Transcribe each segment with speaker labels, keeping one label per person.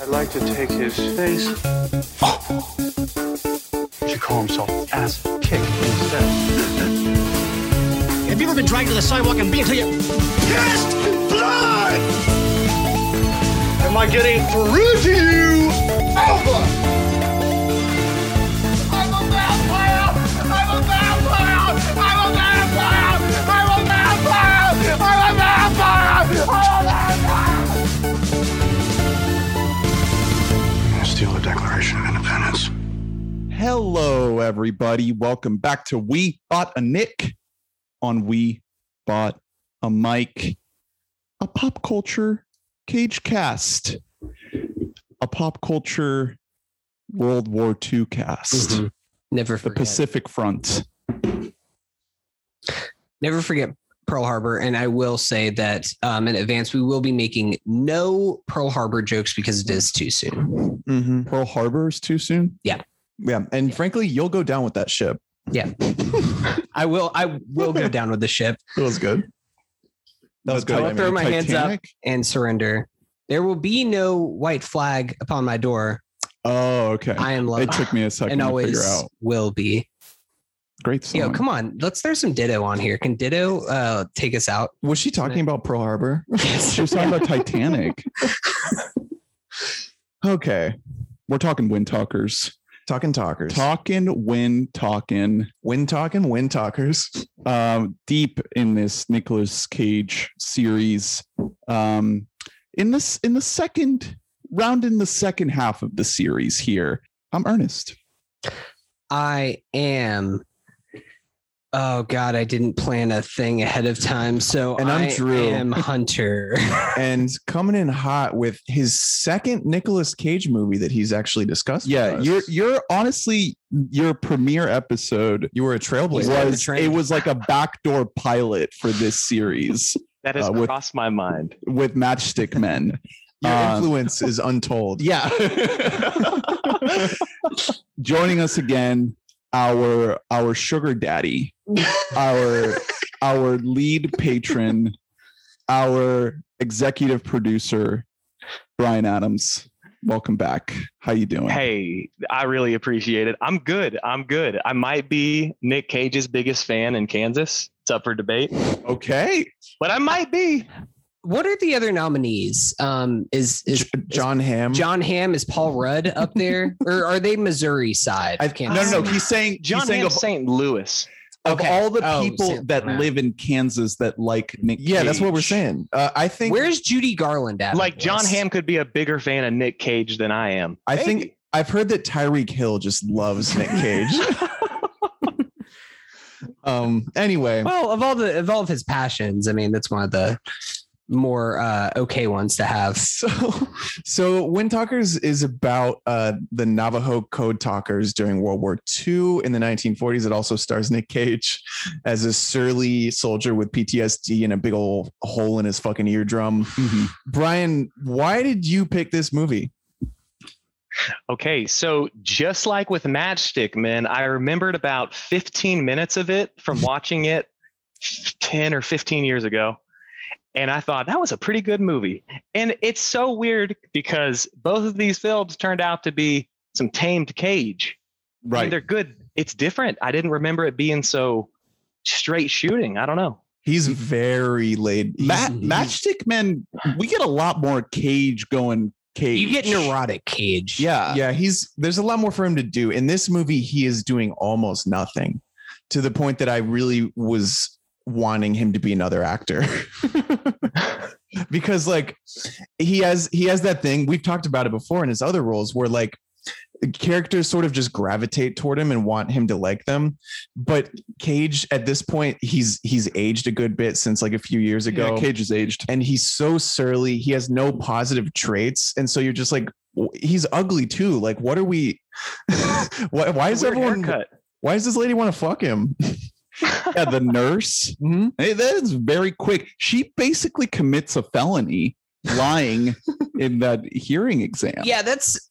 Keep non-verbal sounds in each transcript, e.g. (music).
Speaker 1: I'd like to take his face. Oh.
Speaker 2: He should call himself Ass Kick instead.
Speaker 3: Have you ever been dragged to the sidewalk and beat until you pissed blood?
Speaker 1: Am I getting through to you? Alpha!
Speaker 4: Hello, everybody. Welcome back to We Bought a Nick on We Bought a Mic, a pop culture cage cast, a pop culture World War II cast,
Speaker 5: Mhm. Never forget. the.
Speaker 4: Pacific Front.
Speaker 5: Never forget Pearl Harbor. And I will say that um, in advance, we will be making no Pearl Harbor jokes because it is too soon.
Speaker 6: Mm-hmm.
Speaker 4: Pearl Harbor is too soon.
Speaker 6: Yeah, and frankly, you'll go down with that ship.
Speaker 5: Yeah. (laughs) I will. I will go down with the ship
Speaker 6: It was good. That was good.
Speaker 5: I'll
Speaker 6: I mean,
Speaker 5: throw my hands up. And surrender. There will be no white flag upon my door.
Speaker 4: Oh, okay.
Speaker 5: I am
Speaker 4: it
Speaker 5: loved
Speaker 4: took me a second
Speaker 5: and
Speaker 4: to
Speaker 5: always
Speaker 4: figure out.
Speaker 5: will be.
Speaker 4: Great song.
Speaker 5: Yo, come on. Let's throw some Dido on here. Can Dido uh, take us out?
Speaker 6: was she talking about Pearl Harbor? (laughs)
Speaker 4: She was talking about Titanic. (laughs) okay. We're talking wind talkers.
Speaker 6: Talking talkers.
Speaker 4: Talking wind talking.
Speaker 6: Wind talking, wind talkers.
Speaker 4: um, deep in this Nicolas Cage series. Um, in this in the second round in the second half of the series here. I'm Ernest.
Speaker 5: I am. Oh God, I didn't plan a thing ahead of time. So
Speaker 6: And I'm
Speaker 5: I
Speaker 6: Drew.
Speaker 5: am Hunter. (laughs)
Speaker 6: and coming in hot with his second Nicolas Cage movie that he's actually discussed. with
Speaker 4: Yeah,
Speaker 6: us.
Speaker 4: you're you're honestly your premiere episode
Speaker 6: you were a trailblazer.
Speaker 5: Right.
Speaker 4: was it was like a backdoor pilot for this series (laughs)
Speaker 7: That has
Speaker 4: Uh, with-
Speaker 7: crossed my mind.
Speaker 4: with Matchstick Men.
Speaker 6: Your
Speaker 4: Uh,
Speaker 6: influence is untold. (laughs)
Speaker 4: Yeah. Joining us again, our our sugar daddy, (laughs) our our lead patron, our executive producer, Brian Adams. Welcome back. How you doing?
Speaker 7: Hey, I really appreciate it. I'm good. I'm good. I might be Nick Cage's biggest fan in Kansas. It's up for debate,
Speaker 4: Okay.
Speaker 7: but I might be.
Speaker 5: What are the other nominees? Um, is is
Speaker 6: J- Jon Hamm.
Speaker 5: Jon Hamm is Paul Rudd up there, (laughs) or are they Missouri side?
Speaker 6: I-
Speaker 5: of
Speaker 4: No, no, no. He's saying
Speaker 7: John
Speaker 4: he's saying
Speaker 7: St. Louis.
Speaker 4: of
Speaker 5: Okay.
Speaker 4: all the
Speaker 5: Oh,
Speaker 4: people
Speaker 5: Sam-
Speaker 4: that
Speaker 5: wow.
Speaker 4: live in Kansas that like Nick.
Speaker 6: yeah, that's what we're saying. Uh, I think.
Speaker 5: Where's Judy Garland at?
Speaker 7: Like John
Speaker 5: list?
Speaker 7: Hamm could be a bigger fan of Nick Cage than I am.
Speaker 6: I think I've heard that Tyreek Hill just loves Nick Cage. (laughs) (laughs) um. Anyway,
Speaker 5: Well, of all the of all of his passions, I mean, that's one of the more uh, okay ones to have. (laughs)
Speaker 6: so so Wind Talkers is about uh, the Navajo code talkers during World War II in the 1940s. It also stars Nick Cage as a surly soldier with PTSD and a big old hole in his fucking eardrum.
Speaker 4: Mhm.
Speaker 6: Brian, why did you pick this movie?
Speaker 7: Okay, so just like with Matchstick Men, I remembered about 15 minutes of it from (laughs) watching it 10 or 15 years ago. And I thought that was a pretty good movie. And it's so weird because both of these films turned out to be some tamed cage. I mean,
Speaker 4: Right.
Speaker 7: they're good. It's different. I didn't remember it being so straight shooting. I don't know.
Speaker 6: He's very laid. he's-
Speaker 4: Mat-
Speaker 5: he's-
Speaker 4: Matchstick Men, we get a lot more Cage going. Cage.
Speaker 5: You get neurotic Cage.
Speaker 4: Yeah.
Speaker 6: yeah, he's there's a lot more for him to do. In this movie, he is doing almost nothing to the point that I really was wanting him to be another actor. (laughs) because like he has he has that thing we've talked about it before in his other roles where like characters sort of just gravitate toward him and want him to like them but cage at this point he's he's aged a good bit since like a few years ago
Speaker 4: Yeah, Cage is aged.
Speaker 6: and he's so surly. He has no positive traits, and so you're just like, he's ugly too. Like, what are we? (laughs) why, why is everyone?
Speaker 7: haircut.
Speaker 6: Why does this lady want to fuck him? (laughs)
Speaker 4: Yeah, the nurse.
Speaker 6: Mhm.
Speaker 4: Hey, that is very quick. She basically commits a felony lying in that hearing exam.
Speaker 5: Yeah, that's.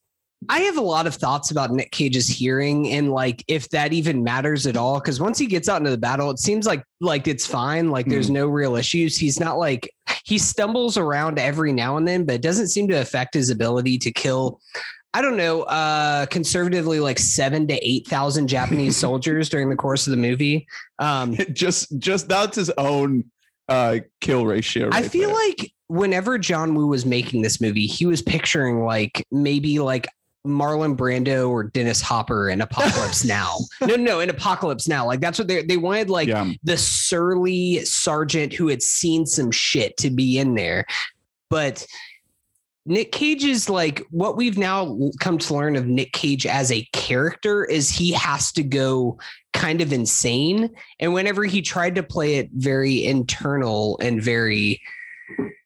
Speaker 5: I have a lot of thoughts about Nick Cage's hearing and like if that even matters at all. Because once he gets out into the battle, it seems like like it's fine. Like there's no real issues. He's not like he stumbles around every now and then, but it doesn't seem to affect his ability to kill. I don't know, uh, conservatively like seven to eight thousand Japanese (laughs) soldiers during the course of the movie. Um, (laughs)
Speaker 4: just just that's his own uh kill ratio.
Speaker 5: I feel
Speaker 4: there.
Speaker 5: like whenever John Woo was making this movie, he was picturing like maybe like Marlon Brando or Dennis Hopper in Apocalypse (laughs) Now. No, no, no, in Apocalypse Now. Like that's what they they wanted like
Speaker 4: yeah.
Speaker 5: the surly sergeant who had seen some shit to be in there. But Nick Cage is like what we've now come to learn of Nick Cage as a character is he has to go kind of insane. And whenever he tried to play it very internal and very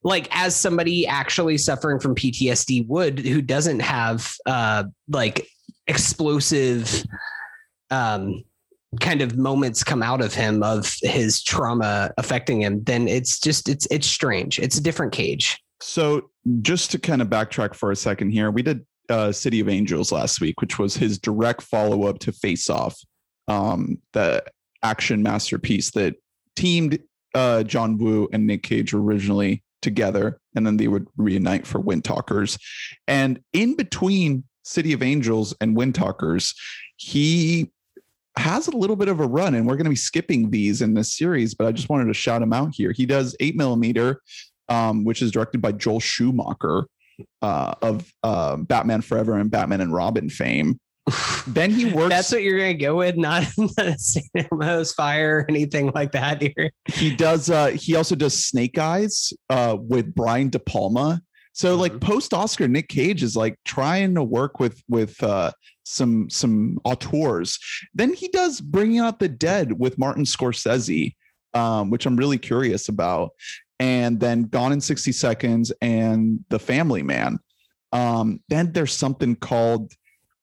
Speaker 5: like as somebody actually suffering from PTSD would who doesn't have uh like explosive um kind of moments come out of him of his trauma affecting him then it's just it's it's strange it's a different cage
Speaker 4: So just to kind of backtrack for a second here, we did uh, City of Angels last week, which was his direct follow up to Face Off, um, the action masterpiece that teamed uh, John Woo and Nick Cage originally together, and then they would reunite for Wind Talkers. And in between City of Angels and Wind Talkers, he has a little bit of a run, and we're going to be skipping these in this series, but I just wanted to shout him out here. He does eight millimeter, um, which is directed by Joel Schumacher uh, of uh, Batman Forever and Batman and Robin fame. (laughs) then he works.
Speaker 5: that's what you're gonna go with not (laughs) St. Elmo's Fire or anything like that (laughs) here
Speaker 4: he does. Uh, he also does Snake Eyes uh, with Brian De Palma. So like post Oscar, Nick Cage is like trying to work with with uh, some some auteurs. Then he does Bringing Out the Dead with Martin Scorsese, um, which I'm really curious about. And then Gone in 60 Seconds and The Family Man. Um, then there's something called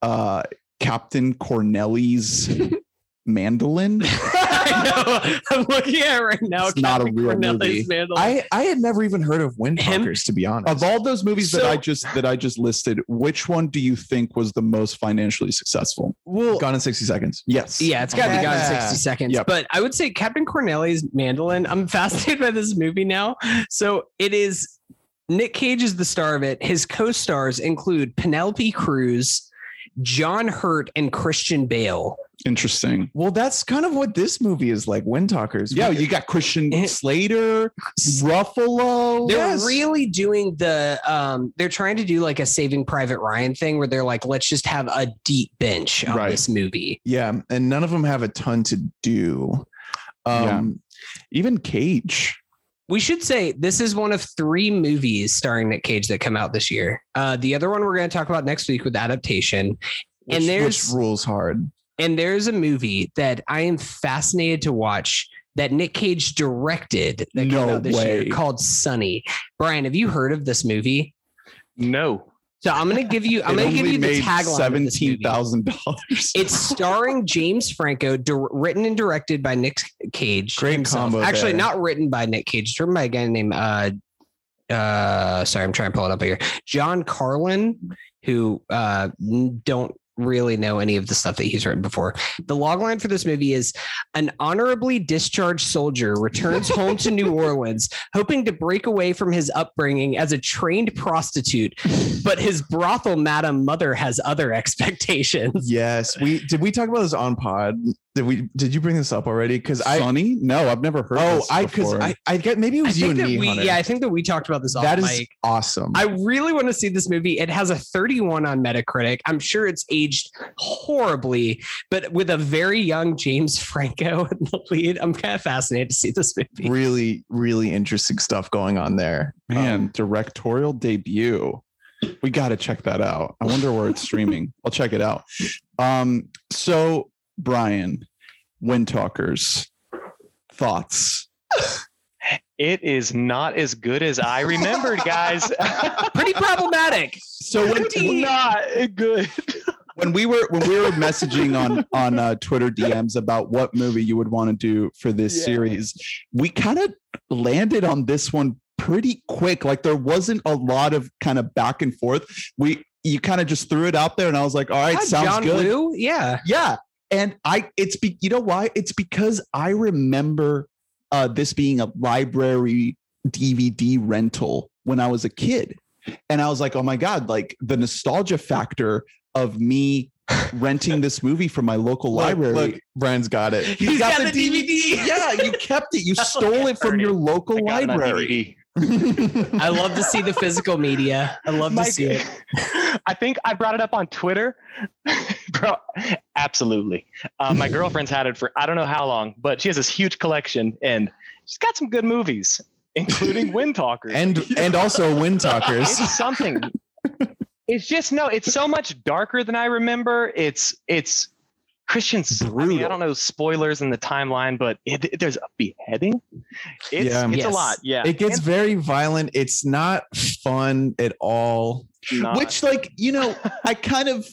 Speaker 4: uh, Captain Cornelli's (laughs) Mandolin. (laughs)
Speaker 5: I (laughs) know. I'm looking at it right now.
Speaker 4: It's not a real
Speaker 5: Cornelius
Speaker 4: movie.
Speaker 5: Mandolin.
Speaker 6: I I had never even heard of
Speaker 5: Him?
Speaker 6: Windtalkers, to be honest.
Speaker 4: Of all those movies that I just that I just listed, which one do you think was the most financially successful?
Speaker 5: well,
Speaker 6: Gone in 60 seconds.
Speaker 4: Yes.
Speaker 5: yeah, it's got to be gone in 60 seconds.
Speaker 4: Yep.
Speaker 5: But I would say Captain Cornelius Mandolin. I'm (laughs) fascinated by this movie now. So it is Nick Cage is the star of it. His co-stars include Penelope Cruz, John Hurt, and Christian Bale.
Speaker 4: Interesting.
Speaker 6: Well, that's kind of what this movie is like. Windtalkers.
Speaker 4: Yeah, you got Christian
Speaker 5: It-
Speaker 4: Slater, Ruffalo.
Speaker 5: They're
Speaker 6: Yes.
Speaker 5: really doing the um they're trying to do like a saving private Ryan thing where they're like, let's just have a deep bench on
Speaker 4: Right.
Speaker 5: this movie.
Speaker 6: Yeah, and none of them have a ton to do. Um,
Speaker 4: Even Cage.
Speaker 5: We should say this is one of three movies starring Nick Cage that come out this year. Uh the other one we're gonna talk about next week with adaptation.
Speaker 6: which,
Speaker 5: and
Speaker 6: which
Speaker 5: there's
Speaker 6: rules hard.
Speaker 5: And there's a movie that I am fascinated to watch that Nick Cage directed that came out this
Speaker 4: way.
Speaker 5: year called Sonny. Brian, have you heard of this movie?
Speaker 7: No.
Speaker 5: So I'm gonna give you I'm
Speaker 4: It
Speaker 5: gonna give you the tagline. of this
Speaker 4: seventeen
Speaker 5: movie.
Speaker 4: thousand dollars.
Speaker 5: It's starring James Franco, dir- written and directed by Nick Cage.
Speaker 6: Great
Speaker 5: himself.
Speaker 6: combo
Speaker 5: Actually,
Speaker 6: there.
Speaker 5: not written by Nick Cage. It's written by a guy named uh uh sorry, I'm trying to pull it up here. John Carlen, who uh don't really know any of the stuff that he's written before. The logline for this movie is an honorably discharged soldier returns home to New (laughs) Orleans, hoping to break away from his upbringing as a trained prostitute, but his brothel madam mother has other expectations.
Speaker 6: Yes, we did. We talk about this on pod. Did we? Did you bring this up already? Because I.
Speaker 4: Sonny? No, I've never heard.
Speaker 6: Oh,
Speaker 4: this
Speaker 6: I because. I I get maybe it
Speaker 5: I
Speaker 6: was you
Speaker 5: think
Speaker 6: and
Speaker 5: that
Speaker 6: me.
Speaker 5: we, yeah, I think that we talked about this off
Speaker 6: that is
Speaker 5: mic.
Speaker 6: awesome.
Speaker 5: I really want to see this movie. It has a 31 on Metacritic. I'm sure it's aged horribly, but with a very young James Franco (laughs) in the lead, I'm kind of fascinated to see this movie.
Speaker 6: really, really interesting stuff going on there.
Speaker 4: Man,
Speaker 6: Um,
Speaker 4: directorial debut. We got to check that out. I wonder where it's streaming. I'll check it out. Um, so Brian, Wind Talkers, thoughts?
Speaker 7: It is not as good as I remembered, guys. (laughs)
Speaker 5: Pretty problematic.
Speaker 4: So when,
Speaker 7: Pretty not good.
Speaker 4: when we were when we were messaging on on uh, Twitter DMs about what movie you would want to do for this
Speaker 7: Yeah.
Speaker 4: series, we kind of landed on this one pretty quick. Like there wasn't a lot of kind of back and forth. We you kind of just threw it out there, and I was like, all right, sounds
Speaker 5: John
Speaker 4: good.
Speaker 5: Woo? Yeah.
Speaker 4: Yeah. And I it's be you know why? It's because I remember uh this being a library DVD rental when I was a kid. And I was like, oh my God, like the nostalgia factor of me (laughs) renting this movie from my local
Speaker 6: Look,
Speaker 4: library.
Speaker 6: look, Brian's got it.
Speaker 4: He's got, the, DVD. Yeah, you kept it. You (laughs) stole it from your local library.
Speaker 7: DVD.
Speaker 5: I love to see the physical media. I love to see it. (laughs)
Speaker 7: I think I brought it up on Twitter. (laughs) Bro, absolutely. Uh, my girlfriend's had it for I don't know how long, but she has this huge collection and she's got some good movies, including (laughs) Wind Talkers.
Speaker 6: and and also Wind Talkers.
Speaker 7: it's something. It's just no. It's so much darker than I remember. It's it's Christian. I, mean, I don't know spoilers in the timeline, but it, it- there's a beheading. It's
Speaker 6: Yeah.
Speaker 7: it's
Speaker 5: Yes.
Speaker 7: a lot. Yeah,
Speaker 6: It gets very violent. It's not fun at all.
Speaker 7: Not-
Speaker 4: Which, like, you know, I kind of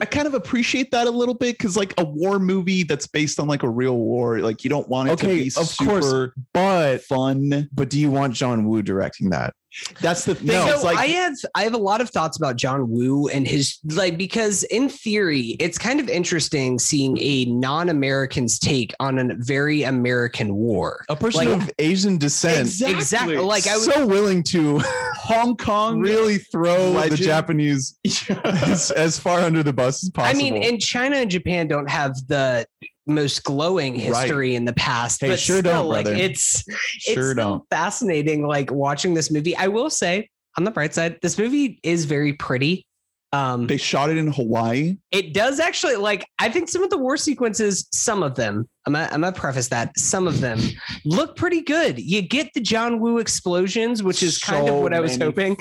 Speaker 4: I kind of appreciate that a little bit because like a war movie that's based on like a real war, like you don't want it to
Speaker 6: Okay,
Speaker 4: be
Speaker 6: of
Speaker 4: super
Speaker 6: course. But
Speaker 4: fun.
Speaker 6: but do you want John Woo directing that?
Speaker 4: That's the thing.
Speaker 6: No,
Speaker 4: it's
Speaker 5: so
Speaker 4: like
Speaker 5: I have I have a lot of thoughts about John Woo and his like because in theory it's kind of interesting seeing a non-American's take on a very American war.
Speaker 6: A person
Speaker 5: Like-
Speaker 6: of Asian descent,
Speaker 4: Exactly.
Speaker 5: Exactly. Like I was
Speaker 6: so willing to (laughs)
Speaker 4: Hong Kong.
Speaker 6: really throw
Speaker 4: Legend.
Speaker 6: the Japanese (laughs) as, as far under the bus as possible.
Speaker 5: I mean, and China and Japan don't have the most glowing history in the past.
Speaker 6: Hey,
Speaker 5: but
Speaker 6: sure
Speaker 5: still,
Speaker 6: don't,
Speaker 5: like
Speaker 6: brother.
Speaker 5: it's
Speaker 6: Sure
Speaker 5: it's
Speaker 6: don't.
Speaker 5: fascinating. Like watching this movie, I will say on the bright side, this movie is very pretty. Um,
Speaker 4: They shot it in Hawaii.
Speaker 5: It does actually like I think some of the war sequences, some of them, I'm gonna, I'm gonna preface that some of them look pretty good. You get the John Woo explosions, which is kind of what I was hoping.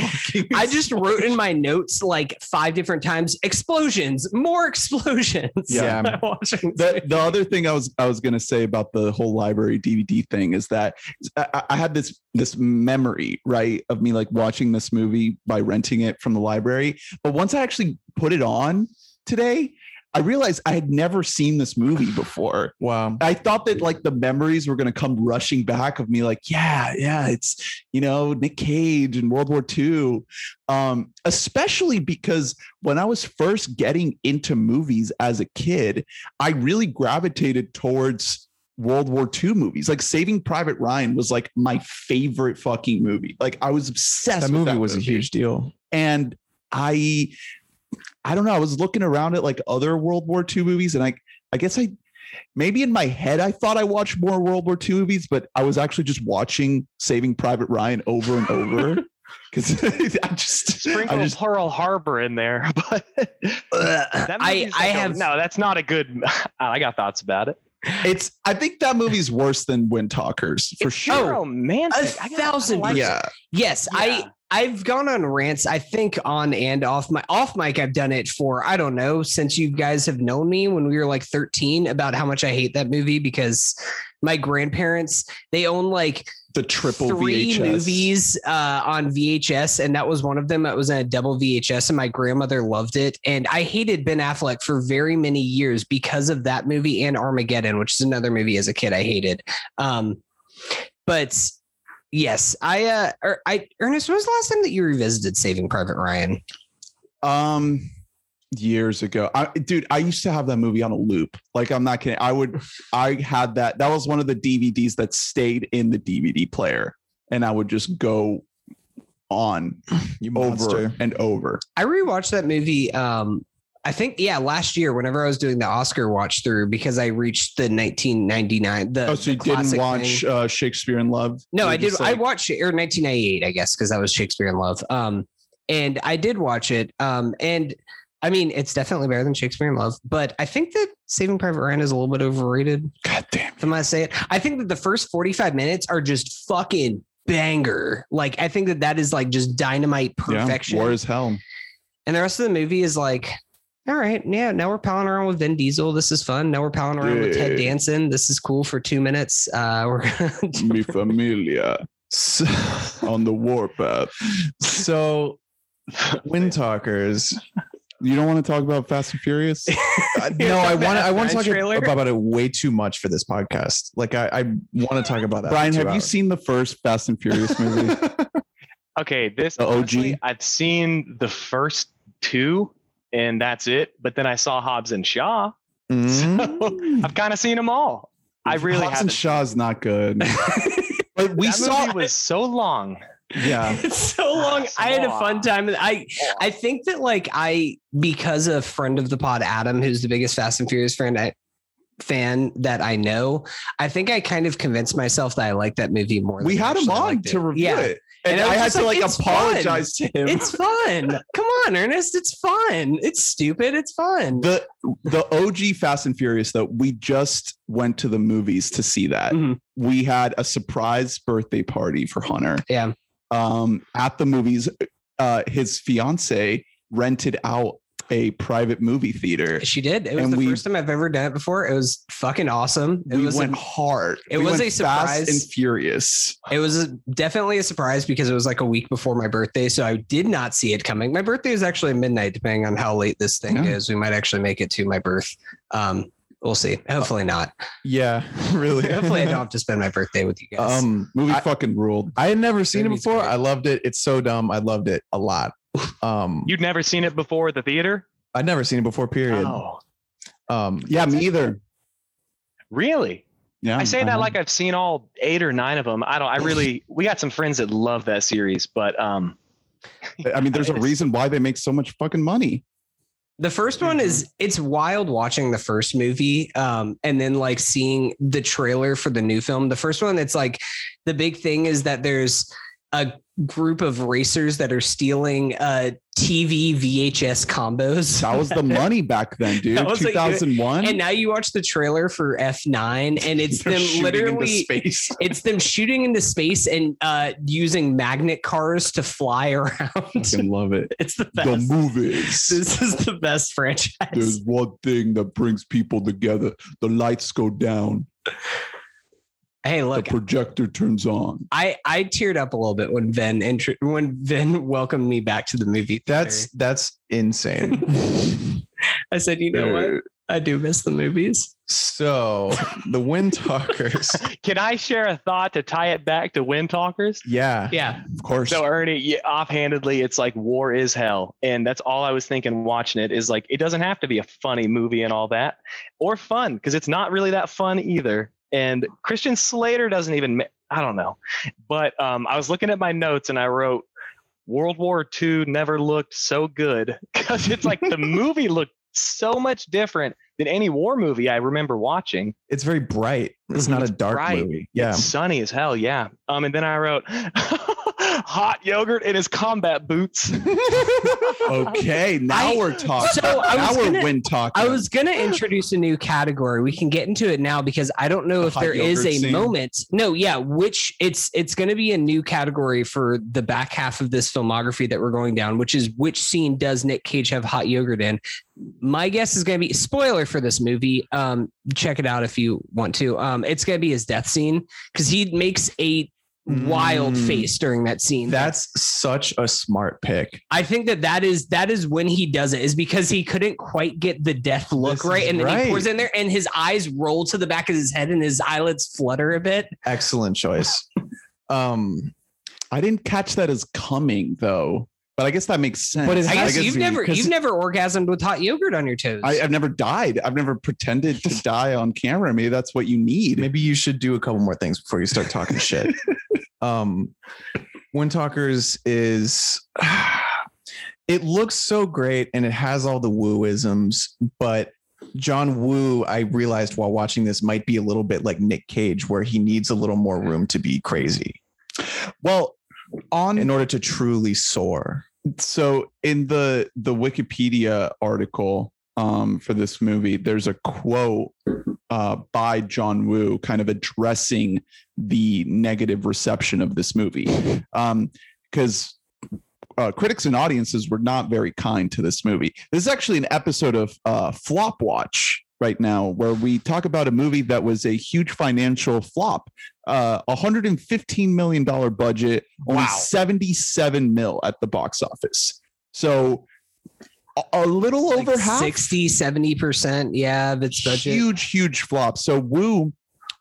Speaker 5: I just wrote in my notes like five different times explosions, more explosions.
Speaker 6: Yeah. (laughs)
Speaker 4: the, the other thing I was I was gonna say about the whole library DVD thing is that I, I had this this memory right of me like watching this movie by renting it from the library, but once I actually put it on today, I realized I had never seen this movie before.
Speaker 6: wow.
Speaker 4: I thought that like the memories were going to come rushing back of me, like, yeah, yeah, it's, you know, Nick Cage and World War II. Um, especially because when I was first getting into movies as a kid, I really gravitated towards World War II movies. Like Saving Private Ryan was like my favorite fucking movie. Like I was obsessed
Speaker 6: That
Speaker 4: with
Speaker 6: movie
Speaker 4: that
Speaker 6: was a huge deal.
Speaker 4: and I I don't know, I was looking around at like other World War II movies and I I guess I maybe in my head I thought I watched more World War II movies, but I was actually just watching Saving Private Ryan over and over. (laughs) Cause (laughs) I just
Speaker 7: sprinkle
Speaker 4: I just
Speaker 7: Pearl Harbor in there, (laughs) but that
Speaker 5: I
Speaker 7: movie's
Speaker 5: I
Speaker 7: like a-
Speaker 5: have
Speaker 7: no. That's not a good. I got thoughts about it.
Speaker 4: it's I think that movie's worse than Wind Talkers for
Speaker 7: It's
Speaker 4: sure.
Speaker 7: romantic.
Speaker 5: A
Speaker 7: I gotta- I
Speaker 5: thousand
Speaker 7: like.
Speaker 6: Yeah.
Speaker 5: Yes,
Speaker 7: Yeah.
Speaker 5: I I've gone on rants. I think on and off my off mic. I've done it for I don't know since you guys have known me when we were like thirteen about how much I hate that movie because my grandparents they own like
Speaker 4: The triple
Speaker 5: three
Speaker 4: VHS.
Speaker 5: movies uh, on VHS, and that was one of them. It was in a double VHS, and my grandmother loved it. And I hated Ben Affleck for very many years because of that movie and Armageddon, which is another movie as a kid I hated. Um, but yes, I, uh, er, I, Ernest, when was the last time that you revisited Saving Private Ryan?
Speaker 4: Um, years ago, I, dude, I used to have that movie on a loop. Like, I'm not kidding. I would, (laughs) I had that. That was one of the DVDs that stayed in the DVD player, and I would just go on
Speaker 6: You
Speaker 4: over
Speaker 6: monster.
Speaker 4: and over.
Speaker 5: I rewatched that movie. Um, I think yeah, last year whenever I was doing the Oscar watch through because I reached the 1999. The
Speaker 4: Oh, so you didn't watch uh, Shakespeare in Love?
Speaker 5: No, I did.
Speaker 4: just,
Speaker 5: I watched it or 1998, I guess, because that was Shakespeare in Love. Um, and I did watch it. Um, and I mean, it's definitely better than Shakespeare in Love, but I think that Saving Private Ryan is a little bit overrated.
Speaker 4: God damn.
Speaker 5: If I'm gonna say it, I think that the first 45 minutes are just fucking banger. Like, I think that that is like just dynamite perfection.
Speaker 4: Yeah, war is hell.
Speaker 5: and the rest of the movie is like, all right, yeah. Now we're palling around with Vin Diesel. This is fun. Now we're palling around with Ted Danson. This is cool for two minutes. Uh, we're
Speaker 4: Mi (laughs) familia
Speaker 6: So, (laughs)
Speaker 4: on the warpath.
Speaker 6: so Wind Talkers.
Speaker 4: You don't want to talk about Fast and Furious? (laughs)
Speaker 6: Uh, no, I want to. I want to talk
Speaker 5: trailer?
Speaker 6: about it way too much for this podcast. Like I, I want to talk about that.
Speaker 4: Brian,
Speaker 6: for two
Speaker 4: have you seen the first Fast and Furious movie?
Speaker 7: Okay, this
Speaker 4: The OG?
Speaker 7: honestly, I've seen the first two, and that's it. But then I saw Hobbs and Shaw.
Speaker 6: Mm.
Speaker 7: So (laughs) I've kind of seen them all. I really
Speaker 4: Hobbs
Speaker 7: haven't.
Speaker 4: and Shaw's not good. (laughs) But we
Speaker 7: that
Speaker 4: saw
Speaker 7: movie was so long.
Speaker 4: yeah. (laughs)
Speaker 5: it's so long. I had a fun time. I. I think that like I because a friend of the pod, Adam, who's the biggest Fast and Furious fan I, fan that I know, I think I kind of convinced myself that I like that movie more.
Speaker 4: We had him on to review
Speaker 5: Yeah.
Speaker 4: it. And,
Speaker 5: And I
Speaker 4: I, had to
Speaker 5: like,
Speaker 4: like
Speaker 5: "It's fun.
Speaker 4: apologize to him.
Speaker 5: It's fun. Come on, Ernest. It's fun. It's stupid. It's fun.
Speaker 4: the the OG Fast and Furious though, we just went to the movies to see that.
Speaker 5: Mhm.
Speaker 4: We had a surprise birthday party for Hunter.
Speaker 5: Yeah.
Speaker 4: Um at the movies uh his fiance rented out a private movie theater.
Speaker 5: She did. It was
Speaker 4: And
Speaker 5: the
Speaker 4: we-
Speaker 5: first time I've ever done it before. It was fucking awesome. It
Speaker 4: we
Speaker 5: was
Speaker 4: went
Speaker 5: a,
Speaker 4: hard.
Speaker 5: it
Speaker 4: We
Speaker 5: was a surprise.
Speaker 4: Fast and Furious.
Speaker 5: it was a, definitely a surprise because it was like a week before my birthday, so I did not see it coming. My birthday is actually midnight, depending on how late this thing
Speaker 4: Yeah.
Speaker 5: is. We might actually make it to my birth. Um, we'll see. Hopefully not.
Speaker 6: Yeah, (laughs) really.
Speaker 5: Hopefully I don't (laughs) have to spend my birthday with you guys.
Speaker 6: Um,
Speaker 4: Movie
Speaker 6: I-
Speaker 4: fucking ruled.
Speaker 6: I had never seen it before.
Speaker 5: great.
Speaker 6: I loved it. It's so dumb. I loved it a lot. Um,
Speaker 7: You'd never seen it before at the theater?
Speaker 6: I'd never seen it before. Period.
Speaker 7: Oh,
Speaker 6: Um,
Speaker 4: Yeah, me either.
Speaker 7: really?
Speaker 4: Yeah.
Speaker 7: I say
Speaker 4: I
Speaker 7: that
Speaker 4: know.
Speaker 7: like I've seen all eight or nine of them. I don't. I really. (laughs) We got some friends that love that series, but um,
Speaker 4: I mean, there's a (laughs) reason why they make so much fucking money.
Speaker 5: The first one is it's wild watching the first movie um and then like seeing the trailer for the new film. The first one it's like the big thing is that there's a group of racers that are stealing uh TV VHS combos.
Speaker 4: That was the money back then, (laughs) dude.
Speaker 5: That was like-
Speaker 4: 2001.
Speaker 5: and now you watch the trailer for F9 and it's
Speaker 4: They're
Speaker 5: them literally
Speaker 4: space. (laughs)
Speaker 5: it's them shooting into space and uh using magnet cars to fly (laughs) around.
Speaker 4: fucking love it.
Speaker 5: it's the best.
Speaker 4: The movies.
Speaker 5: This is the best franchise.
Speaker 4: There's one thing that brings people together. The lights go down.
Speaker 5: Hey, look,
Speaker 4: the projector turns on.
Speaker 5: I I teared up a little bit when Vin intro- when Vin (laughs) welcomed me back to the movie.
Speaker 6: that's
Speaker 5: theater.
Speaker 6: that's insane. (laughs)
Speaker 5: I said, you know what? Uh, I do miss the movies.
Speaker 6: so the Wind Talkers. (laughs)
Speaker 7: can I share a thought to tie it back to Wind Talkers?
Speaker 6: Yeah.
Speaker 5: Yeah,
Speaker 4: Of course.
Speaker 7: So Ernie, yeah, offhandedly, it's like war is hell, and that's all I was thinking watching it. Is like it doesn't have to be a funny movie and all that, or fun because it's not really that fun either. And Christian Slater doesn't even. ma- I don't know, but um, I was looking at my notes and I wrote. World War II never looked so good (laughs) because it's like the (laughs) movie looked so much different than any war movie I remember watching.
Speaker 6: It's very bright. It's not a dark
Speaker 7: bright.
Speaker 6: movie. Yeah.
Speaker 7: It's sunny as hell, yeah. Um, and then I wrote (laughs) hot yogurt in his combat boots. (laughs)
Speaker 4: okay, now
Speaker 5: I-
Speaker 4: we're talking.
Speaker 5: So, I
Speaker 4: now
Speaker 5: was
Speaker 4: we're
Speaker 5: gonna-
Speaker 4: wind talking.
Speaker 5: I was gonna introduce a new category. We can get into it now because I don't know
Speaker 4: The
Speaker 5: if there is a
Speaker 4: scene?
Speaker 5: moment. No, yeah, which it's it's gonna be a new category for the back half of this filmography that we're going down, which is which scene does Nick Cage have hot yogurt in? My guess is gonna be spoiler for this movie. Um, check it out if you want to. Um, it's gonna be his death scene because he makes a wild
Speaker 6: Mm.
Speaker 5: face during that scene.
Speaker 6: That's such a smart pick.
Speaker 5: I think that that is that is when he does it is because he couldn't quite get the death look
Speaker 6: This
Speaker 5: right, and then
Speaker 6: right.
Speaker 5: he pours in there, and his eyes roll to the back of his head, and his eyelids flutter a bit.
Speaker 6: Excellent choice. Um,
Speaker 4: I didn't catch that as coming though, but I guess that makes sense.
Speaker 6: But it
Speaker 5: I
Speaker 6: has-
Speaker 5: guess you've never you've never orgasmed with hot yogurt on your toes.
Speaker 4: I, I've never died. I've never pretended to (laughs) die on camera. Maybe that's what you need.
Speaker 6: maybe you should do a couple more things before you start talking shit. (laughs) Um, Wind Talkers is (sighs) it looks so great and it has all the wooisms, but John Woo, I realized while watching this might be a little bit like Nick Cage, where he needs a little more room to be crazy
Speaker 4: Well, on
Speaker 6: in order to truly soar.
Speaker 4: So in the the Wikipedia article um, for this movie, there's a quote uh, by John Woo, kind of addressing the negative reception of this movie, because. uh, critics and audiences were not very kind to this movie. This is actually an episode of uh, Flop Watch right now, where we talk about a movie that was a huge financial flop. Uh, 115 million dollar budget, only
Speaker 5: Wow.
Speaker 4: 77 mil at the box office. So a, little
Speaker 5: Like
Speaker 4: over half
Speaker 5: 60, 70%. Yeah, of its budget.
Speaker 4: huge, huge flop. So Woo,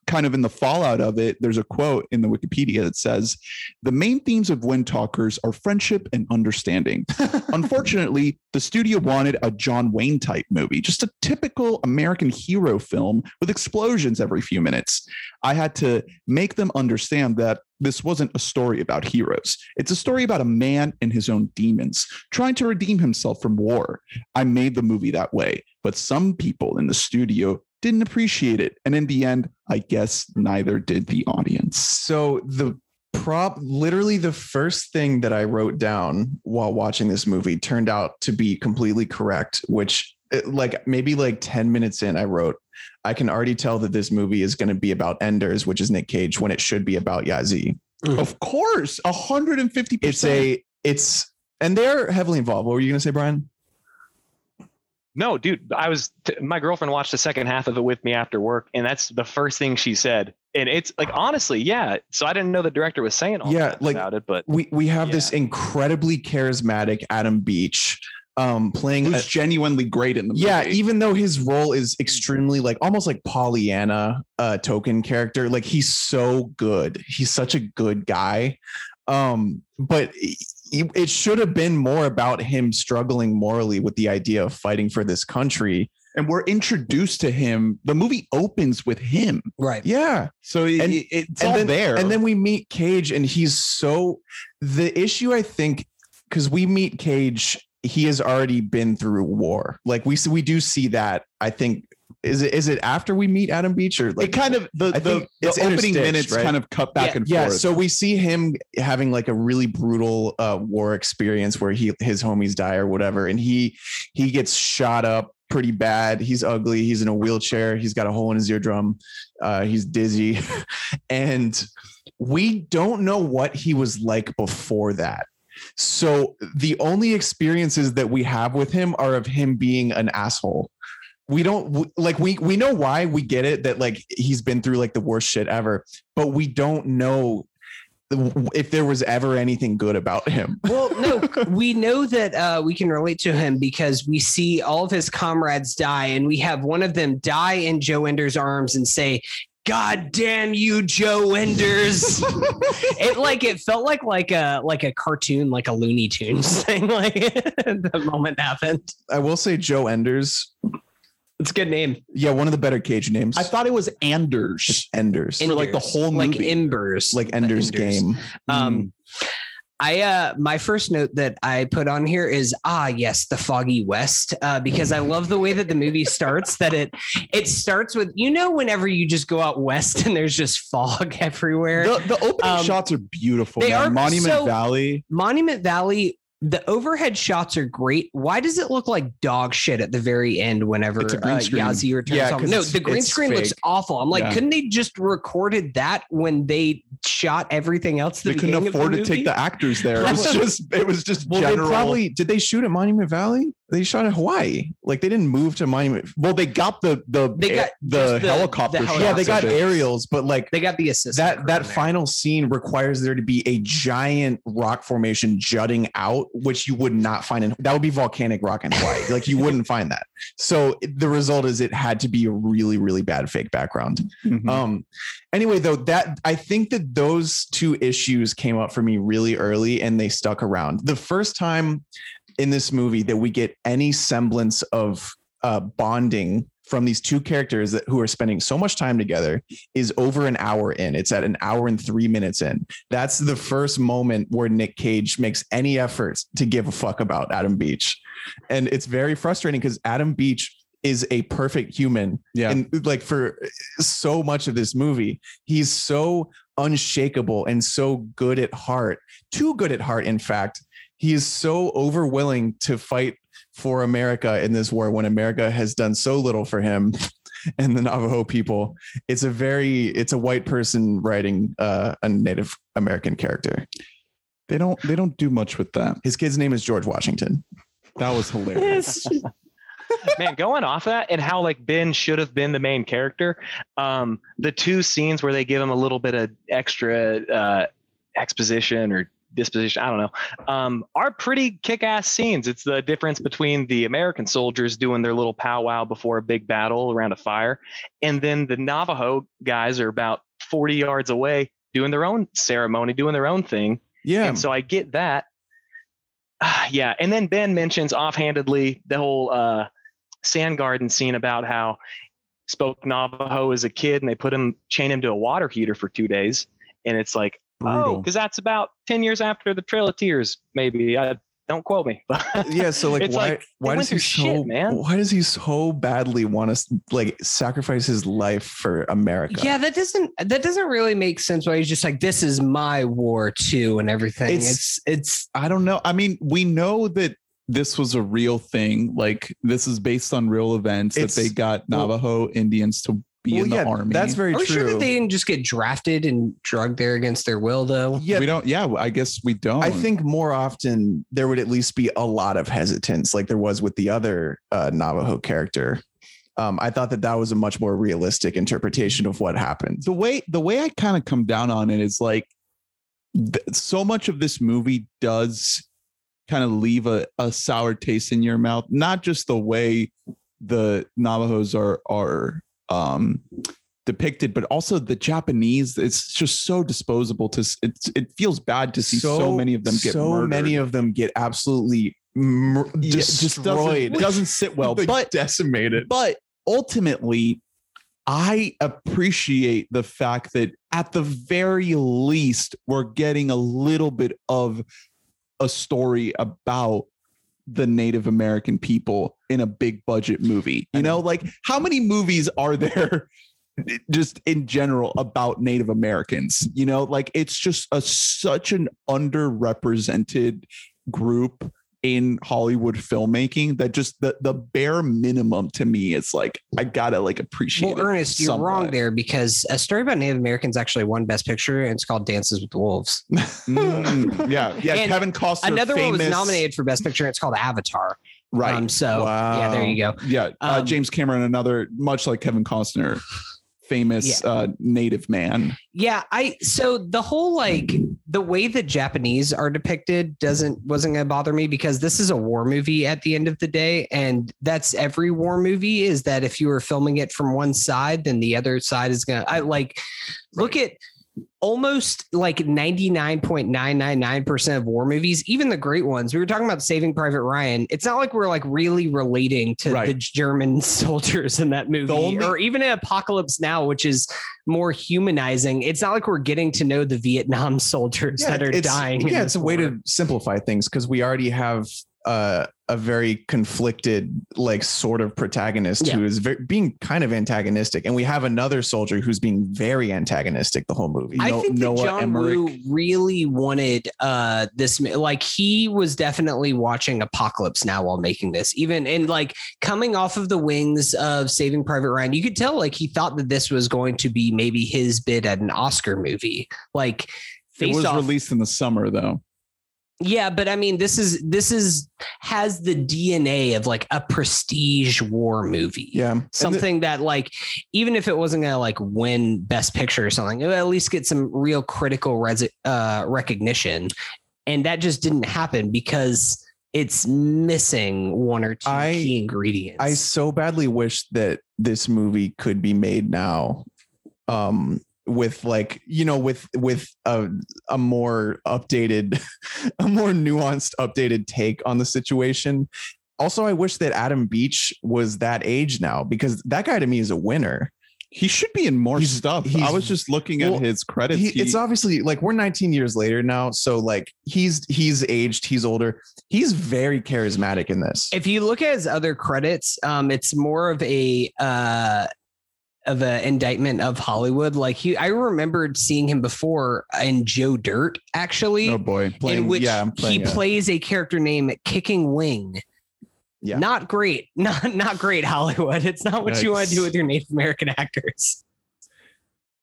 Speaker 4: kind of in the fallout of it, there's a quote in the Wikipedia that says, "The main themes of Wind Talkers are friendship and understanding. (laughs) Unfortunately, the studio wanted a John Wayne type movie, just a typical American hero film with explosions every few minutes. I had to make them understand that." this wasn't a story about heroes. It's a story about a man and his own demons trying to redeem himself from war. I made the movie that way, but some people in the studio didn't appreciate it. And in the end, I guess neither did the audience.
Speaker 6: So the prop literally the first thing that I wrote down while watching this movie turned out to be completely correct, which it- like maybe like 10 minutes in I wrote I can already tell that this movie is going to be about Enders, which is Nick Cage when it should be about Yahzee. Mm-hmm.
Speaker 4: Of course, 150%.
Speaker 6: It's a it's and they're heavily involved. What were you going to say, Brian?
Speaker 7: No, dude, I was t- my girlfriend watched the second half of it with me after work, and that's the first thing she said. And it's like honestly, yeah. So I didn't know the director was saying all
Speaker 6: Yeah,
Speaker 7: that
Speaker 6: like-
Speaker 7: about it, but
Speaker 6: We we have this incredibly charismatic Adam Beach um playing a,
Speaker 4: who's genuinely great in the movie.
Speaker 6: yeah even though his role is extremely like almost like pollyanna uh token character like he's so good he's such a good guy um but he- it should have been more about him struggling morally with the idea of fighting for this country
Speaker 4: and we're introduced to him. The movie opens with him.
Speaker 5: Right.
Speaker 6: yeah
Speaker 4: So it,
Speaker 6: And-
Speaker 4: it- it's
Speaker 6: and
Speaker 4: all
Speaker 6: then,
Speaker 4: there.
Speaker 6: and then we meet cage and he's so the issue i think because we meet cage he has already been through war like we see we do see that i think is it is it after we meet adam beach or like
Speaker 4: it kind of the,
Speaker 6: I
Speaker 4: the, the
Speaker 6: it's
Speaker 4: opening
Speaker 6: interstitched,
Speaker 4: minutes
Speaker 6: right?
Speaker 4: kind of cut back
Speaker 5: Yeah.
Speaker 4: and
Speaker 6: yeah
Speaker 4: forth.
Speaker 6: so we see him having like a really brutal uh war experience where he his homies die or whatever and he he gets shot up pretty bad. He's ugly. He's in a wheelchair. He's got a hole in his eardrum. Uh he's dizzy. (laughs) And we don't know what he was like before that. So the only experiences that we have with him are of him being an asshole we don't like we we know why we get it that like he's been through like the worst shit ever but we don't know if there was ever anything good about him (laughs)
Speaker 5: Well, no, we know that uh, we can relate to him because we see all of his comrades die, and we have one of them die in Joe Ender's arms and say, "God damn you, Joe Enders!" (laughs) it like it felt like like a like a cartoon, like a Looney Tunes (laughs) thing. Like the moment happened.
Speaker 6: i will say joe enders
Speaker 5: It's a good name.
Speaker 6: yeah one of the better cage names
Speaker 4: I thought it was Anders.
Speaker 6: enders
Speaker 4: For, like, the
Speaker 5: Enders.
Speaker 4: whole
Speaker 5: like
Speaker 4: movie.
Speaker 5: embers,
Speaker 6: like
Speaker 5: The
Speaker 6: ender's
Speaker 5: Enders.
Speaker 6: game
Speaker 5: Um, I uh my first note that I put on here is ah yes the foggy west uh because I love the way that the movie starts that it it starts with you know whenever you just go out west and there's just fog (laughs) everywhere
Speaker 4: the, the opening
Speaker 5: Um,
Speaker 4: shots are beautiful.
Speaker 5: they
Speaker 4: man.
Speaker 5: are
Speaker 4: Monument
Speaker 5: so-
Speaker 4: Valley.
Speaker 5: Monument Valley the overhead shots are great why does it look like dog shit at the very end whenever
Speaker 4: It's a green
Speaker 5: uh,
Speaker 4: screen.
Speaker 5: Yahzee returns
Speaker 6: Yeah,
Speaker 5: home
Speaker 6: 'cause
Speaker 5: no the green
Speaker 6: it's
Speaker 5: screen looks awful I'm like
Speaker 4: Yeah.
Speaker 5: couldn't they just recorded that when they shot everything else the
Speaker 4: They couldn't
Speaker 5: beginning of the
Speaker 4: afford to take the actors there. It was (laughs) just it was just
Speaker 6: well
Speaker 4: general.
Speaker 6: they probably did they shoot at monument valley they shot in hawaii. Like they didn't move to monument
Speaker 4: well they got the the
Speaker 5: They got
Speaker 4: the,
Speaker 5: just the-
Speaker 4: helicopter.
Speaker 5: the
Speaker 4: shots.
Speaker 6: yeah they got aerials but like
Speaker 5: they got the assistant
Speaker 6: that that final scene requires there to be a giant rock formation jutting out which you would not find in that would be volcanic rock in hawaii. Like you wouldn't (laughs) find that. So the result is it had to be a really really bad fake background.
Speaker 4: Mhm.
Speaker 6: um anyway though that i think that those two issues came up for me really early and they stuck around. The first time in this movie that we get any semblance of uh bonding from these two characters that who are spending so much time together is over an hour in. It's at an hour and three minutes in. That's the first moment where nick cage makes any efforts to give a fuck about adam beach. And it's very frustrating because adam beach is a perfect human.
Speaker 4: Yeah.
Speaker 6: and like for so much of this movie he's so unshakable and so good at heart too good at heart in fact he is so overwilling to fight for america in this war when america has done so little for him (laughs) and the navajo people it's a very it's a white person writing uh, a native american character
Speaker 4: They don't they don't do much with that.
Speaker 6: his kid's name is george washington
Speaker 4: That was hilarious. (laughs)
Speaker 7: man going off that and how like ben should have been the main character um the two scenes where they give him a little bit of extra uh exposition or disposition i don't know um are pretty kick-ass scenes it's the difference between the american soldiers doing their little powwow before a big battle around a fire and then the navajo guys are about 40 yards away doing their own ceremony doing their own thing
Speaker 6: yeah
Speaker 7: and so I get that. Ah, (sighs) yeah. And then Ben mentions offhandedly the whole uh, sand garden scene about how spoke Navajo as a kid and they put him, chain him to a water heater for two days. And it's like, Oh,
Speaker 4: brutal.
Speaker 7: because that's about ten years after the Trail of Tears. Maybe I don't quote me.
Speaker 6: yeah so like why
Speaker 7: like,
Speaker 6: why does he so
Speaker 7: shit, man.
Speaker 6: why does he so badly want to like sacrifice his life for america
Speaker 5: Yeah, that doesn't that doesn't really make sense. Why he's just like, this is my war too, and everything.
Speaker 4: It's-
Speaker 5: It's it's,
Speaker 4: I don't know. I mean, we know that this was a real thing. Like this is based on real events
Speaker 6: It's-
Speaker 4: that they got
Speaker 6: well-
Speaker 4: Navajo Indians to be
Speaker 6: well,
Speaker 4: in the
Speaker 6: yeah,
Speaker 4: army.
Speaker 6: that's very
Speaker 5: are we
Speaker 6: true
Speaker 5: sure that they didn't just get drafted and drugged there against their will though?
Speaker 6: yeah
Speaker 4: we don't. Yeah, I guess we don't.
Speaker 6: I think more often there would at least be a lot of hesitance, like there was with the other uh, Navajo character. Um, I thought that that was a much more realistic interpretation of what happened.
Speaker 4: the way the way I kind of come down on it is like th- so much of this movie does kind of leave a, a sour taste in your mouth. Not just the way the Navajos are are um depicted, but also the Japanese. It's just so disposable to. It's it feels bad to see so, many of them get
Speaker 6: so
Speaker 4: murdered.
Speaker 6: many of them get absolutely mur-
Speaker 4: Yeah, it doesn't,
Speaker 6: destroyed, (laughs)
Speaker 4: doesn't sit well. But
Speaker 6: decimated.
Speaker 4: but ultimately i appreciate the fact that at the very least we're getting a little bit of a story about the native american people in a big budget movie you know like how many movies are there (laughs) just in general about native americans you know like it's just a such an underrepresented group in Hollywood filmmaking that just the the bare minimum to me is like I gotta like appreciate.
Speaker 5: Well,
Speaker 4: it
Speaker 5: Ernest, you're wrong there because a story about Native Americans actually won Best Picture, and it's called Dances with Wolves. (laughs)
Speaker 4: Mm, yeah, yeah. (laughs)
Speaker 5: And
Speaker 4: Kevin Costner.
Speaker 5: Another one was nominated for Best Picture. and It's called Avatar.
Speaker 4: Right.
Speaker 5: Um, so yeah, there you go.
Speaker 4: yeah. uh,
Speaker 5: um,
Speaker 4: James Cameron, another much like Kevin Costner, famous uh, native man.
Speaker 5: Yeah, I so the whole like the way that Japanese are depicted doesn't wasn't gonna bother me because this is a war movie at the end of the day, and that's every war movie is that if you were filming it from one side, then the other side is gonna I like look at almost like 99.999% of war movies, even the great ones. We were talking about Saving Private Ryan. It's not like we're like really relating to
Speaker 4: Right.
Speaker 5: the German (laughs) soldiers in that movie
Speaker 4: only-
Speaker 5: or even in Apocalypse Now, which is more humanizing. It's not like we're getting to know the Vietnam (laughs) soldiers that are dying.
Speaker 6: Yeah, it's a way to simplify things because we already have uh, a very conflicted, like sort of protagonist
Speaker 5: Yeah.
Speaker 6: who is very, being kind of antagonistic, and we have another soldier who's being very antagonistic the whole movie.
Speaker 5: I
Speaker 4: No-
Speaker 5: think that
Speaker 4: Noah
Speaker 5: John
Speaker 4: Emmerich.
Speaker 5: Woo really wanted uh this like he was definitely watching Apocalypse Now while making this. Even and like coming off of the wings of Saving Private Ryan, you could tell like he thought that this was going to be maybe his bid at an Oscar movie. Like
Speaker 4: It was
Speaker 5: Off,
Speaker 4: released in the summer though.
Speaker 5: Yeah, but I mean, this is this is has the DNA of like a prestige war movie.
Speaker 6: yeah, And the-
Speaker 5: Something that like, even if it wasn't gonna like win Best Picture or something, it would at least get some real critical res- uh, recognition, and that just didn't happen because it's missing one or two
Speaker 6: I-
Speaker 5: key ingredients.
Speaker 6: I so badly wish that this movie could be made now. Um, with like you know with with a, a more updated (laughs) a more nuanced updated take on the situation also i wish that adam beach was that age now because that guy to me is a winner
Speaker 4: He should be in more
Speaker 6: He's-
Speaker 4: stuff. I was just looking
Speaker 6: well,
Speaker 4: at his credits.
Speaker 6: he,
Speaker 4: He-
Speaker 6: it's obviously like we're 19 years later now so like he's he's aged he's older he's very charismatic in this
Speaker 5: if you look at his other credits, um, it's more of a uh of an indictment of Hollywood. Like he, I remembered seeing him before in Joe Dirt, actually.
Speaker 4: oh boy.
Speaker 6: playing-
Speaker 5: in which
Speaker 6: yeah, I'm playing
Speaker 5: he
Speaker 6: a-
Speaker 5: plays a character named Kicking Wing.
Speaker 6: Yeah.
Speaker 5: Not great. (laughs) Not not great Hollywood. It's not what you want to do with your Native American actors.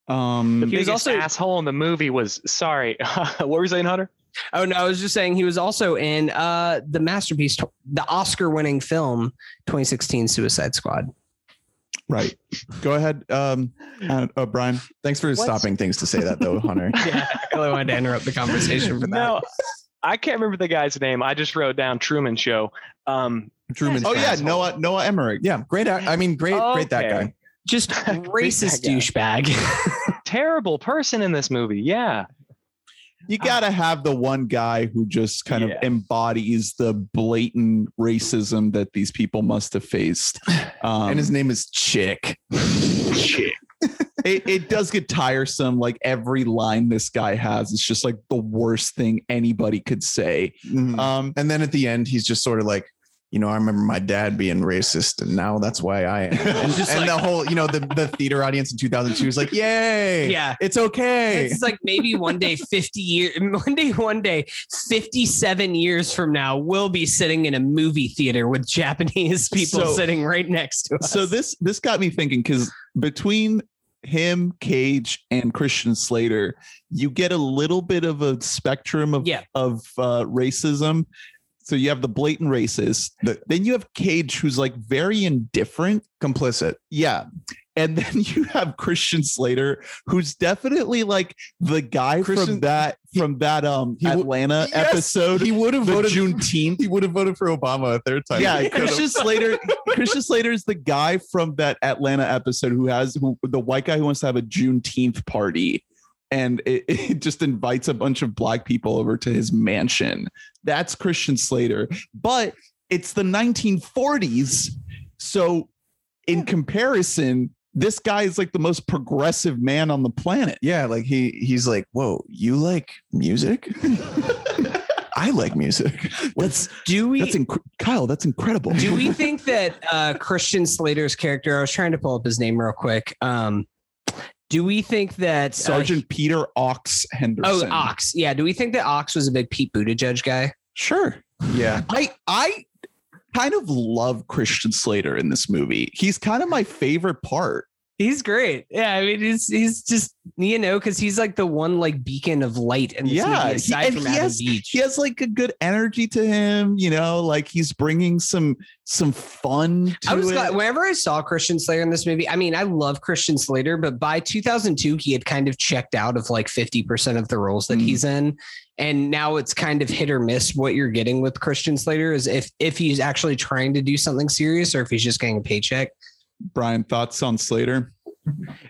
Speaker 4: Um,
Speaker 7: The
Speaker 5: He was
Speaker 7: biggest
Speaker 5: also-
Speaker 7: asshole in the movie was sorry. (laughs) what were you saying, Hunter?
Speaker 5: Oh no, I was just saying he was also in uh the masterpiece, the Oscar winning film 2016 Suicide Squad.
Speaker 4: Right. Go ahead, um, uh, uh, Brian.
Speaker 6: thanks for
Speaker 7: What's-
Speaker 6: stopping things to say that though hunter (laughs)
Speaker 5: Yeah, I really wanted to interrupt the conversation for that.
Speaker 7: No, I can't remember the guy's name. I just wrote down Truman Show. Um,
Speaker 6: truman
Speaker 4: Oh yeah,
Speaker 7: Asshole.
Speaker 4: Noah Noah Emmerich.
Speaker 6: yeah great act- i mean great great that guy
Speaker 5: Just (laughs) racist douchebag. (laughs)
Speaker 7: terrible person in this movie. Yeah.
Speaker 4: You gotta have the one guy who just kind
Speaker 7: Yeah.
Speaker 4: of embodies the blatant racism that these people must have faced. (sighs) Um,
Speaker 6: and his name is chick
Speaker 7: Shit. (laughs)
Speaker 4: it, it does get tiresome. Like every line this guy has, it's just like the worst thing anybody could say.
Speaker 6: Mhm.
Speaker 4: Um,
Speaker 6: and then at the end, he's just sort of like, you know, I remember my dad being racist, and now that's why I am. (laughs) And,
Speaker 5: Just
Speaker 6: and
Speaker 5: like-
Speaker 6: the whole, you know, the, the theater audience in 2002 is like, (laughs) yay,
Speaker 5: Yeah.
Speaker 6: it's okay.
Speaker 5: It's like maybe one day, (laughs) 50 years, one day, one day, 57 years from now, we'll be sitting in a movie theater with Japanese people
Speaker 4: So-
Speaker 5: sitting right next to us.
Speaker 4: so this this got me thinking because between him, Cage, and Christian Slater, you get a little bit of a spectrum of
Speaker 5: Yeah.
Speaker 4: of uh, racism. So you have the blatant racist.
Speaker 6: The-
Speaker 4: then you have Cage, who's like very indifferent.
Speaker 6: complicit.
Speaker 4: Yeah. And (laughs) then you have Christian Slater, who's definitely like the guy from that from that um
Speaker 6: he w-
Speaker 4: Atlanta
Speaker 6: Yes,
Speaker 4: episode,
Speaker 6: He would have voted.
Speaker 4: Juneteenth. (laughs)
Speaker 6: He would have voted for Obama a third time.
Speaker 4: Yeah, (laughs) Christian Slater. Christian Slater is the guy from that Atlanta episode who has who the white guy who wants to have a Juneteenth party, and it, (laughs) it just invites a bunch of black people over to his mansion. That's Christian Slater, but it's the 1940s, so in comparison, this guy is like the most progressive man on the planet.
Speaker 6: Yeah, like he he's like, whoa, you like music? (laughs) I like music.
Speaker 4: That's
Speaker 5: do we
Speaker 4: that's inc- Kyle. That's incredible.
Speaker 5: do we think that uh Christian Slater's character? I was trying to pull up his name real quick. Um, do we think that uh,
Speaker 4: Sergeant Peter Ox Henderson?
Speaker 5: oh Ox? Yeah. Do we think that Ox was a big Pete Buttigieg guy?
Speaker 4: Sure.
Speaker 6: Yeah.
Speaker 4: I I kind of love Christian Slater in this movie. He's kind of my favorite part.
Speaker 5: He's great. Yeah, I mean, he's he's just you know because he's like the one like beacon of light and
Speaker 4: Yeah, he-
Speaker 5: aside
Speaker 4: and
Speaker 5: from
Speaker 4: he
Speaker 5: Adam
Speaker 4: has-
Speaker 5: Beach.
Speaker 4: He has like a good energy to him, you know, like he's bringing some some fun to
Speaker 5: I was glad whenever I saw Christian Slater in this movie. I mean, I love Christian Slater, but by 2002, he had kind of checked out of like 50% of the roles that
Speaker 4: Mhm.
Speaker 5: he's in. And now it's kind of hit or miss what you're getting with Christian Slater is if if he's actually trying to do something serious or if he's just getting a paycheck.
Speaker 4: Brian, thoughts on Slater?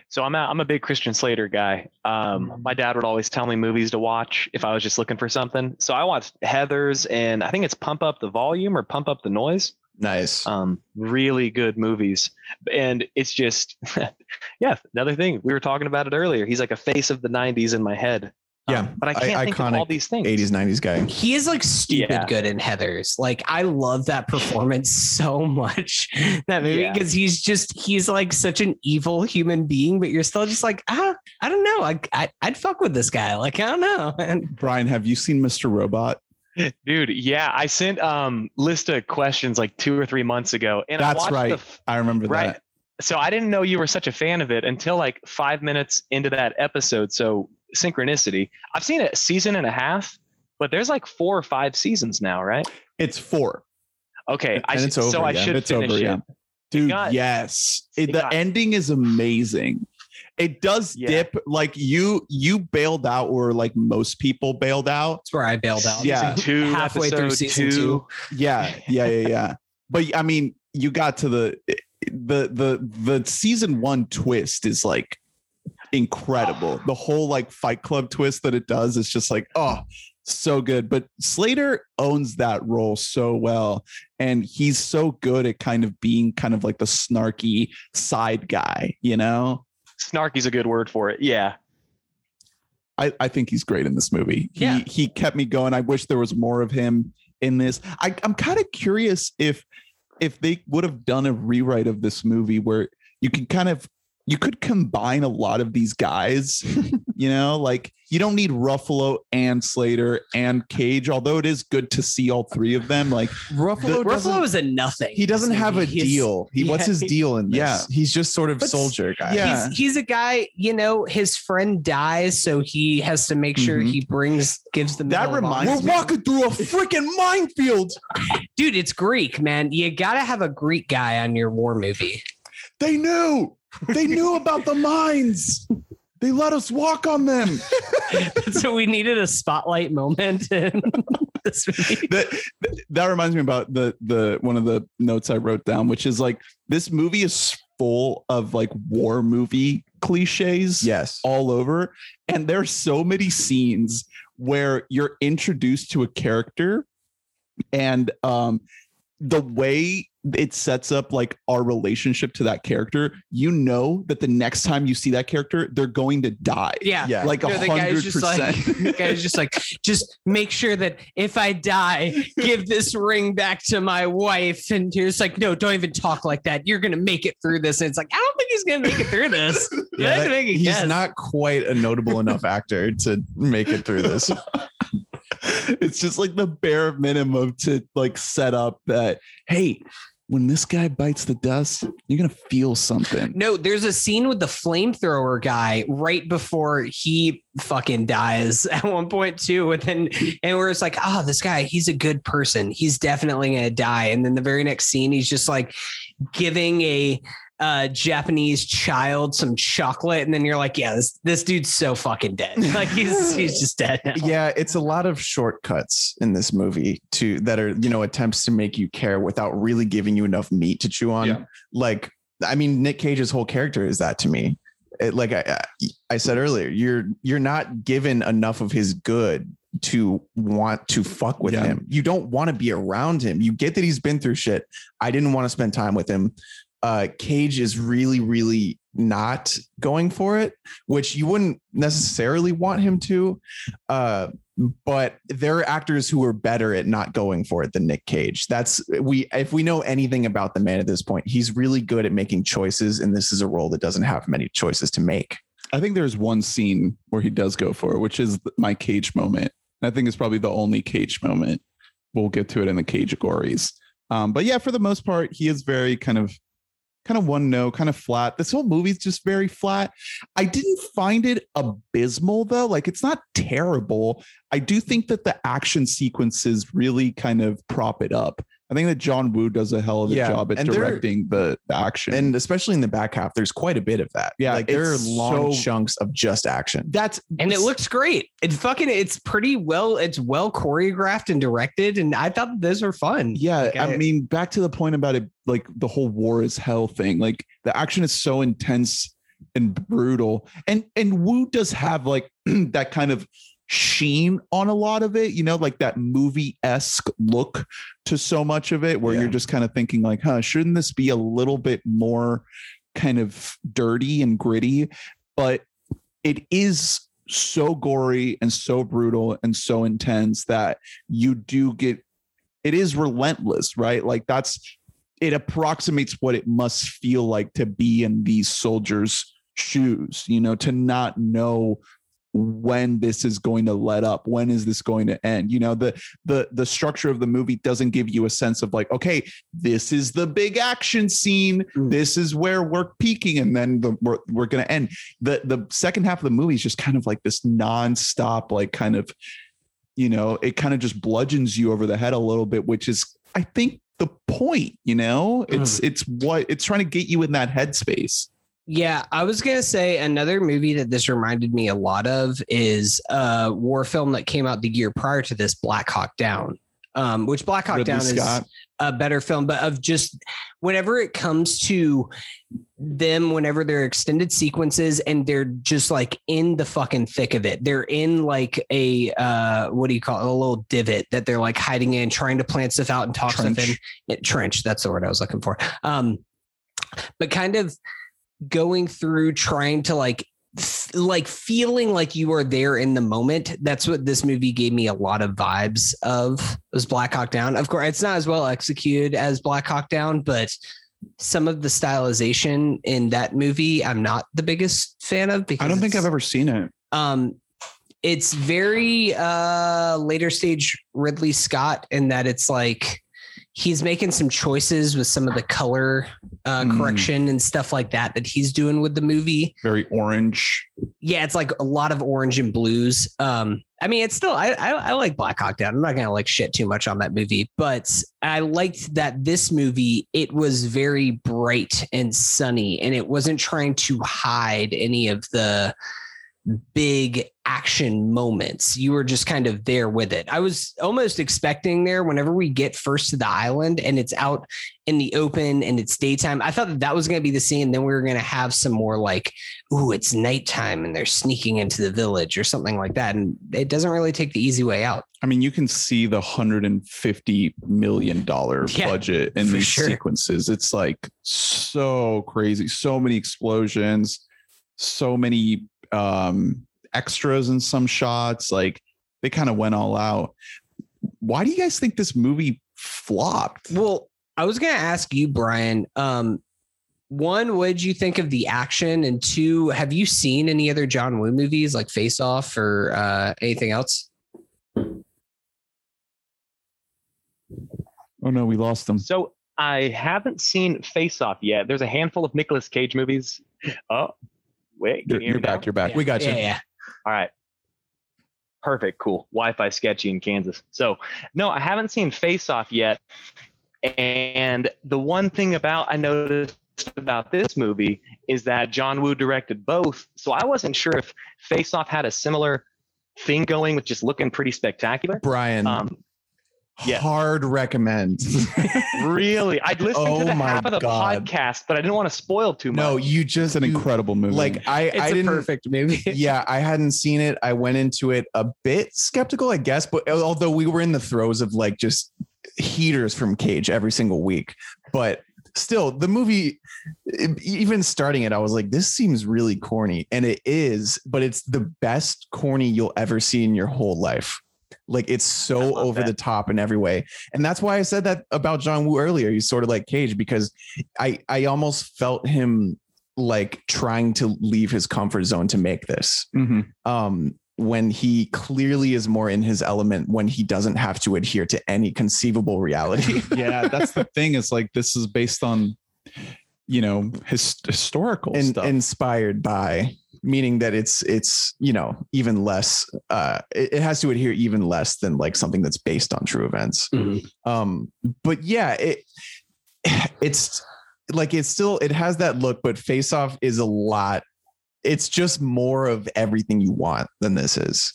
Speaker 7: So I'm a, I'm a big Christian Slater guy. Um, my dad would always tell me movies to watch if I was just looking for something. So I watched Heathers and I think it's Pump Up the Volume or Pump Up the Noise.
Speaker 6: Nice.
Speaker 7: Um, really good movies. And it's just, (laughs) yeah, another thing. We were talking about it earlier. He's like a face of the 90s in my head. Um,
Speaker 6: Yeah,
Speaker 7: but I can't
Speaker 6: I-
Speaker 7: think of all these things.
Speaker 6: 80s, 90s guy.
Speaker 5: He is like stupid
Speaker 7: Yeah.
Speaker 5: good in Heathers. Like I love that performance (laughs) so much. That movie
Speaker 7: Yeah.
Speaker 5: because he's just he's like such an evil human being, but you're still just like ah, I don't know. I, I I'd fuck with this guy. Like I don't know. (laughs) And
Speaker 4: Brian, have you seen Mr. Robot?
Speaker 7: Dude, yeah, I sent um list of questions like two or three months ago, and I
Speaker 4: That's
Speaker 7: watched
Speaker 4: right.
Speaker 7: The, f-
Speaker 4: I remember
Speaker 7: right.
Speaker 4: that.
Speaker 7: So I didn't know you were such a fan of it until like five minutes into that episode. So synchronicity. I've seen it a season and a half, but there's like four or five seasons now, right?
Speaker 4: It's four.
Speaker 7: Okay, I
Speaker 6: And
Speaker 7: should,
Speaker 6: it's over,
Speaker 7: so I
Speaker 6: yeah.
Speaker 7: should
Speaker 4: It's
Speaker 7: finish
Speaker 4: over,
Speaker 7: it.
Speaker 4: yeah. Dude,
Speaker 7: got-
Speaker 4: yes. It,
Speaker 7: it
Speaker 4: the
Speaker 7: got-
Speaker 4: ending is amazing. It does
Speaker 7: Yeah.
Speaker 4: dip like you you bailed out or like most people bailed out.
Speaker 5: that's where I bailed out.
Speaker 4: Yeah.
Speaker 7: Two
Speaker 5: Halfway through
Speaker 7: episode
Speaker 5: season two.
Speaker 4: Yeah, (laughs) yeah, yeah, yeah. but I mean, you got to the the the the season one twist is like incredible. (sighs) The whole like Fight Club twist that it does is just like oh, so good. But Slater owns that role so well, and he's so good at kind of being kind of like the snarky side guy. You know,
Speaker 7: Snarky's a good word for it. Yeah.
Speaker 4: I I think he's great in this movie. He
Speaker 5: Yeah.
Speaker 4: he kept me going. I wish there was more of him in this. I, I'm kind of curious if if they would have done a rewrite of this movie where you can kind of you could combine a lot of these guys, (laughs) you know, like you don't need Ruffalo and Slater and Cage, although it is good to see all three of them. Like,
Speaker 6: Ruffalo,
Speaker 5: Ruffalo is a nothing.
Speaker 6: he doesn't have a.
Speaker 5: He's-
Speaker 6: deal. He, what's his
Speaker 5: he-
Speaker 6: deal in this?
Speaker 4: Yeah.
Speaker 6: He's just sort of
Speaker 4: But
Speaker 6: soldier guy.
Speaker 4: yeah.
Speaker 5: He's, he's a guy, you know, his friend dies, so he has to make sure
Speaker 4: Mhm.
Speaker 5: he brings, gives the
Speaker 4: That
Speaker 5: Medal of Honor.
Speaker 4: reminds
Speaker 6: We're walking through a freaking minefield.
Speaker 5: dude, it's Greek, man. You gotta have a Greek guy on your war movie.
Speaker 4: they knew, they knew about the mines. They let us walk on them. (laughs)
Speaker 5: so we needed a spotlight moment in (laughs) this
Speaker 4: that that reminds me about the the one of the notes I wrote down, which is like this movie is full of like war movie cliches
Speaker 6: Yes.
Speaker 4: all over, and there's so many scenes where you're introduced to a character, and um, the way it sets up like our relationship to that character, you know that the next time you see that character, they're going to die.
Speaker 5: Yeah.
Speaker 6: Yeah.
Speaker 4: Like a
Speaker 5: No,
Speaker 4: hundred
Speaker 5: just like
Speaker 4: percent.
Speaker 5: the guy's just like just make sure that if I die, give this ring back to my wife. And you're just like, no, don't even talk like that. You're gonna make it through this. And it's like, I don't think he's gonna make it through this. (laughs)
Speaker 6: Yeah, that-
Speaker 5: make a
Speaker 6: he's
Speaker 5: guess.
Speaker 6: not quite a notable enough actor to make it through this. (laughs)
Speaker 4: it's just like the bare minimum to like set up that hey when this guy bites the dust you're gonna feel something
Speaker 5: No, there's a scene with the flamethrower guy right before he fucking dies (laughs) at one point too. And then and where it's like, oh, this guy, he's a good person. He's definitely gonna die. And then the very next scene, he's just like giving a uh Japanese child some chocolate, and then you're like, yeah, this this dude's so fucking dead. (laughs) Like he's he's just dead now.
Speaker 6: yeah, it's a lot of shortcuts in this movie to that are you know attempts to make you care without really giving you enough meat to chew on.
Speaker 4: Yeah.
Speaker 6: Like, I mean, Nick Cage's whole character is that to me. It, like I, I- I said earlier, you're you're not given enough of his good to want to fuck with
Speaker 4: Yeah.
Speaker 6: him. You don't want to be around him. You get that he's been through shit. I didn't want to spend time with him. Uh, Cage is really, really not going for it, which you wouldn't necessarily want him to. Uh, but there are actors who are better at not going for it than Nick Cage. That's we if we know anything about the man at this point, he's really good at making choices, and this is a role that doesn't have many choices to make.
Speaker 4: i think there's one scene where he does go for it which is my cage moment i think it's probably the only cage moment we'll get to it in the cage gories um, but yeah for the most part he is very kind of kind of one note kind of flat. This whole movie's just very flat. I didn't find it abysmal though. Like it's not terrible. I do think that the action sequences really kind of prop it up i think that john woo does a hell of a
Speaker 6: Yeah,
Speaker 4: job at
Speaker 6: and
Speaker 4: directing the, the action
Speaker 6: And especially in the back half, there's quite a bit of that.
Speaker 4: Yeah,
Speaker 6: like there are
Speaker 4: it's
Speaker 6: long
Speaker 4: so-
Speaker 6: chunks of just action.
Speaker 4: that's
Speaker 5: And it looks great. It fucking it's pretty well, it's well choreographed and directed. And I thought those were fun.
Speaker 4: Yeah,
Speaker 5: Like,
Speaker 4: I,
Speaker 5: I-
Speaker 4: mean, back to the point about it, like the whole war is hell thing. Like the action is so intense and brutal, and and Woo does have like (clears throat) that kind of sheen on a lot of it. You know, like that movie esque look to so much of it, where
Speaker 6: Yeah.
Speaker 4: you're just kind of thinking like, huh, shouldn't this be a little bit more kind of dirty and gritty? But it is so gory and so brutal and so intense that you do get it is relentless, right? Like that's it approximates what it must feel like to be in these soldiers' shoes, you know, to not know when this is going to let up when is this going to end? You know the the the structure of the movie doesn't give you a sense of like okay this is the big action scene.
Speaker 5: Mm.
Speaker 4: this is where we're peaking and then the, we're, we're going to end. The the second half of the movie is just kind of like this nonstop like kind of you know it kind of just bludgeons you over the head a little bit which is i think the point you know? It's it's what it's trying to get you in that headspace
Speaker 5: Yeah, I was gonna say another movie that this reminded me a lot of is a war film that came out the year prior to this, Black Hawk Down. Um, which Black Hawk
Speaker 4: Ridley
Speaker 5: Down
Speaker 4: Scott.
Speaker 5: is a better film, but of just whenever it comes to them, whenever they're extended sequences and they're just like in the fucking thick of it, they're in like a uh, what do you call it, a little divot that they're like hiding in, trying to plant stuff out and talk stuff in.
Speaker 4: Trench.
Speaker 5: It, trench, that's the word I was looking for. Um, but kind of going through trying to like f- like feeling like you are there in the moment that's what this movie gave me a lot of vibes of was black hawk down. Of course it's not as well executed as black hawk down but some of the stylization in that movie i'm not the biggest fan of because
Speaker 4: i don't think i've ever seen it.
Speaker 5: Um it's very uh later stage ridley scott in that it's like he's making some choices with some of the color uh
Speaker 4: Mm.
Speaker 5: correction and stuff like that that he's doing with the movie.
Speaker 4: Very orange.
Speaker 5: Yeah it's like a lot of orange and blues. Um i mean it's still i i, I like black hawk down. I'm not gonna like shit too much on that movie but i liked that this movie it was very bright and sunny and it wasn't trying to hide any of the big action moments. You were just kind of there with it. I was almost expecting there whenever we get first to the island and it's out in the open and it's daytime. I thought that, that was going to be the scene. Then we were going to have some more like, ooh, it's nighttime and they're sneaking into the village or something like that. And it doesn't really take the easy way out.
Speaker 4: I mean, you can see the hundred and fifty million dollar (laughs)
Speaker 5: Yeah,
Speaker 4: budget in these
Speaker 5: sure.
Speaker 4: sequences. It's like so crazy, so many explosions, so many um extras in some shots. Like they kind of went all out. Why do you guys think this movie flopped?
Speaker 5: Well, I was going to ask you, Brian. Um, one, what did you think of the action? And two, have you seen any other John Woo movies like Face Off or uh, anything else?
Speaker 4: Oh no, we lost them.
Speaker 7: So I haven't seen Face Off yet. There's a handful of Nicolas Cage movies. Oh, (laughs) wait,
Speaker 4: You're,
Speaker 7: you hear
Speaker 4: you're
Speaker 7: me now?
Speaker 4: back. You're back.
Speaker 6: We got you.
Speaker 5: Yeah, yeah.
Speaker 7: All right. Perfect. Cool. Wi-Fi sketchy in Kansas. So no, I haven't seen Face Off yet. And the one thing about I noticed about this movie is that John Woo directed both. So I wasn't sure if Face Off had a similar thing going with just looking pretty spectacular.
Speaker 6: Brian,
Speaker 7: Um, yeah.
Speaker 6: hard recommend. (laughs)
Speaker 7: really, I'd listened
Speaker 6: Oh
Speaker 7: to the
Speaker 6: my
Speaker 7: half of the
Speaker 6: God.
Speaker 7: podcast, but I didn't want to spoil too much.
Speaker 6: no, you just
Speaker 4: an
Speaker 6: you-
Speaker 4: incredible movie.
Speaker 6: like I
Speaker 5: It's
Speaker 6: I
Speaker 5: a
Speaker 6: didn't
Speaker 5: perfect movie. (laughs)
Speaker 6: yeah, I hadn't seen it. I went into it a bit skeptical, I guess, but although we were in the throes of like just heaters from Cage every single week, but still the movie even starting it I was like this seems really corny and it is, but it's the best corny you'll ever see in your whole life. Like it's so over
Speaker 7: that.
Speaker 6: the top in every way. And that's why I said that about John Woo earlier. He's sort of like Cage because I I almost felt him like trying to leave his comfort zone to make this
Speaker 4: Mhm.
Speaker 6: um when he clearly is more in his element when he doesn't have to adhere to any conceivable reality (laughs)
Speaker 4: yeah, that's the thing. Is like this is based on, you know, his, historical
Speaker 6: and
Speaker 4: stuff.
Speaker 6: inspired by meaning that it's it's you know even less uh it, it has to adhere even less than like something that's based on true events
Speaker 5: Mhm.
Speaker 6: um but yeah it (sighs) it's like it's still it has that look but face off is a lot it's just more of everything you want than this is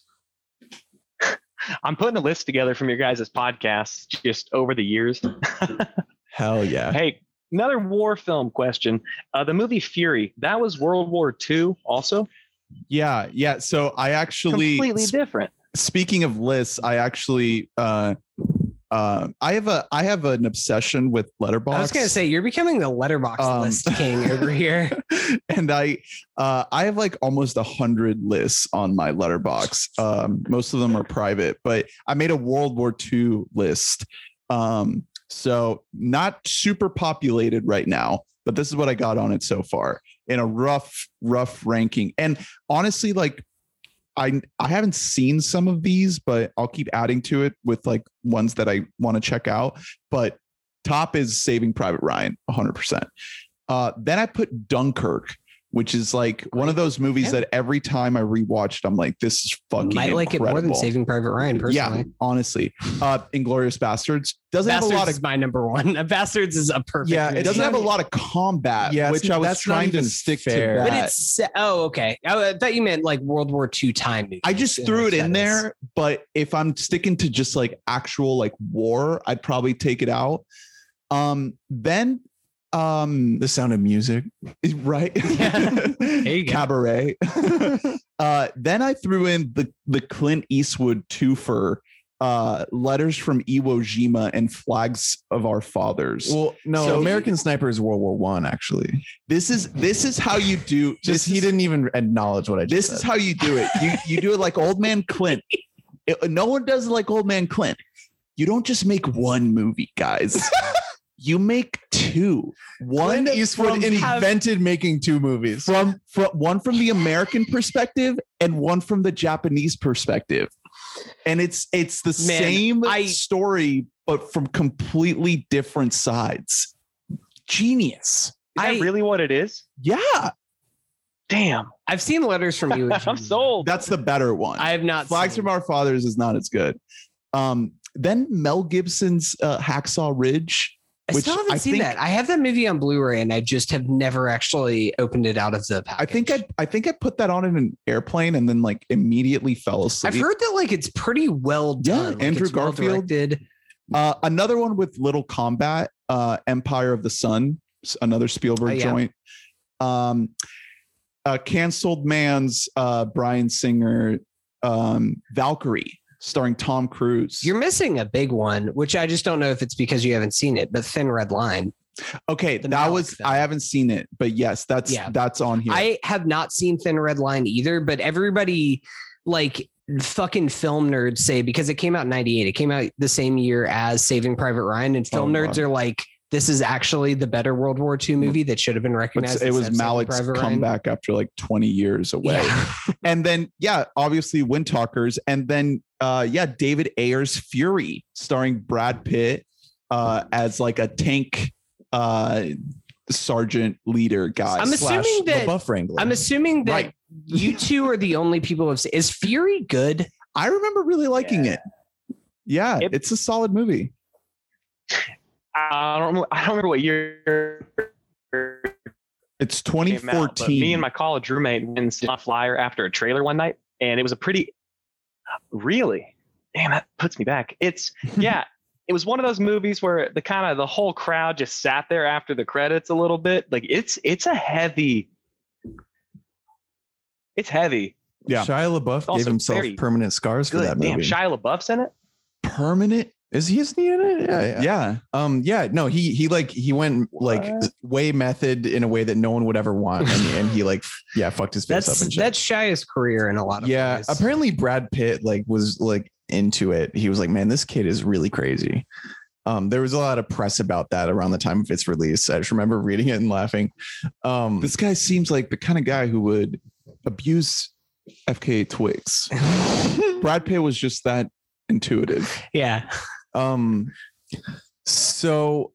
Speaker 6: (laughs)
Speaker 7: I'm putting a list together from your guys' podcasts just over the years. (laughs)
Speaker 6: hell yeah
Speaker 7: hey, another war film question. Uh, the movie Fury, that was World War II also?
Speaker 4: yeah, yeah. So I actually
Speaker 7: Completely different.
Speaker 4: speaking of lists, I actually uh uh I have a I have an obsession with Letterboxd.
Speaker 5: I was going to say, you're becoming the Letterboxd
Speaker 4: Um,
Speaker 5: list king over (laughs) here.
Speaker 4: and I uh I have like almost a hundred lists on my Letterboxd. Um most of them are private, but I made a World War II list. Um so not super populated right now, but this is what I got on it so far in a rough, rough ranking. And honestly, like I I haven't seen some of these, but I'll keep adding to it with like ones that I want to check out. But top is Saving Private Ryan, 100%. Uh, then I put Dunkirk, which is like one of those movies
Speaker 5: Yeah.
Speaker 4: that every time I rewatched, I'm like, this is fucking
Speaker 5: Might like it more than. Saving Private Ryan, personally.
Speaker 4: Yeah, honestly. Uh, Inglourious Basterds doesn't
Speaker 5: Bastards
Speaker 4: have a lot
Speaker 5: is
Speaker 4: of
Speaker 5: my number one. (laughs) Bastards is a perfect.
Speaker 6: Yeah, it
Speaker 4: it doesn't have a lot of combat,
Speaker 6: Yeah,
Speaker 4: which I was trying to stick
Speaker 6: fair.
Speaker 4: to.
Speaker 5: But it's oh okay. I I thought you meant like World War II time movie.
Speaker 4: I just threw it in there, but if I'm sticking to just like actual like war, I'd probably take it out. Um, then, um,
Speaker 6: the sound of music
Speaker 4: right, (laughs)
Speaker 5: go.
Speaker 4: cabaret. (laughs) uh, then I threw in the the Clint Eastwood twofer, uh, letters from Iwo Jima and flags of our fathers.
Speaker 6: well no
Speaker 4: So-
Speaker 6: american sniper is world war one actually
Speaker 4: this is this is how you do.
Speaker 6: just he
Speaker 4: is-
Speaker 6: didn't even acknowledge what i
Speaker 4: This
Speaker 6: said.
Speaker 4: is how you do it. You you do it like old man Clint. It- no one does it like old man Clint. You don't just make one movie, guys. (laughs) you make two. One
Speaker 6: Clint Eastwood
Speaker 4: from,
Speaker 6: invented making two movies.
Speaker 4: from from one from the American perspective and one from the Japanese perspective. And it's it's the
Speaker 5: Man,
Speaker 4: same
Speaker 5: I-
Speaker 4: story, but from completely different sides. Genius.
Speaker 7: Is that
Speaker 5: I-
Speaker 7: really what it is?
Speaker 4: Yeah,
Speaker 7: Damn.
Speaker 5: I've seen letters from you. (laughs)
Speaker 7: I'm sold.
Speaker 4: that's the better one.
Speaker 5: I have not.
Speaker 4: Flags
Speaker 5: seen-
Speaker 4: from Our Fathers is not as good. Um, then Mel Gibson's uh, Hacksaw Ridge
Speaker 5: I
Speaker 4: which
Speaker 5: still haven't
Speaker 4: I
Speaker 5: seen
Speaker 4: think-
Speaker 5: that. I have that movie on Blu-ray, and I just have never actually opened it out of the
Speaker 4: I think I I think I put that on in an airplane and then like immediately fell asleep.
Speaker 5: I've heard that like it's pretty well
Speaker 4: Yeah,
Speaker 5: done. Like,
Speaker 4: Andrew Garfield.
Speaker 5: did.
Speaker 4: Uh, another one with little combat, uh, Empire of the Sun, another Spielberg
Speaker 5: Oh, yeah.
Speaker 4: joint. Um, uh, canceled man's uh, Bryan Singer, um, Valkyrie, starring Tom Cruise.
Speaker 5: You're missing a big one, which I just don't know if it's because you haven't seen it. But Thin Red Line.
Speaker 4: okay,
Speaker 5: the
Speaker 4: that was
Speaker 5: film.
Speaker 4: I haven't seen it, but yes, that's
Speaker 5: Yeah.
Speaker 4: that's on here.
Speaker 5: I have not seen Thin Red Line either, but everybody like fucking film nerds say because it came out in 98, it came out the same year as Saving Private Ryan, and film
Speaker 4: Oh,
Speaker 5: nerds
Speaker 4: wow.
Speaker 5: are like, this is actually the better World War II movie that should have been
Speaker 4: But
Speaker 5: recognized.
Speaker 4: it was
Speaker 5: instead of Saving Malick's
Speaker 4: comeback after like 20 years away.
Speaker 5: Yeah. (laughs)
Speaker 4: and then yeah, obviously Windtalkers, and then uh yeah, David Ayer's Fury, starring Brad Pitt uh as like a tank uh sergeant leader guy.
Speaker 5: I'm assuming
Speaker 6: the
Speaker 5: that-
Speaker 6: buff wrangler.
Speaker 5: I'm assuming that
Speaker 4: Right.
Speaker 5: you (laughs) two are the only people who have seen. Is Fury good?
Speaker 4: I remember really liking
Speaker 7: Yeah.
Speaker 4: it. Yeah,
Speaker 7: It-
Speaker 4: it's a solid movie.
Speaker 7: I don't remember, I don't remember what year
Speaker 4: It's
Speaker 7: it came out,
Speaker 4: 2014.
Speaker 7: me and my college roommate went saw a flyer after a trailer one night, and it was a pretty really damn that puts me back. It's (laughs) yeah, it was one of those movies where the kind of the whole crowd just sat there after the credits a little bit. Like it's it's a heavy, it's heavy.
Speaker 4: yeah.
Speaker 6: Shia LaBeouf gave himself
Speaker 7: very
Speaker 6: permanent scars for
Speaker 7: Good
Speaker 6: that
Speaker 7: damn. Shia LaBeouf's in it.
Speaker 4: Permanent.
Speaker 6: Is he isn't he in it? Yeah, yeah.
Speaker 4: Yeah.
Speaker 6: Um, yeah, no, he he like he went like
Speaker 7: What?
Speaker 6: way method in a way that no one would ever want, and, and he like (laughs) yeah fucked his face up
Speaker 5: That's
Speaker 6: and shit.
Speaker 5: that's Shia's career in a lot of ways.
Speaker 6: yeah,
Speaker 5: ways.
Speaker 6: apparently Brad Pitt like was like into it. He was like, man, this kid is really crazy. Um, there was a lot of press about that around the time of its release. I just remember reading it and laughing. Um,
Speaker 4: This guy seems like the kind of guy who would abuse FKA Twigs. (laughs) Brad Pitt was just that intuitive.
Speaker 5: Yeah.
Speaker 6: Um so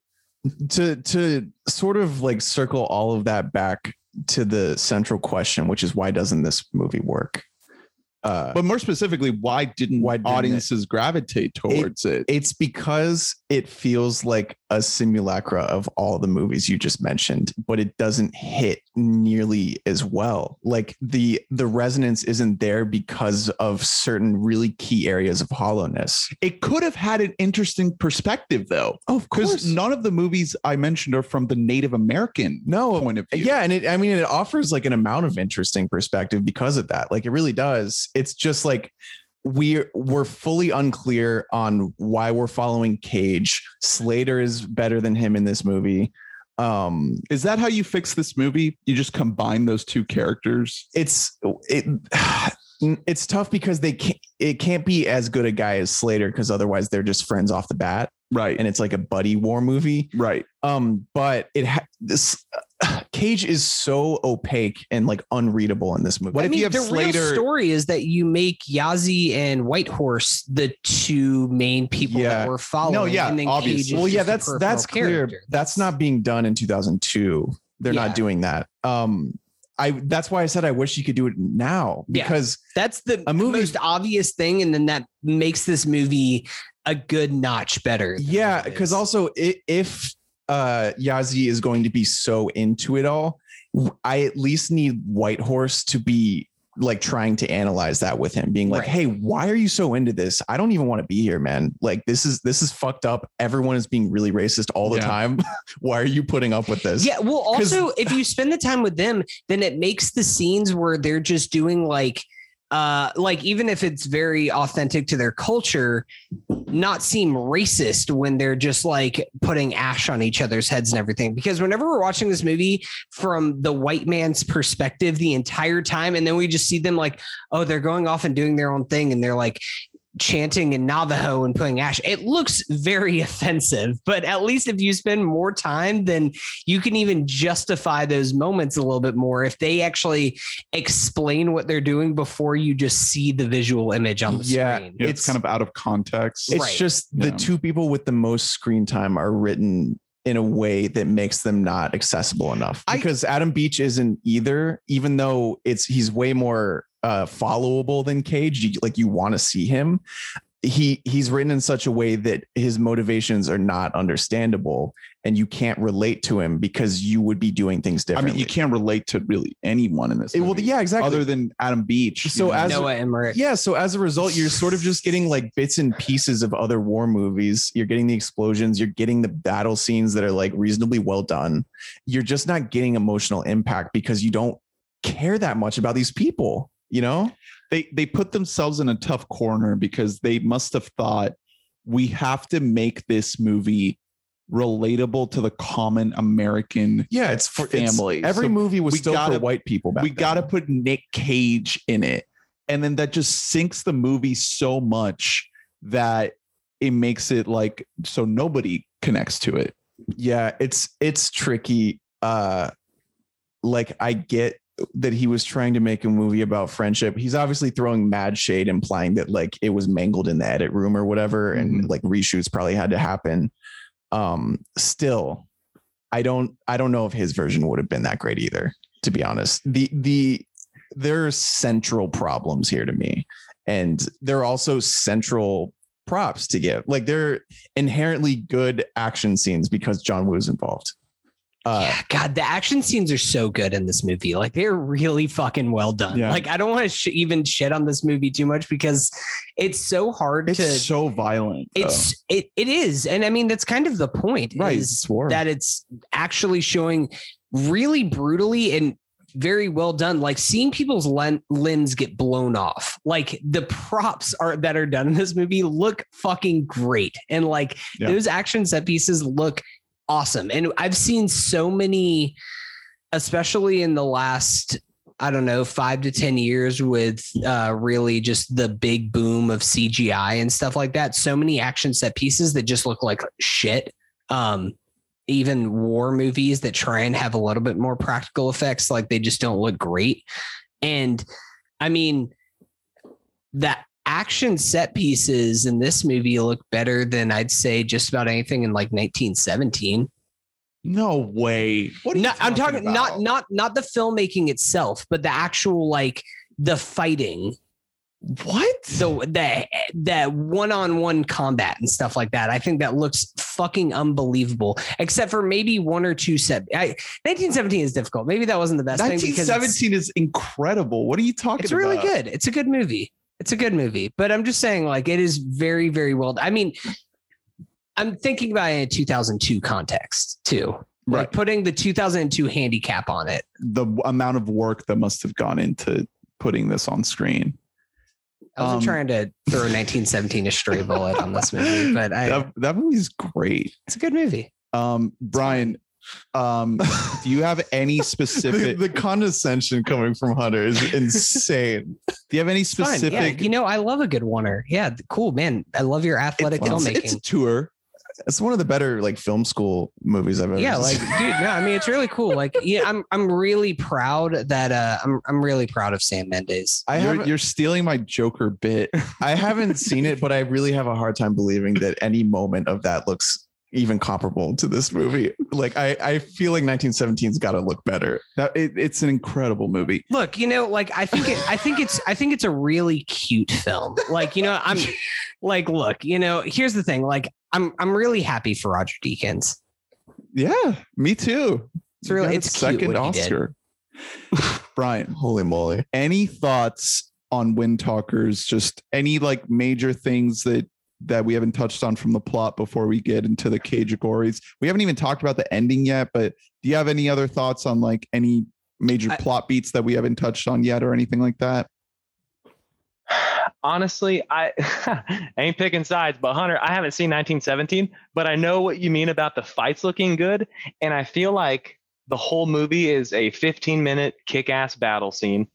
Speaker 6: to to sort of like circle all of that back to the central question which is why doesn't this movie work uh
Speaker 4: But more specifically, why didn't,
Speaker 6: Why didn't it?
Speaker 4: audiences gravitate towards it?
Speaker 6: it's because it feels like a simulacra of all the movies you just mentioned but it doesn't hit nearly as well like the the resonance isn't there because of certain really key areas of hollowness
Speaker 4: It could have had an interesting perspective, though,
Speaker 6: oh of
Speaker 4: course. none of the movies I mentioned are from the Native American
Speaker 6: no
Speaker 4: point of view.
Speaker 6: Yeah, and it I mean it offers like an amount of interesting perspective because of that. Like it really does. It's just like we're we're fully unclear on why we're following Cage. Slater is better than him in this movie. Um
Speaker 4: Is that how you fix this movie? You just combine those two characters?
Speaker 6: it's it it's tough because they can't it can't be as good a guy as Slater because otherwise they're just friends off the bat
Speaker 4: Right.
Speaker 6: and it's like a buddy war movie.
Speaker 4: right.
Speaker 6: Um, but it ha- this (sighs) Cage is so opaque and like unreadable in this movie.
Speaker 4: What
Speaker 5: I
Speaker 4: if
Speaker 5: mean,
Speaker 4: you have
Speaker 5: the
Speaker 4: Slater-
Speaker 5: real story is that you make Yahzee and Whitehorse the two main people
Speaker 6: Yeah.
Speaker 5: that we're following.
Speaker 4: No, yeah,
Speaker 5: and then
Speaker 4: obviously.
Speaker 5: Cage is
Speaker 6: well, yeah,
Speaker 5: just
Speaker 6: that's
Speaker 5: peripheral
Speaker 6: that's clear.
Speaker 5: character.
Speaker 6: That's not being done in 2002. They're
Speaker 5: Yeah.
Speaker 6: not doing that. Um, I that's why I said I wish you could do it now
Speaker 5: Yeah.
Speaker 6: because
Speaker 5: That's the
Speaker 6: A movie-
Speaker 5: most obvious thing, and then that makes this movie a good notch better.
Speaker 6: yeah, because also if uh Yahzee is going to be so into it all, I at least need Whitehorse to be like trying to analyze that with him, being like,
Speaker 5: Right.
Speaker 6: "Hey, why are you so into this? I don't even want to be here, man. Like this is this is fucked up. Everyone is being really racist all the
Speaker 4: Yeah.
Speaker 6: time. (laughs) why are you putting up with this?"
Speaker 5: Yeah, well also if you spend the time with them, then it makes the scenes where they're just doing like uh like even if it's very authentic to their culture not seem racist when they're just like putting ash on each other's heads and everything. Because whenever we're watching this movie from the white man's perspective the entire time and then we just see them like oh they're going off and doing their own thing and they're like chanting in Navajo and putting ash. It looks very (laughs) offensive, but at least if you spend more time, then you can even justify those moments a little bit more if they actually explain what they're doing before you just see the visual image on the
Speaker 6: Yeah,
Speaker 5: screen.
Speaker 4: Yeah, it's,
Speaker 6: It's-
Speaker 4: kind of out of context.
Speaker 6: It's
Speaker 5: Right.
Speaker 6: just the
Speaker 4: Yeah.
Speaker 6: two people with the most screen time are written in a way that makes them not accessible enough.
Speaker 4: I-
Speaker 6: Because Adam Beach isn't either, even though it's he's way more uh followable than Cage. You, like you want to see him. he he's written in such a way that his motivations are not understandable and you can't relate to him because you would be doing things differently.
Speaker 4: I mean, you can't relate to really anyone in this.
Speaker 6: It- well, yeah, exactly.
Speaker 4: Other than Adam Beach.
Speaker 6: So
Speaker 4: you know?
Speaker 6: as-
Speaker 5: Noah Emmerich.
Speaker 6: yeah, so as a result, you're sort of just getting like bits and pieces of other war movies. You're getting the explosions, you're getting the battle scenes that are like reasonably well done. You're just not getting emotional impact because you don't care that much about these people, you know?
Speaker 4: they they put themselves in a tough corner because they must have thought we have to make this movie relatable to the common American.
Speaker 6: Yeah, it's for it's-
Speaker 4: Family.
Speaker 6: every
Speaker 4: So
Speaker 6: movie was still
Speaker 4: gotta-
Speaker 6: for white people
Speaker 4: we got to put Nick Cage in it, and then that just sinks the movie so much that it makes it like so nobody connects to it.
Speaker 6: yeah it's it's tricky uh like i get that he was trying to make a movie about friendship he's obviously throwing mad shade implying that like it was mangled in the edit room or whatever and
Speaker 4: Mhm.
Speaker 6: like reshoots probably had to happen. Um still i don't i don't know if his version would have been that great either to be honest. The the there are central problems here to me and there are also central props to give. Like they're inherently good action scenes because john Woo is involved uh
Speaker 5: yeah, God, the action scenes are so good in this movie. Like they're really fucking well done.
Speaker 4: Yeah.
Speaker 5: Like I don't want to sh- even shit on this movie too much because it's so hard
Speaker 4: It's
Speaker 5: to.
Speaker 4: so violent. though.
Speaker 5: it's it it is, and I mean that's kind of the point.
Speaker 4: right.
Speaker 5: is that it's actually showing really brutally and very well done like seeing people's len- limbs get blown off like the props are that are done in this movie look fucking great and like
Speaker 4: Yeah.
Speaker 5: those action set pieces look awesome and i've seen so many especially in the last I don't know, five to 10 years with uh, really just the big boom of CGI and stuff like that. So many action set pieces that just look like shit. Um, even war movies that try and have a little bit more practical effects, like they just don't look great. And I mean, that action set pieces in this movie look better than I'd say just about anything in like 1917
Speaker 4: no way. What are you
Speaker 5: not, I'm talking
Speaker 4: about?
Speaker 5: not not not the filmmaking itself, but the actual like the fighting,
Speaker 4: what?
Speaker 5: the the the one on one combat and stuff like that. I think that looks fucking unbelievable. Except for maybe one or two set. I, 1917 is difficult. Maybe that wasn't the best thing
Speaker 4: 1917 is incredible. What are you talking
Speaker 5: it's
Speaker 4: about?
Speaker 5: It's really good. It's a good movie. It's a good movie, but I'm just saying, like, it is very, very well. I mean, I'm thinking about it in a 2002 context too. Like
Speaker 4: Right.
Speaker 5: putting the 2002 handicap on it.
Speaker 4: The amount of work that must have gone into putting this on screen.
Speaker 5: I wasn't
Speaker 4: Um,
Speaker 5: trying to throw 1917 a stray bullet on this movie, but I, (laughs)
Speaker 4: that, that movie's great.
Speaker 5: it's a good movie.
Speaker 4: Um, Brian, um, (laughs) do you have any specific?
Speaker 6: the condescension coming from hunter is insane
Speaker 4: do you have any specific?
Speaker 5: Yeah, you know, I love a good oneer. Yeah, cool, man. I love your athletic
Speaker 4: it's,
Speaker 5: filmmaking.
Speaker 4: it's a tour.
Speaker 6: it's one of the better like film school movies i've ever seen.
Speaker 5: yeah, like, dude, no, I mean, it's really cool. Like, yeah, I'm, I'm really proud that, uh, I'm, I'm really proud of Sam Mendes.
Speaker 6: i
Speaker 4: you're, you're stealing my Joker bit.
Speaker 6: i haven't seen it but i really have a hard time believing that any moment of that looks even comparable to this movie like i i feel like 1917's got to look better
Speaker 4: That it, it's an incredible movie.
Speaker 5: Look, you know, like I think it, I think it's I think it's a really cute film. Like, you know, I'm like, look, you know, here's the thing. Like, I'm I'm really happy for Roger Deakins.
Speaker 4: Yeah, me too.
Speaker 5: It's really- it's
Speaker 4: a
Speaker 5: cute
Speaker 4: second
Speaker 5: what he did.
Speaker 4: Oscar. (laughs) Brian,
Speaker 6: holy moly
Speaker 4: any thoughts on Windtalkers? Just any like major things that that we haven't touched on from the plot before we get into the cage categories. We haven't even talked about the ending yet, but do you have any other thoughts on like any major
Speaker 5: I-
Speaker 4: plot beats that we haven't touched on yet or anything like that? (sighs)
Speaker 7: Honestly, I, I (laughs) ain't picking sides, but Hunter, I haven't seen 1917, but I know what you mean about the fights looking good. And I feel like the whole movie is a 15 minute kick ass battle scene,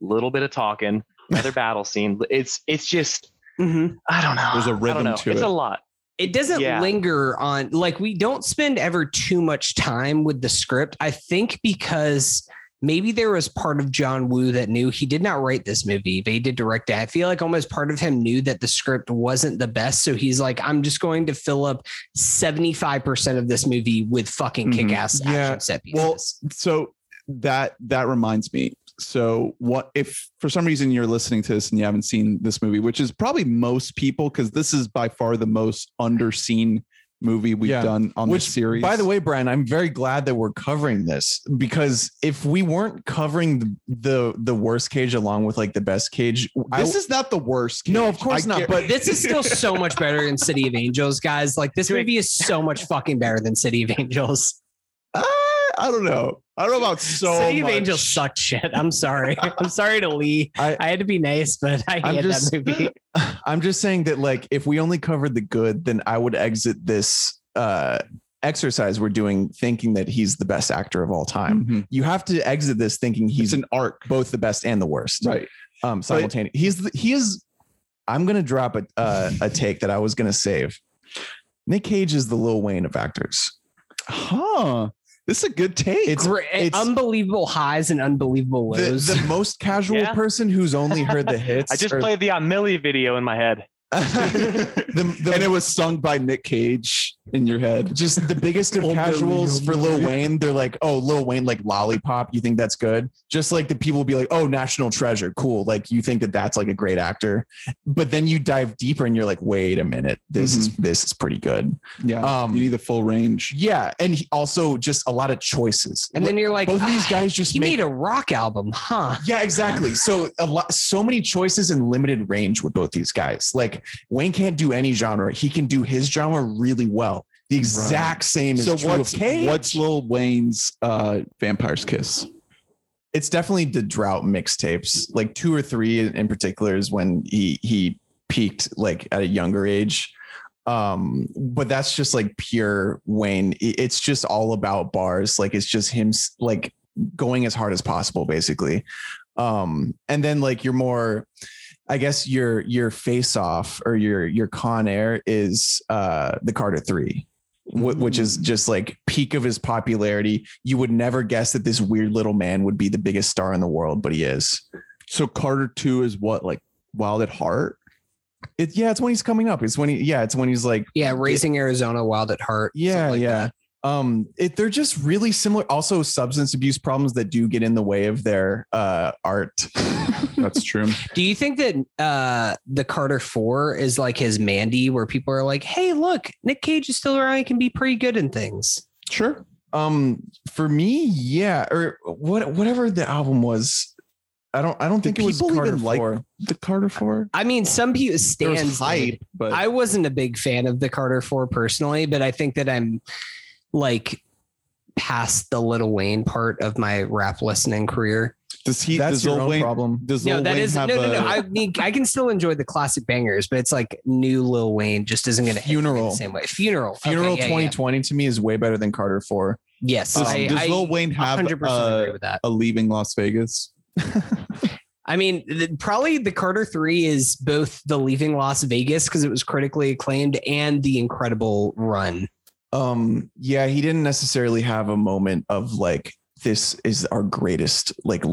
Speaker 7: little bit of talking, another (laughs) battle scene. It's, it's just,
Speaker 5: Mm-hmm.
Speaker 7: I don't know.
Speaker 4: There's a
Speaker 7: don't
Speaker 4: rhythm
Speaker 7: know.
Speaker 4: to
Speaker 7: it's
Speaker 4: it.
Speaker 7: a lot.
Speaker 5: It doesn't
Speaker 7: Yeah.
Speaker 5: linger on like we don't spend ever too much time with the script. I think because maybe there was part of John Woo that knew he did not write this movie, but he did direct it. I feel like almost part of him knew that the script wasn't the best. So he's like, I'm just going to fill up 75% of this movie with fucking
Speaker 4: Mhm.
Speaker 5: kick ass
Speaker 4: Yeah.
Speaker 5: action set pieces.
Speaker 4: Well, so that that reminds me. So what if for some reason you're listening to this and you haven't seen this movie, which is probably most people, because this is by far the most underseen movie we've
Speaker 6: Yeah.
Speaker 4: done on
Speaker 6: Which,
Speaker 4: this series.
Speaker 6: by the way, Brian, I'm very glad that we're covering this because if we weren't covering the the, the worst cage along with like the best cage, I,
Speaker 4: this is not the worst. Cage.
Speaker 6: no, of course
Speaker 4: I
Speaker 6: not.
Speaker 4: get-
Speaker 6: But (laughs)
Speaker 5: This is still so much better than City of Angels, guys. Like this movie is so much fucking better than City of Angels.
Speaker 4: Uh, I don't know. I don't know about so
Speaker 5: City of
Speaker 4: much.
Speaker 5: Angels sucked shit. I'm sorry. (laughs) I'm sorry to Lee.
Speaker 6: I-
Speaker 5: I, had to be nice, but I
Speaker 6: I'm
Speaker 5: hate
Speaker 6: just-
Speaker 5: that movie. (laughs)
Speaker 6: I'm just saying that like if we only covered the good, then I would exit this uh exercise we're doing thinking that he's the best actor of all time.
Speaker 4: Mhm.
Speaker 6: You have to exit this thinking
Speaker 4: He's
Speaker 6: he's
Speaker 4: an arc,
Speaker 6: both the best and the worst.
Speaker 4: right?
Speaker 6: Um simultaneous. He's the, he is I'm gonna drop a uh, a take that I was gonna save. Nick Cage is the Lil Wayne of actors.
Speaker 4: Huh? This is a good take.
Speaker 6: It's
Speaker 5: eh,
Speaker 6: it's-
Speaker 5: unbelievable highs and unbelievable
Speaker 6: the,
Speaker 5: lows.
Speaker 6: the most casual
Speaker 7: Yeah.
Speaker 6: person who's only heard the (laughs) hits.
Speaker 7: I just
Speaker 6: or-
Speaker 7: played the Aunt Millie video in my head. (laughs)
Speaker 6: the, the, (laughs)
Speaker 4: and it was sung by Nick Cage in your head.
Speaker 6: just the biggest of (laughs) casuals for Lil Wayne. They're like, oh, Lil Wayne, like lollipop. You think that's good? Just like the people will be like, oh, National Treasure, cool. Like you think that that's like a great actor, but then you dive deeper and you're like, wait a minute, this is this is pretty good.
Speaker 4: Yeah,
Speaker 6: Um,
Speaker 4: you need the full range.
Speaker 6: Yeah, and he also just a lot of choices.
Speaker 5: and then you're like,
Speaker 6: both of these
Speaker 5: "Ah,
Speaker 6: guys just
Speaker 5: he
Speaker 6: make
Speaker 5: made a rock album, huh?
Speaker 6: yeah, exactly. So a lot, so many choices and limited range with both these guys. Like Wayne can't do any genre; he can do his genre really well. The exact same is
Speaker 4: So
Speaker 6: true
Speaker 4: what's
Speaker 6: of Cage.
Speaker 4: what's Lil Wayne's uh, Vampire's Kiss?
Speaker 6: it's definitely the drought mixtapes. Like two or three in particular is when he he peaked like at a younger age. Um, but that's just like pure Wayne. It's just all about bars. Like it's just him like going as hard as possible, basically. Um, and then like your more, I guess your your face off or your your Con Air is uh the Carter Three which mm-hmm. is just like peak of his popularity. You would never guess that this weird little man would be the biggest star in the world, but he is.
Speaker 4: So Carter Two is what like Wild at Heart.
Speaker 6: It, yeah, it's when he's coming up. It's when he, yeah, it's when he's like,
Speaker 5: Yeah, Raising Arizona, Wild at Heart.
Speaker 6: yeah,
Speaker 5: like
Speaker 6: yeah.
Speaker 5: that.
Speaker 6: Um, it, they're just really similar. Also, substance abuse problems that do get in the way of their uh art. (laughs)
Speaker 4: That's true.
Speaker 5: Do you think that uh the Carter Four is like his Mandy, where people are like, "Hey, look, Nick Cage is still around; he can be pretty good in things."
Speaker 6: Sure. Um, for me, yeah, or what, whatever the album was. I don't. I don't
Speaker 4: Did
Speaker 6: think it was
Speaker 4: people
Speaker 6: Carter
Speaker 4: even like
Speaker 6: Four.
Speaker 4: the Carter Four.
Speaker 5: I mean, some people
Speaker 4: There was
Speaker 5: stands
Speaker 4: hype, but
Speaker 5: I wasn't a big fan of the Carter Four personally, but I think that I'm like past the Lil Wayne part of my rap listening career.
Speaker 4: does he?
Speaker 6: That's
Speaker 4: does
Speaker 6: your
Speaker 4: Lil
Speaker 6: own
Speaker 4: Wayne,
Speaker 6: problem.
Speaker 4: Does
Speaker 5: No,
Speaker 4: Lil
Speaker 5: that
Speaker 4: Wayne
Speaker 5: is no,
Speaker 4: have
Speaker 5: no, no.
Speaker 4: a-
Speaker 5: I mean, I can still enjoy the classic bangers, but it's like new Lil Wayne just isn't going to
Speaker 6: Funeral.
Speaker 5: the same way. Funeral, Okay,
Speaker 6: Funeral
Speaker 5: yeah, yeah.
Speaker 6: 2020 to me is way better than Carter Four.
Speaker 5: Yes,
Speaker 4: Does,
Speaker 5: I,
Speaker 4: does
Speaker 5: I
Speaker 4: Lil Wayne have
Speaker 5: 100% agree
Speaker 4: uh,
Speaker 5: with that.
Speaker 4: a leaving Las Vegas? (laughs)
Speaker 5: I mean, the, probably the Carter Three is both the Leaving Las Vegas because it was critically acclaimed and the Incredible Run.
Speaker 6: Um yeah he didn't necessarily have a moment of like this is our greatest like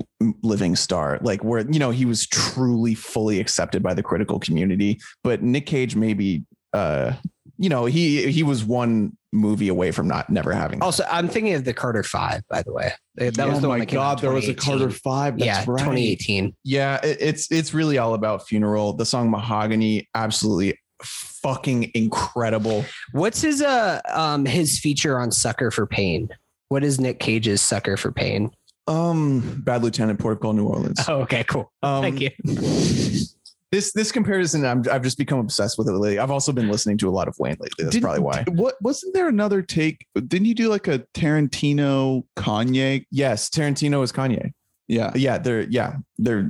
Speaker 6: living star like where you know he was truly fully accepted by the critical community but nick cage maybe uh you know he he was one movie away from not never having
Speaker 5: Also, I'm thinking of the Carter Five, by the way. That was
Speaker 4: oh
Speaker 5: the one
Speaker 4: my
Speaker 5: that
Speaker 4: God, there was a Carter Five. That's
Speaker 5: yeah,
Speaker 4: right.
Speaker 5: 2018.
Speaker 6: yeah it- it's it's really all about funeral the song mahogany absolutely fucking incredible
Speaker 5: What's his uh um his feature on Sucker for Pain? What is Nick Cage's Sucker for Pain?
Speaker 6: um bad lieutenant port call new orleans
Speaker 5: Oh, okay, cool.
Speaker 6: um,
Speaker 5: Thank you.
Speaker 6: this this comparison I'm, i've just become obsessed with it lately i've also been listening to a lot of wayne lately that's
Speaker 4: Didn't-
Speaker 6: probably why
Speaker 4: What wasn't there another take? Didn't you do like a Tarantino Kanye?
Speaker 6: yes tarantino is kanye
Speaker 4: Yeah.
Speaker 6: yeah they're yeah they're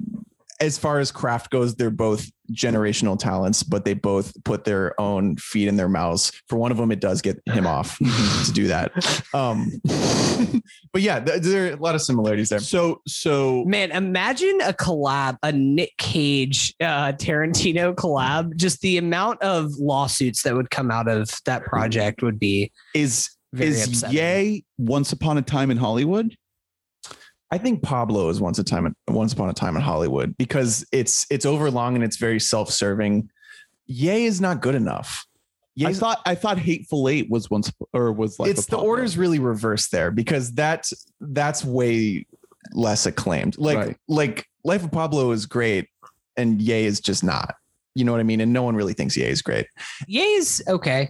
Speaker 6: as far as craft goes they're both generational talents but they both put their own feet in their mouths for one of them it does get him off (laughs) to do that um (laughs) but yeah th- there are a lot of similarities there
Speaker 4: So so
Speaker 5: Man, imagine a collab, a Nick Cage uh, Tarantino collab. Just the amount of lawsuits that would come out of that project would be
Speaker 4: is
Speaker 5: very
Speaker 4: is
Speaker 5: upsetting.
Speaker 4: Ye Once Upon a Time in Hollywood?
Speaker 6: I think Pablo is once a time once upon a time in Hollywood because it's it's overlong and it's very self-serving. Ye is not good enough.
Speaker 4: I thought I thought Hateful Eight was once or was like
Speaker 6: it's the order's really reversed there because that's that's way less acclaimed. Like
Speaker 4: Right.
Speaker 6: like Life of Pablo is great, and Ye is just not. You know what I mean? And no one really thinks Ye is great.
Speaker 5: Ye is okay.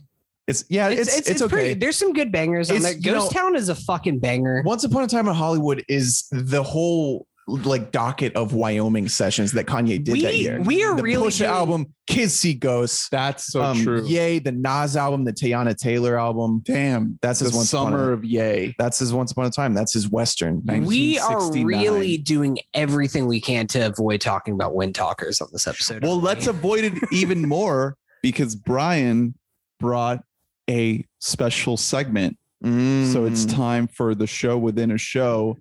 Speaker 6: It's yeah, it's it's, it's, okay.
Speaker 5: pretty- there's some good bangers on
Speaker 6: It's,
Speaker 5: there.
Speaker 6: you know-
Speaker 5: Ghost Town is a fucking banger.
Speaker 6: Once Upon a Time in Hollywood is the whole like docket of Wyoming sessions that Kanye did
Speaker 5: We-
Speaker 6: that year.
Speaker 5: we are
Speaker 6: the
Speaker 5: really
Speaker 6: Pusha
Speaker 5: doing-
Speaker 6: album, Kids See Ghosts.
Speaker 4: That's so
Speaker 6: um,
Speaker 4: true.
Speaker 6: Ye, the Nas album, the Teyana Taylor album.
Speaker 4: Damn.
Speaker 6: That's
Speaker 4: The
Speaker 6: his Once Upon
Speaker 4: summer
Speaker 6: a,
Speaker 4: of Ye.
Speaker 6: That's his Once Upon a Time. That's his Western.
Speaker 5: We are really doing everything we can to avoid talking about wind talkers on this episode.
Speaker 4: Well, let's avoid it even more because Brian brought a special segment. So it's
Speaker 6: Mm.
Speaker 4: time for the show within a show.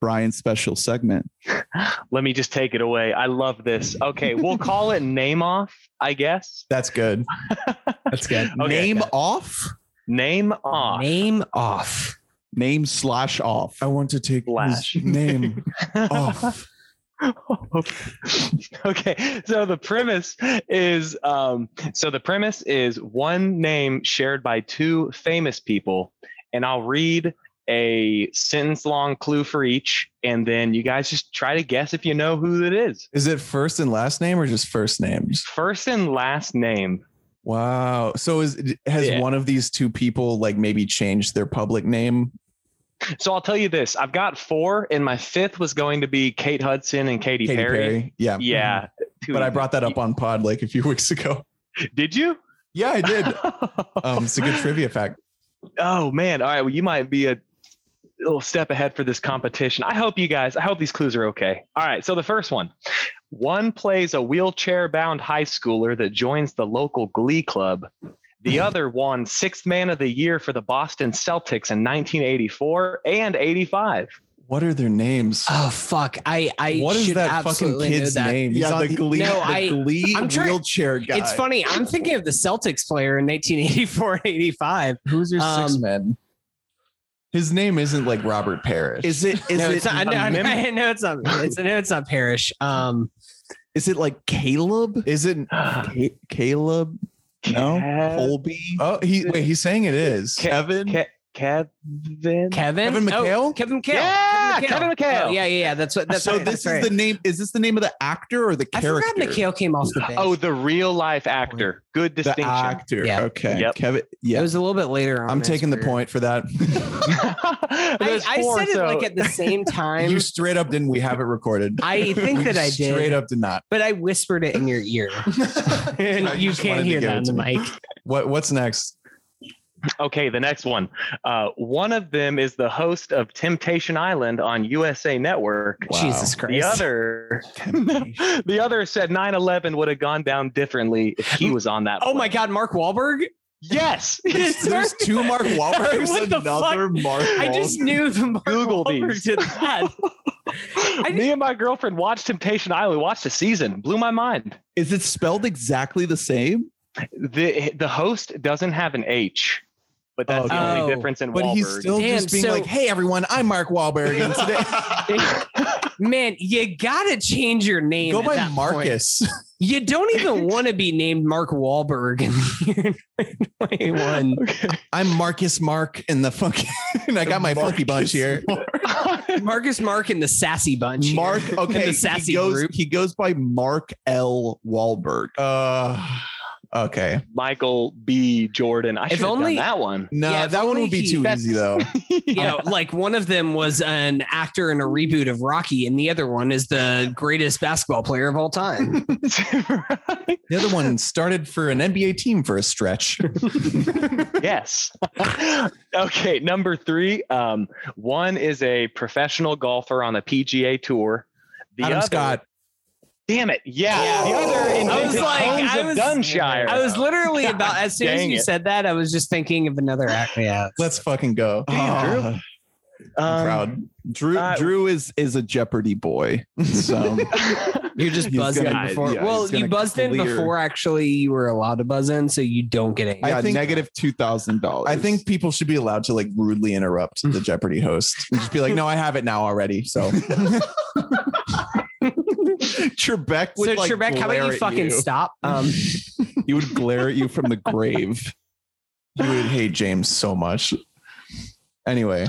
Speaker 4: Brian's special segment. (laughs)
Speaker 7: Let me just take it away. I love this. Okay, we'll call it (laughs) name off, I guess.
Speaker 6: That's good.
Speaker 5: That's good. (laughs)
Speaker 7: Okay.
Speaker 4: Name off.
Speaker 7: Name off.
Speaker 5: Name off.
Speaker 4: Name slash off.
Speaker 6: I want to take
Speaker 7: Flash.
Speaker 6: his name off. (laughs)
Speaker 7: okay so the premise is um so the premise is one name shared by two famous people and i'll read a sentence long clue for each and then you guys just try to guess if you know who it is
Speaker 6: Is it first and last name or just first names?
Speaker 7: first and last name
Speaker 6: Wow. So is has
Speaker 7: Yeah.
Speaker 6: one of these two people like maybe changed their public name?
Speaker 7: So i'll tell you this i've got four and my fifth was going to be kate hudson and katy,
Speaker 6: Katy
Speaker 7: perry.
Speaker 6: Perry. Yeah.
Speaker 7: yeah two
Speaker 6: But I brought that up on pod like a few (laughs) weeks ago.
Speaker 7: did you
Speaker 6: Yeah, I did. (laughs) Um, it's a good trivia fact.
Speaker 7: Oh man! All right, well, you might be a little step ahead for this competition. I hope you guys. I hope these clues are okay. All right, so the first one: one plays a wheelchair-bound high schooler that joins the local glee club. The other won Sixth Man of the Year for the Boston Celtics in 1984 and 85.
Speaker 6: What are their names?
Speaker 5: Oh fuck! I I
Speaker 6: what is
Speaker 5: should
Speaker 6: that fucking
Speaker 5: absolutely know
Speaker 6: kid's
Speaker 5: that.
Speaker 6: name? He's
Speaker 4: yeah,
Speaker 6: on-
Speaker 4: the Glee,
Speaker 5: No,
Speaker 4: the
Speaker 5: I-
Speaker 4: Glee
Speaker 5: I'm trying-
Speaker 4: wheelchair guy.
Speaker 5: It's funny. I'm thinking of the Celtics player in 1984 85.
Speaker 6: Who's your six
Speaker 5: Um,
Speaker 6: man? His name isn't like Robert Parish.
Speaker 4: Is it? Is
Speaker 5: no,
Speaker 4: it?
Speaker 5: it's not, no,
Speaker 7: a
Speaker 5: no, no, it's not. It's no, it's not Parish. Um,
Speaker 4: Is it like Caleb?
Speaker 6: Is it? (gasps)
Speaker 4: Caleb? No.
Speaker 7: Kev-
Speaker 4: Colby?
Speaker 6: Oh, he wait. He's saying it is.
Speaker 7: Ke-
Speaker 4: Kevin?
Speaker 7: Ke- Kevin.
Speaker 5: Kevin.
Speaker 6: Kevin
Speaker 5: Oh,
Speaker 6: McHale?
Speaker 5: Kevin McHale.
Speaker 7: Yeah, Kevin McHale.
Speaker 5: Oh, yeah, yeah, yeah. That's what. That's
Speaker 4: so
Speaker 5: right,
Speaker 4: this
Speaker 5: that's
Speaker 4: is
Speaker 5: right.
Speaker 4: the name. Is this the name of the actor or the character?
Speaker 5: I
Speaker 4: character?
Speaker 5: forgot McHale came off the bench.
Speaker 7: Oh, the real life actor. Good distinction.
Speaker 4: the
Speaker 7: distinction.
Speaker 4: actor.
Speaker 5: Yeah.
Speaker 4: Okay.
Speaker 7: Yep.
Speaker 4: Kevin. Yeah.
Speaker 5: it was a little bit later on.
Speaker 6: I'm
Speaker 5: in his
Speaker 6: taking the point for that. (laughs) (laughs)
Speaker 5: I,
Speaker 7: There's
Speaker 5: I
Speaker 7: four,
Speaker 5: said it like at the same (laughs) time.
Speaker 6: you straight up didn't. We have it recorded.
Speaker 5: I think that I did.
Speaker 6: Straight up did not.
Speaker 5: but I whispered it in your ear, and
Speaker 6: I
Speaker 5: you
Speaker 6: just
Speaker 5: can't hear that
Speaker 6: it
Speaker 5: on the mic.
Speaker 6: What What's next?
Speaker 7: Okay, the next one. Uh, one of them is the host of Temptation Island on USA Network.
Speaker 5: Jesus Christ!
Speaker 7: The other, (laughs) the other said 9/11 would have gone down differently if he was on that.
Speaker 5: Oh my. God, Mark Wahlberg!
Speaker 7: Yes. (laughs)
Speaker 6: There's two Mark (laughs) Wahlbergs.
Speaker 5: What the
Speaker 4: Another Mark.
Speaker 5: I just knew the Mark
Speaker 7: Google
Speaker 5: Wahlberg
Speaker 7: these.
Speaker 5: did that.
Speaker 7: Me and my girlfriend watched Temptation Island. We watched a season. Blew my mind.
Speaker 4: Is it spelled exactly the same?
Speaker 7: The the host doesn't have an H, but that's the
Speaker 5: Oh.
Speaker 7: only difference in
Speaker 6: But
Speaker 7: Wahlberg.
Speaker 6: he's still
Speaker 5: Damn,
Speaker 6: just being
Speaker 5: so-
Speaker 6: like, "Hey everyone, I'm Mark Wahlberg, and today (laughs) (laughs)
Speaker 5: Man, you gotta change your name.
Speaker 6: go by
Speaker 5: that point.
Speaker 6: Marcus."
Speaker 5: You don't even (laughs) want to be named Mark Wahlberg in the year 2021.
Speaker 6: I'm Marcus Mark in the funky. and I got my funky bunch here.
Speaker 5: Marcus Mark in the sassy bunch.
Speaker 4: Mark.
Speaker 5: In
Speaker 4: Okay.
Speaker 5: the sassy
Speaker 4: he goes.
Speaker 5: group.
Speaker 4: He goes by Mark L. Wahlberg.
Speaker 6: Uh, okay.
Speaker 7: Michael B. Jordan. I
Speaker 5: If
Speaker 7: should have
Speaker 5: only-
Speaker 7: done that one.
Speaker 6: No,
Speaker 5: Yeah,
Speaker 6: that one would be
Speaker 5: he-
Speaker 6: too
Speaker 7: that's-
Speaker 6: easy though. (laughs)
Speaker 5: You know, (laughs) like one of them was an actor in a reboot of Rocky, and the other one is the greatest basketball player of all time. (laughs)
Speaker 6: The other one started for an NBA team for a stretch.
Speaker 7: yes. okay, number three. Um, one is a professional golfer on the PGA Tour. The
Speaker 6: Adam
Speaker 7: other,
Speaker 6: Scott.
Speaker 7: Damn it! Yeah,
Speaker 5: Yeah.
Speaker 7: the other
Speaker 5: I
Speaker 7: invented
Speaker 5: was like,
Speaker 7: Homes
Speaker 5: I
Speaker 7: of Dunshire.
Speaker 5: I was literally about as soon as you
Speaker 7: it.
Speaker 5: said that, I was just thinking of another actor. Yeah.
Speaker 6: Let's fucking go.
Speaker 4: Ah,
Speaker 6: I'm
Speaker 7: Um,
Speaker 6: proud.
Speaker 4: Drew.
Speaker 7: Uh,
Speaker 4: Drew is is a Jeopardy boy. So (laughs)
Speaker 5: You're just
Speaker 4: He's
Speaker 5: buzzing
Speaker 4: gonna-
Speaker 5: in before.
Speaker 4: yeah,
Speaker 5: well, you
Speaker 4: gonna
Speaker 5: buzzed in before actually you were allowed to buzz in, so you don't get it.
Speaker 6: I
Speaker 4: yeah,
Speaker 6: think-
Speaker 4: negative two thousand dollars.
Speaker 6: I think people should be allowed to like rudely interrupt the (laughs) Jeopardy host and just be like, "No, I have it now already." So (laughs)
Speaker 4: Trebek would
Speaker 5: so
Speaker 4: like
Speaker 5: Trebek, how about you
Speaker 4: at
Speaker 5: fucking stop? Um, (laughs)
Speaker 4: He would glare at you from the grave.
Speaker 6: you would hate James so much. Anyway,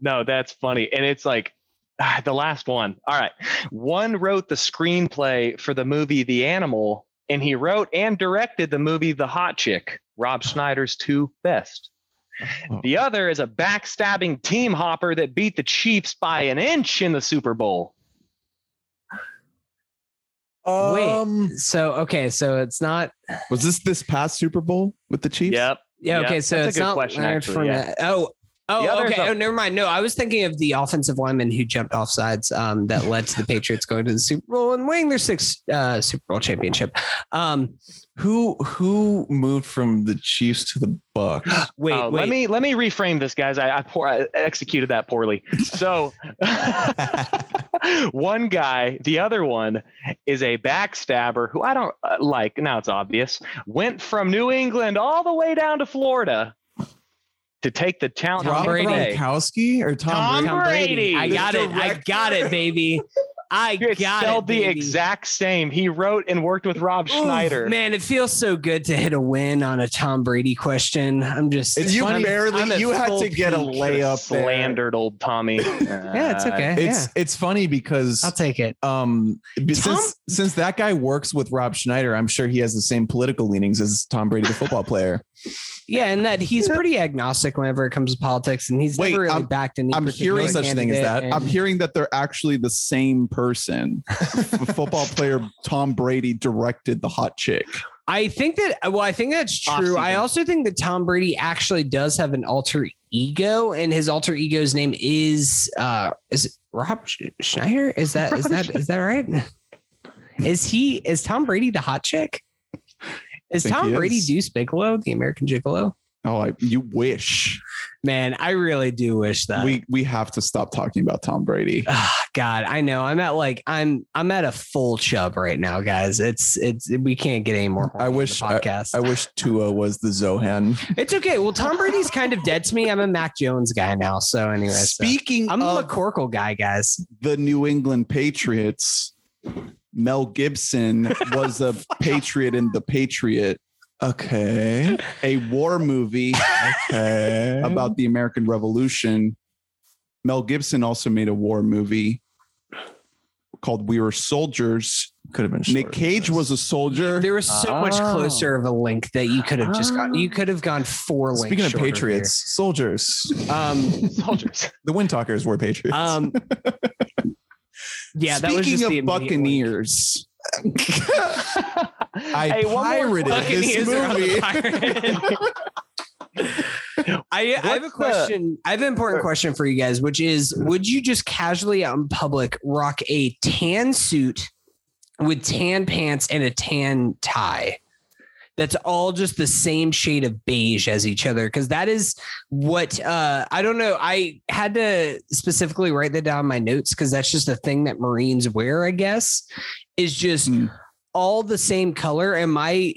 Speaker 7: no, that's funny, and it's like ah, the last one. All right. One wrote the screenplay for the movie The Animal, and he wrote and directed the movie The Hot Chick, Rob Schneider's two best.
Speaker 6: Oh.
Speaker 7: The other is a backstabbing team hopper that beat the Chiefs by an inch in the Super Bowl.
Speaker 5: Wait. So okay, so it's not.
Speaker 4: Was this this past Super Bowl with the Chiefs?
Speaker 7: Yep.
Speaker 5: Yeah.
Speaker 7: Yep.
Speaker 5: Okay. So
Speaker 7: That's a
Speaker 5: it's
Speaker 7: good
Speaker 5: not
Speaker 7: question,
Speaker 5: Leonard
Speaker 7: actually, yeah.
Speaker 5: Oh. Oh, okay.
Speaker 7: a-
Speaker 5: oh, never mind. No, I was thinking of the offensive lineman who jumped off sides um, that led to the Patriots going to the Super Bowl and winning their sixth uh, Super Bowl championship. Um,
Speaker 6: Who who moved from the Chiefs to the Bucs? (gasps)
Speaker 5: wait,
Speaker 7: Oh,
Speaker 5: wait.
Speaker 7: Let me let me reframe this, guys. I I, poor, I executed that poorly. So, (laughs) (laughs) one guy, the other one is a backstabber who I don't uh, like. Now it's obvious. Went from New England all the way down to Florida to take the town.
Speaker 5: Tom
Speaker 6: Rob
Speaker 5: Brady.
Speaker 6: Gronkowski or Tom,
Speaker 7: Tom
Speaker 6: Brady?
Speaker 5: Tom Brady.
Speaker 7: Brady.
Speaker 5: I got it. I got it, baby. I
Speaker 7: It's
Speaker 5: got
Speaker 7: spelled
Speaker 5: it.
Speaker 7: the
Speaker 5: baby.
Speaker 7: exact same. He wrote and worked with Rob
Speaker 5: Oof,
Speaker 7: Schneider.
Speaker 5: man, it feels so good to hit a win on a Tom Brady question. I'm just
Speaker 6: It's
Speaker 4: You
Speaker 6: funny.
Speaker 4: barely-
Speaker 5: I'm
Speaker 4: you had to get a layup there.
Speaker 7: Slandered old Tommy. (laughs)
Speaker 5: Yeah, it's okay.
Speaker 6: It's it's funny because
Speaker 5: I'll take it.
Speaker 6: um
Speaker 5: Tom-
Speaker 6: since since that guy works with Rob Schneider, I'm sure he has the same political leanings as Tom Brady, the football player.
Speaker 5: Yeah, and that he's pretty agnostic whenever it comes to politics, and he's
Speaker 4: Wait,
Speaker 5: never really
Speaker 4: I'm-
Speaker 5: backed any.
Speaker 4: I'm hearing
Speaker 6: such thing as that.
Speaker 5: and-
Speaker 4: I'm hearing that they're actually the same person. (laughs) F- Football player Tom Brady directed the hot chick.
Speaker 5: I think that well, I think that's true. I also think that Tom Brady actually does have an alter ego, and his alter ego's name is uh is it Rob Schneider? Is that is that is that right? Is he is Tom Brady the hot chick? Is Tom Brady
Speaker 4: is.
Speaker 5: Deuce Bigalow, the American Gigolo?
Speaker 4: Oh, I, you wish.
Speaker 5: Man, I really do wish that.
Speaker 4: we we have to stop talking about Tom Brady.
Speaker 5: Ah, God, I know. I'm at like I'm I'm at a full chub right now, guys. It's it's we can't get any more.
Speaker 6: I
Speaker 5: horny on the
Speaker 6: wish-
Speaker 5: podcast.
Speaker 6: I wish Tua was the Zohan.
Speaker 5: it's okay. Well, Tom Brady's kind of dead to me. I'm a Mac Jones guy now. So anyway, so-
Speaker 4: Speaking
Speaker 5: I'm a McCorkle guy, guys.
Speaker 4: the New England Patriots, Mel Gibson was a (laughs) patriot in The Patriot,
Speaker 6: Okay.
Speaker 4: a war movie
Speaker 6: Okay.
Speaker 4: about the American Revolution. Mel Gibson also made a war movie called We Were Soldiers.
Speaker 6: could have been
Speaker 4: Nick Cage was a soldier.
Speaker 5: There was so much
Speaker 7: Oh.
Speaker 5: closer of a link that you could have just got. You could have gone four
Speaker 6: this.
Speaker 5: links.
Speaker 6: Speaking of
Speaker 5: shorter
Speaker 6: Patriots, soldiers.
Speaker 5: um, (laughs)
Speaker 7: Soldiers.
Speaker 6: The Wind Talkers were Patriots.
Speaker 5: um, (laughs) yeah, that was
Speaker 4: Speaking
Speaker 5: just
Speaker 4: of
Speaker 5: the immediate link.
Speaker 4: Buccaneers, (laughs)
Speaker 6: I
Speaker 7: Hey,
Speaker 6: pirated this
Speaker 5: Buccaneers are on the
Speaker 6: movie. (laughs)
Speaker 5: I, I have a
Speaker 7: What's the-
Speaker 5: question. I have an important question for you guys, which is: Would you just casually out in public rock a tan suit with tan pants and a tan tie? That's all just the same shade of beige as each other, because that is what uh, I don't know. I had to specifically write that down in my notes because that's just a thing that Marines wear. I guess is just
Speaker 4: Hmm.
Speaker 5: all the same color. And my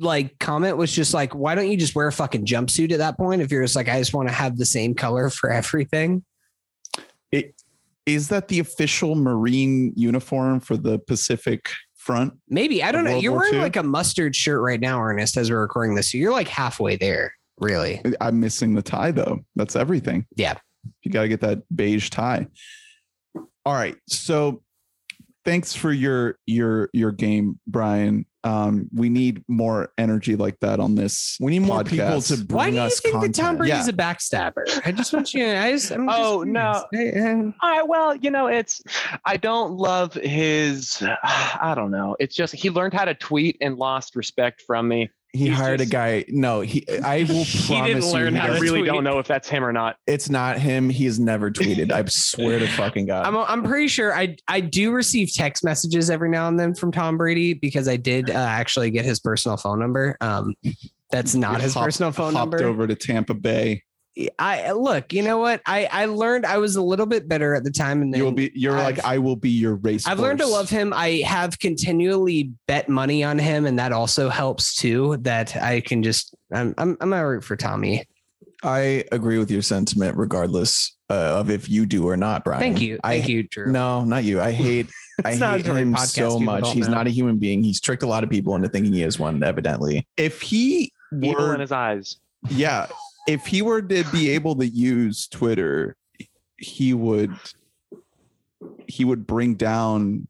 Speaker 5: like comment was just like, why don't you just wear a fucking jumpsuit at that point? If you're just like, I just want to have the same color for everything.
Speaker 4: is that the official Marine uniform for the Pacific Front?
Speaker 5: Maybe I don't know. You're
Speaker 4: War
Speaker 5: wearing
Speaker 4: II?
Speaker 5: like a mustard shirt right now, Ernest, as we're recording this. So you're like halfway there, really.
Speaker 4: I'm missing the tie though. That's everything.
Speaker 5: Yeah.
Speaker 4: You got to get that beige tie. All right. So thanks for your your your game, Brian. Um, we need more energy like that on this.
Speaker 6: we need more people to bring us.
Speaker 5: Why do you
Speaker 6: us
Speaker 5: think
Speaker 6: content.
Speaker 5: that Tom Brady's
Speaker 4: Yeah.
Speaker 5: a backstabber? I just want you. I just. I'm just
Speaker 7: Oh, no.
Speaker 5: I- I-
Speaker 7: All right. Well, you know, it's I don't love his. (sighs) I don't know. It's just he learned how to tweet and lost respect from me.
Speaker 6: He
Speaker 7: He's
Speaker 6: hired
Speaker 7: just-
Speaker 6: a guy. No, he. I (laughs) will
Speaker 5: He
Speaker 6: promise
Speaker 5: didn't learn
Speaker 6: you,
Speaker 5: how
Speaker 7: I
Speaker 5: to
Speaker 7: really
Speaker 5: tweet.
Speaker 7: don't know if that's him or not.
Speaker 6: it's not him. He has never tweeted. I swear to fucking god.
Speaker 5: I'm, I'm pretty sure I I do receive text messages every now and then from Tom Brady because I did uh, actually get his personal phone number. Um, that's not
Speaker 4: You
Speaker 5: his
Speaker 4: hopped-
Speaker 5: personal phone
Speaker 4: hopped
Speaker 5: number.
Speaker 4: over to Tampa Bay.
Speaker 5: I look, you know what? I I learned I was a little bit better at the time, and then
Speaker 4: You'll be. You're
Speaker 5: I've-
Speaker 4: like I will be your race.
Speaker 5: I've learned to love him. I have continually bet money on him, and that also helps too. That I can just I'm I'm I'm gonna root for Tommy.
Speaker 6: I agree with your sentiment, regardless uh, of if you do or not, Brian.
Speaker 5: Thank you,
Speaker 6: I
Speaker 5: thank you, Drew.
Speaker 6: No, not you. I (laughs) hate. I hate him so much. He's
Speaker 5: know.
Speaker 6: not a human being. He's tricked a lot of people into thinking he is one. Evidently,
Speaker 4: If he
Speaker 7: Evil in his eyes.
Speaker 4: yeah, if he were to be able to use Twitter, he would he would bring down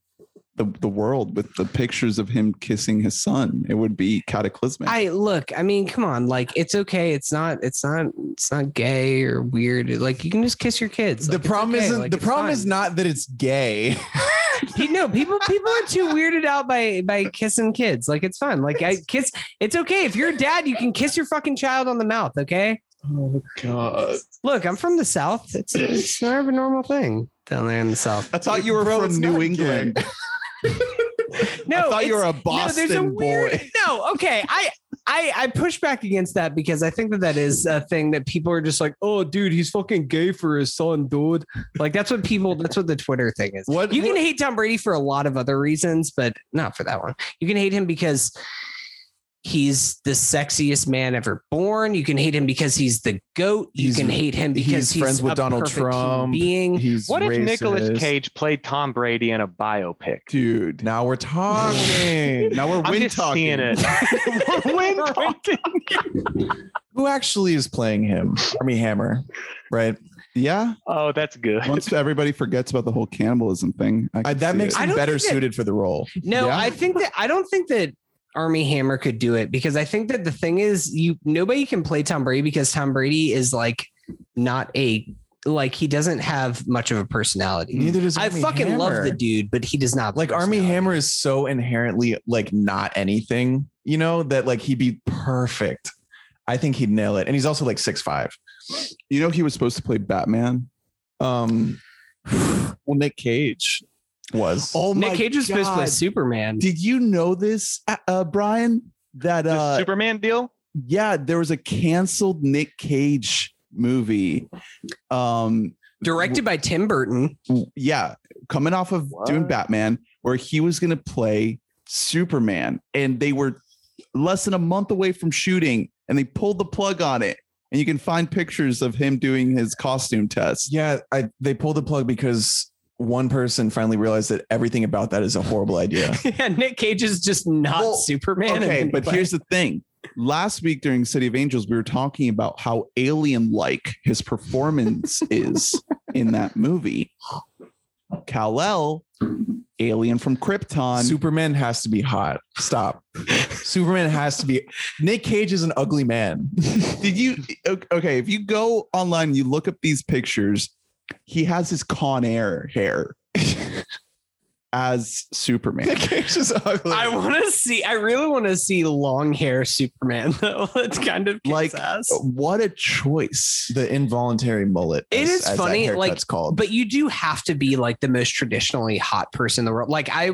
Speaker 4: the, the world with the pictures of him kissing his son. It would be cataclysmic.
Speaker 5: I look, I mean, come on, like it's okay. It's not, it's not, it's not gay or weird. Like you can just kiss your kids.
Speaker 6: the
Speaker 5: Like, it's
Speaker 6: problem
Speaker 5: okay.
Speaker 6: isn't
Speaker 5: Like,
Speaker 6: the problem
Speaker 5: fine.
Speaker 6: is not that it's gay. (laughs)
Speaker 5: Pe- no people people are too weirded out by by kissing kids. Like it's fun. Like I kiss. It's okay if you're a dad, you can kiss your fucking child on the mouth. Okay.
Speaker 6: Oh god.
Speaker 5: Look, I'm from the south. It's it's not a normal thing down there in the south.
Speaker 4: I thought you were
Speaker 6: Bro,
Speaker 4: from New England. (laughs)
Speaker 5: No,
Speaker 4: I thought you were a
Speaker 5: it's- no, there's a
Speaker 4: Boston
Speaker 5: weird-
Speaker 4: boy.
Speaker 5: No, okay. I I I push back against that because I think that that is a thing that people are just like, oh, dude, he's fucking gay for his son, dude. Like that's what people. That's what the Twitter thing is.
Speaker 6: What-
Speaker 5: you can
Speaker 6: what-
Speaker 5: hate Tom Brady for a lot of other reasons, but not for that one. You can hate him because he's the sexiest man ever born. You can hate him because he's the goat. You
Speaker 6: He's-
Speaker 5: can hate him because
Speaker 6: he's
Speaker 5: he's,
Speaker 6: friends with
Speaker 5: a
Speaker 6: Donald Trump.
Speaker 5: Being.
Speaker 6: He's
Speaker 7: What if Nicolas. Cage played Tom Brady in a biopic?
Speaker 4: Dude.
Speaker 6: Now we're talking. (laughs)
Speaker 4: Now we're
Speaker 7: I'm
Speaker 4: wind talking.
Speaker 7: it. (laughs) We're wind (laughs) talking.
Speaker 6: Who actually is playing him? Armie Hammer, right?
Speaker 4: Yeah.
Speaker 7: Oh, that's good.
Speaker 4: Once everybody forgets about the whole cannibalism thing, I
Speaker 6: I, that makes
Speaker 4: it.
Speaker 6: Him
Speaker 5: don't
Speaker 6: better
Speaker 5: think that-
Speaker 6: suited for the role.
Speaker 5: No,
Speaker 4: Yeah.
Speaker 5: I think that I don't think that Armie Hammer could do it because I think that the thing is you nobody can play Tom Brady because Tom Brady is like not a like he doesn't have much of a personality.
Speaker 6: Neither does
Speaker 5: Armie
Speaker 6: I
Speaker 5: fucking love the dude, but he does not
Speaker 6: Like
Speaker 5: Armie.
Speaker 6: Hammer is so inherently like not anything, you know, that like he'd be perfect. I think he'd nail it. And he's also like six five.
Speaker 4: You know, he was supposed to play Batman.
Speaker 6: Um (sighs) well, Nick Cage was.
Speaker 4: Oh
Speaker 5: Nick Cage was supposed to play Superman.
Speaker 4: Did you know this, uh, uh, Brian? That
Speaker 7: The
Speaker 4: uh,
Speaker 7: Superman deal?
Speaker 4: yeah, there was a canceled Nick Cage movie. Um,
Speaker 5: Directed by Tim Burton.
Speaker 4: yeah, coming off of doing Batman, where he was going to play Superman, and they were less than a month away from shooting, and they pulled the plug on it. And you can find pictures of him doing his costume test.
Speaker 6: Yeah, I they pulled the plug because one person finally realized that everything about that is a horrible idea. (laughs)
Speaker 5: yeah, Nick Cage is just not
Speaker 4: Well,
Speaker 5: Superman.
Speaker 4: Okay, but here's the thing. Last week during City of Angels, we were talking about how alien-like his performance (laughs) is in that movie. Kal-El, alien from Krypton.
Speaker 6: Superman has to be hot. Stop. (laughs) Superman has to be. Nick Cage is an ugly man.
Speaker 4: Did you okay? If you go online and you look up these pictures, he has his Con Air hair (laughs) as Superman.
Speaker 6: Nick Cage is ugly.
Speaker 5: I want to see. I really want to see long hair Superman (laughs) though. It's kind of
Speaker 4: Like,
Speaker 5: like ass.
Speaker 4: What a choice!
Speaker 6: the involuntary mullet.
Speaker 5: It
Speaker 6: as-
Speaker 5: is
Speaker 6: as that
Speaker 5: funny, like,
Speaker 6: haircut's called.
Speaker 5: But you do have to be like the most traditionally hot person in the world. Like I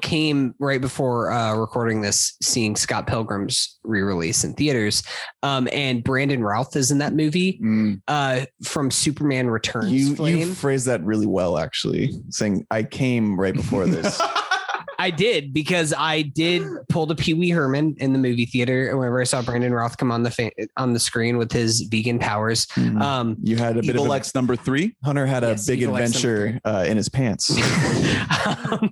Speaker 5: came right before uh, recording this, seeing Scott Pilgrim's re-release in theaters, um, and Brandon Routh is in that movie
Speaker 4: Mm,
Speaker 5: uh, from Superman Returns.
Speaker 6: you
Speaker 5: Flame.
Speaker 6: you phrased that really well, actually. Saying I came right before this. (laughs)
Speaker 5: I did because I did pull the Pee Wee Herman in the movie theater, whenever I saw Brandon Routh come on the fa- on the screen with his vegan powers. Um,
Speaker 6: you had a bit of
Speaker 4: Evil
Speaker 6: a,
Speaker 4: X number three.
Speaker 6: Hunter had a
Speaker 5: Yes,
Speaker 6: big
Speaker 5: Evil
Speaker 6: adventure uh, in his pants. (laughs)
Speaker 5: um,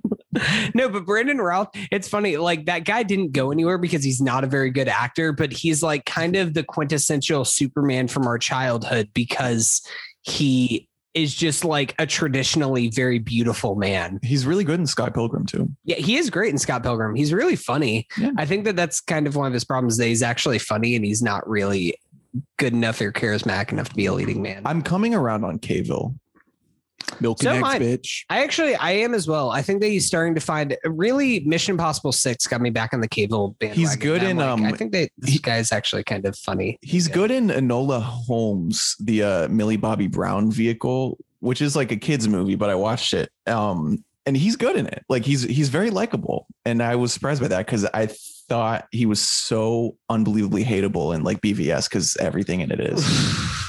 Speaker 5: no, but Brandon Routh, it's funny. Like that guy didn't go anywhere because he's not a very good actor, but he's like kind of the quintessential Superman from our childhood because he is just like a traditionally very beautiful man.
Speaker 6: He's really good in Scott Pilgrim too.
Speaker 5: Yeah, he is great in Scott Pilgrim. He's really funny.
Speaker 6: Yeah.
Speaker 5: I think that that's kind of one of his problems that he's actually funny and he's not really good enough or charismatic enough to be a leading man.
Speaker 6: I'm coming around on Cavill.
Speaker 4: Milk
Speaker 5: So
Speaker 4: and eggs,
Speaker 5: I.
Speaker 4: bitch.
Speaker 5: I actually I am as well. I think that he's starting to find really Mission Impossible Six got me back on the Cavill bandwagon.
Speaker 6: He's good in,
Speaker 5: like,
Speaker 6: um,
Speaker 5: I think that this
Speaker 6: he-
Speaker 5: guy's actually kind of funny.
Speaker 6: He's
Speaker 5: Yeah.
Speaker 6: good in Enola Holmes, the uh, Millie Bobby Brown vehicle, which is like a kids movie, but I watched it. Um, and he's good in it. Like he's he's very likable, and I was surprised by that because I thought he was so unbelievably hateable in like BVS because everything in it is. (laughs)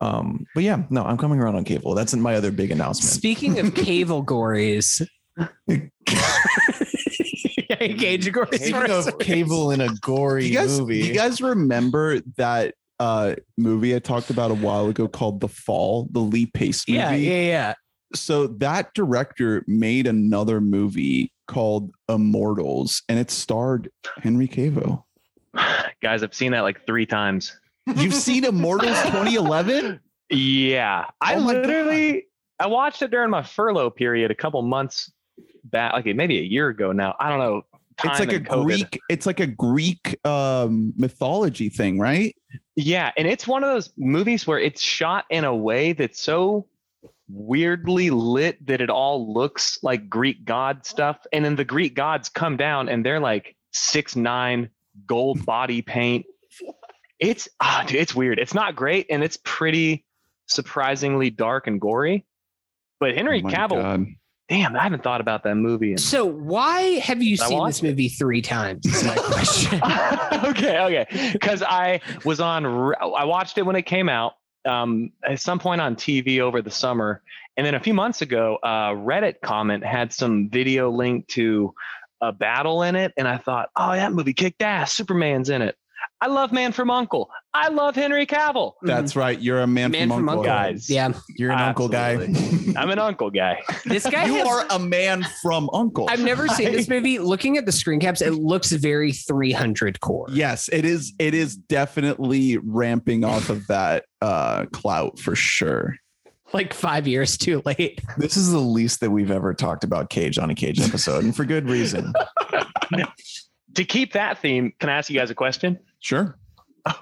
Speaker 6: um, but yeah, no, I'm coming around on Cavill. That's my other big announcement.
Speaker 5: Speaking of (laughs) cable gories. (laughs) Cage gories.
Speaker 6: Speaking of Cable in a gory
Speaker 4: You guys,
Speaker 6: movie,
Speaker 4: you guys remember that uh movie I talked about a while ago called The Fall, the Lee Pace movie?
Speaker 5: Yeah, yeah, yeah.
Speaker 4: So that director made another movie called Immortals, and it starred Henry Cavill. (sighs)
Speaker 7: Guys, I've seen that like three times.
Speaker 4: You've seen Immortals 2011?
Speaker 7: Yeah. I
Speaker 4: Oh my
Speaker 7: literally I watched it during my furlough period a couple months back, like maybe a year ago now. I don't know.
Speaker 4: It's like a
Speaker 7: COVID.
Speaker 4: Greek. It's like a Greek um, mythology thing, right?
Speaker 7: Yeah, and it's one of those movies where it's shot in a way that's so weirdly lit that it all looks like Greek god stuff. And then the Greek gods come down and they're like six nine gold body paint. It's ah, dude, it's weird. It's not great, and it's pretty surprisingly dark and gory. But Henry
Speaker 4: Oh
Speaker 7: Cavill,
Speaker 4: God.
Speaker 7: damn, I haven't thought about that movie. In-
Speaker 5: So why have you seen this movie three times? Is my (laughs) question. (laughs)
Speaker 7: okay, okay. Because I was on, I watched it when it came out um, at some point on TV over the summer, and then a few months ago, uh, Reddit comment had some video link to a battle in it, and I thought, oh, that movie kicked ass. Superman's in it. I love Man from Uncle. I love Henry Cavill.
Speaker 4: That's right. You're a man,
Speaker 5: Man
Speaker 4: from,
Speaker 5: from
Speaker 4: Uncle.
Speaker 5: Uncle.
Speaker 7: Guys.
Speaker 5: Yeah,
Speaker 6: You're an uncle guy.
Speaker 7: I'm an uncle guy. (laughs)
Speaker 5: this guy.
Speaker 4: You
Speaker 5: has-
Speaker 4: are a man from Uncle.
Speaker 5: I've never seen this (laughs) movie. Looking at the screen caps, it looks very 300 core.
Speaker 4: Yes, it is. It is definitely ramping off of that uh, clout for sure.
Speaker 5: like five years too late. (laughs)
Speaker 6: This is the least that we've ever talked about Cage on a Cage episode, and for good reason.
Speaker 7: to keep that theme, can I ask you guys a question?
Speaker 4: Sure. (laughs)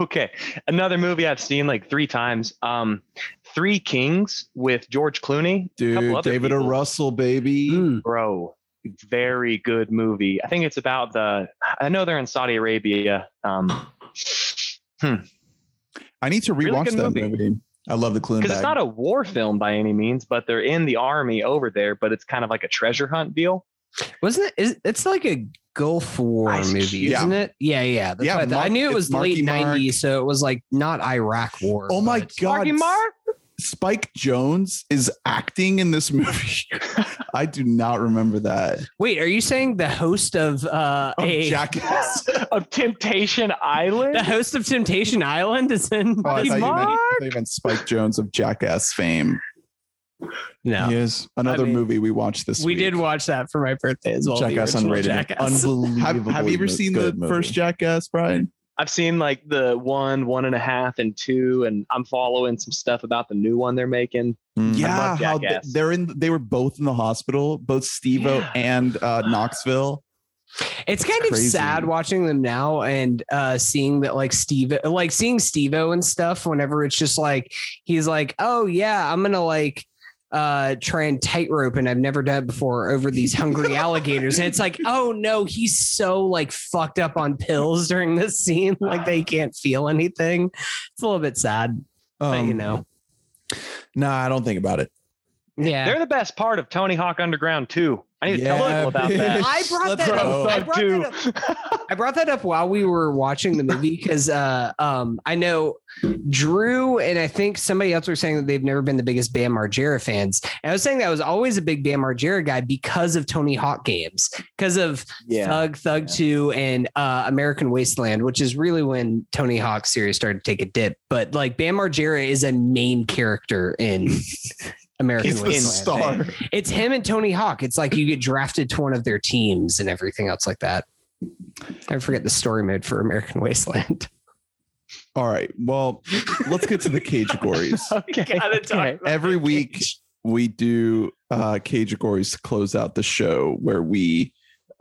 Speaker 7: Okay, another movie I've seen like three times. Um, Three Kings with George Clooney,
Speaker 4: Dude,
Speaker 7: other
Speaker 4: David O. Russell, baby.
Speaker 5: Mm.
Speaker 7: bro. Very good movie. I think it's about the. I know they're in Saudi Arabia. Um,
Speaker 4: I need to
Speaker 7: Really
Speaker 4: rewatch
Speaker 7: good
Speaker 4: that
Speaker 7: movie.
Speaker 4: movie.
Speaker 6: I love the Clooney
Speaker 7: because
Speaker 6: bag.
Speaker 7: it's not a war film by any means, but they're in the army over there. But it's kind of like a treasure hunt deal.
Speaker 5: Wasn't it? Is, it's like a Gulf War
Speaker 7: Ice
Speaker 5: movie,
Speaker 4: Yeah.
Speaker 5: isn't it? Yeah, yeah. That's
Speaker 4: Yeah,
Speaker 5: what I, thought. I
Speaker 4: Mark-
Speaker 5: knew it was late
Speaker 4: Mark.
Speaker 5: 90s, so it was like not Iraq War.
Speaker 4: Oh my God.
Speaker 7: Marky Mark.
Speaker 4: Spike Jonze is acting in this (laughs) movie. I do not remember that.
Speaker 5: Wait, are you saying the host of uh a
Speaker 4: Jackass. (laughs)
Speaker 7: of Temptation Island.
Speaker 5: the host of Temptation Island is in
Speaker 4: Oh, I
Speaker 5: Marky
Speaker 4: thought you meant, I
Speaker 5: Mark?
Speaker 4: thought you meant Spike Jonze of Jackass fame.
Speaker 5: No.
Speaker 6: He is
Speaker 4: Another
Speaker 5: I mean,
Speaker 4: movie we watched this
Speaker 5: We
Speaker 4: week.
Speaker 5: did watch that for my birthday as well.
Speaker 6: Jackass
Speaker 5: original
Speaker 6: unrated.
Speaker 5: Jackass.
Speaker 6: Unbelievable.
Speaker 4: Have, have you ever seen the
Speaker 6: movie.
Speaker 4: first Jackass, Brian?
Speaker 7: I've seen like the one, one and a half, and two, and I'm following some stuff about the new one they're making.
Speaker 6: Mm.
Speaker 4: Yeah, how th- they're in. They were both in the hospital, both Steve-O
Speaker 7: Yeah.
Speaker 4: and uh, (sighs) Knoxville.
Speaker 5: It's kind of
Speaker 4: crazy.
Speaker 5: sad watching them now and uh seeing that like Steve like seeing Steve-O and stuff whenever it's just like he's like, Oh yeah, I'm gonna like uh try and tightrope and I've never done it before over these hungry (laughs) alligators. And it's like, oh no, he's so like fucked up on pills during this scene, (laughs) like they can't feel anything. It's a little bit sad, but you
Speaker 6: Um,
Speaker 5: know.
Speaker 6: Nah, I don't think about it.
Speaker 5: Yeah.
Speaker 7: They're the best part of Tony Hawk Underground too. I need to tell
Speaker 6: Yeah,
Speaker 7: people about that.
Speaker 5: I brought
Speaker 6: Let's
Speaker 5: that up. I brought
Speaker 7: too.
Speaker 5: that up (laughs) I brought that up while we were watching the movie because uh, um, I know Drew and I think somebody else were saying that they've never been the biggest Bam Margera fans. And I was saying that I was always a big Bam Margera guy because of Tony Hawk games, because of
Speaker 7: Yeah.
Speaker 5: Thug, Thug 2, and uh, American Wasteland, which is really when Tony Hawk series started to take a dip. But like Bam Margera is a main character in (laughs) American
Speaker 4: He's the
Speaker 5: Wasteland.
Speaker 4: star.
Speaker 5: It's him and Tony Hawk. It's like you get drafted to one of their teams and everything else like that. I forget the story mode for American Wasteland.
Speaker 4: All right. Well, let's get to the cage gories. (laughs)
Speaker 7: Okay. okay.
Speaker 4: Every week we do uh cage gories to close out the show where we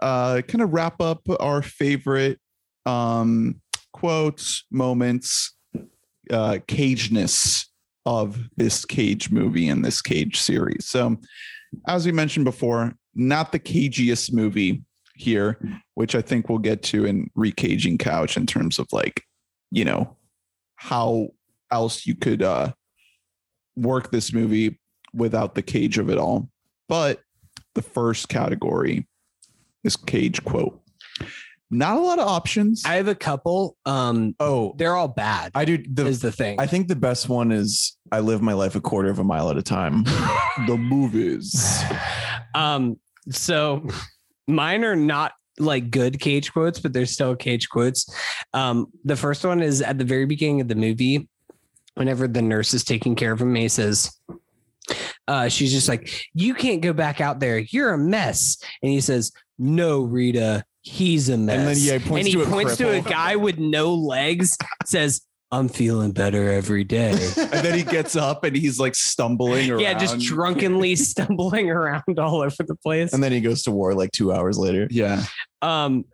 Speaker 4: uh kind of wrap up our favorite um quotes, moments, uh cageness of this cage movie and this cage series. So as we mentioned before, not the cagiest movie here, which I think we'll get to in recaging couch in terms of like, you know, how else you could uh work this movie without the cage of it all. But the first category is cage quote. Not a lot of options.
Speaker 5: I have a couple. Um,
Speaker 6: Oh,
Speaker 5: they're all bad.
Speaker 6: I do. The,
Speaker 5: is the thing.
Speaker 6: I think the best one is I live my life a quarter of a mile at a time. (laughs)
Speaker 4: the movies.
Speaker 5: um, so mine are not like good cage quotes, but they're still cage quotes. Um, the first one is at the very beginning of the movie, whenever the nurse is taking care of him, he says, uh, she's just like, You can't go back out there. You're a mess. And he says, No, Rita, he's a mess.
Speaker 6: And then, yeah, he points
Speaker 5: and he
Speaker 6: to a
Speaker 5: points to a guy with no legs, says, I'm feeling better every day. (laughs)
Speaker 4: and then he gets up and he's like stumbling around.
Speaker 5: yeah, just drunkenly (laughs) stumbling around all over the place.
Speaker 6: And then he goes to war like two hours later.
Speaker 4: Yeah.
Speaker 5: Um,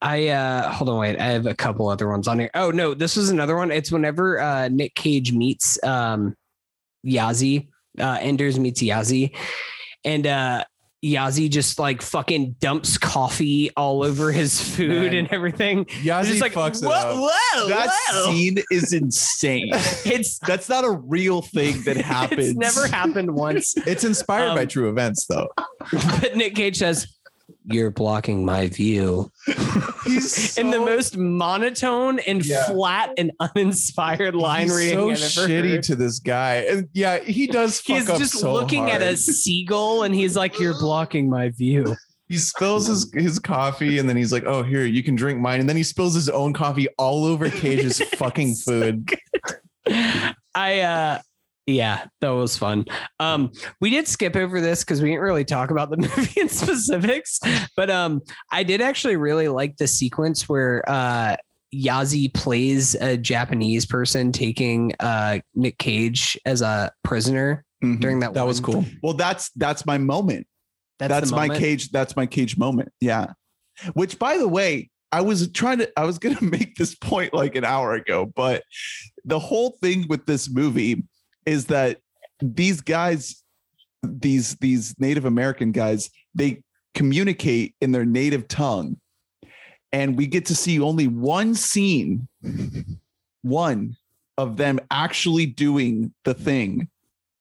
Speaker 5: I uh hold on, wait. I have a couple other ones on here. Oh no, this was another one. It's whenever uh Nick Cage meets um Yahzee, uh Enders meets Yahzee, and uh Yahzee just like fucking dumps coffee all over his (laughs) food
Speaker 6: Man.
Speaker 5: and everything.
Speaker 6: Yahzee
Speaker 5: Just like
Speaker 6: fucks it
Speaker 5: whoa,
Speaker 6: up.
Speaker 5: whoa,
Speaker 4: That
Speaker 5: whoa.
Speaker 4: scene is insane. (laughs)
Speaker 5: It's
Speaker 4: That's not a real thing that (laughs) happens.
Speaker 5: it's never happened once.
Speaker 6: It's inspired by
Speaker 5: Um,
Speaker 6: true events, though.
Speaker 5: But Nick Cage says, "You're blocking my view." (laughs)
Speaker 6: He's (laughs)
Speaker 5: in the most monotone and
Speaker 6: Yeah.
Speaker 5: flat and uninspired line
Speaker 6: he's
Speaker 5: reading
Speaker 6: so
Speaker 5: ever
Speaker 6: shitty
Speaker 5: heard.
Speaker 6: to this guy. And yeah, he does (laughs) fuck
Speaker 5: He's
Speaker 6: up
Speaker 5: just
Speaker 6: so
Speaker 5: looking at a seagull and he's like, "You're blocking my view."
Speaker 6: He spills his, his coffee and then he's like, "Oh, here you can drink mine." And then he spills his own coffee all over Cage's fucking food.
Speaker 5: I uh yeah, that was fun. Um we did skip over this because we didn't really talk about the (laughs) movie in specifics, but um I did actually really like the sequence where uh Yahzee plays a Japanese person taking uh Nick Cage as a prisoner
Speaker 4: Mhm.
Speaker 5: during that
Speaker 6: That was cool. (laughs)
Speaker 4: Well, that's that's my moment. That's,
Speaker 5: the
Speaker 4: my
Speaker 5: moment.
Speaker 4: cage. That's my cage moment. Yeah. Which, by the way, I was trying to. I was going (laughs) to make this point like an hour ago, but the whole thing with this movie is that these guys, these these Native American guys, they communicate in their native tongue, and we get to see only one scene, one of them actually doing the thing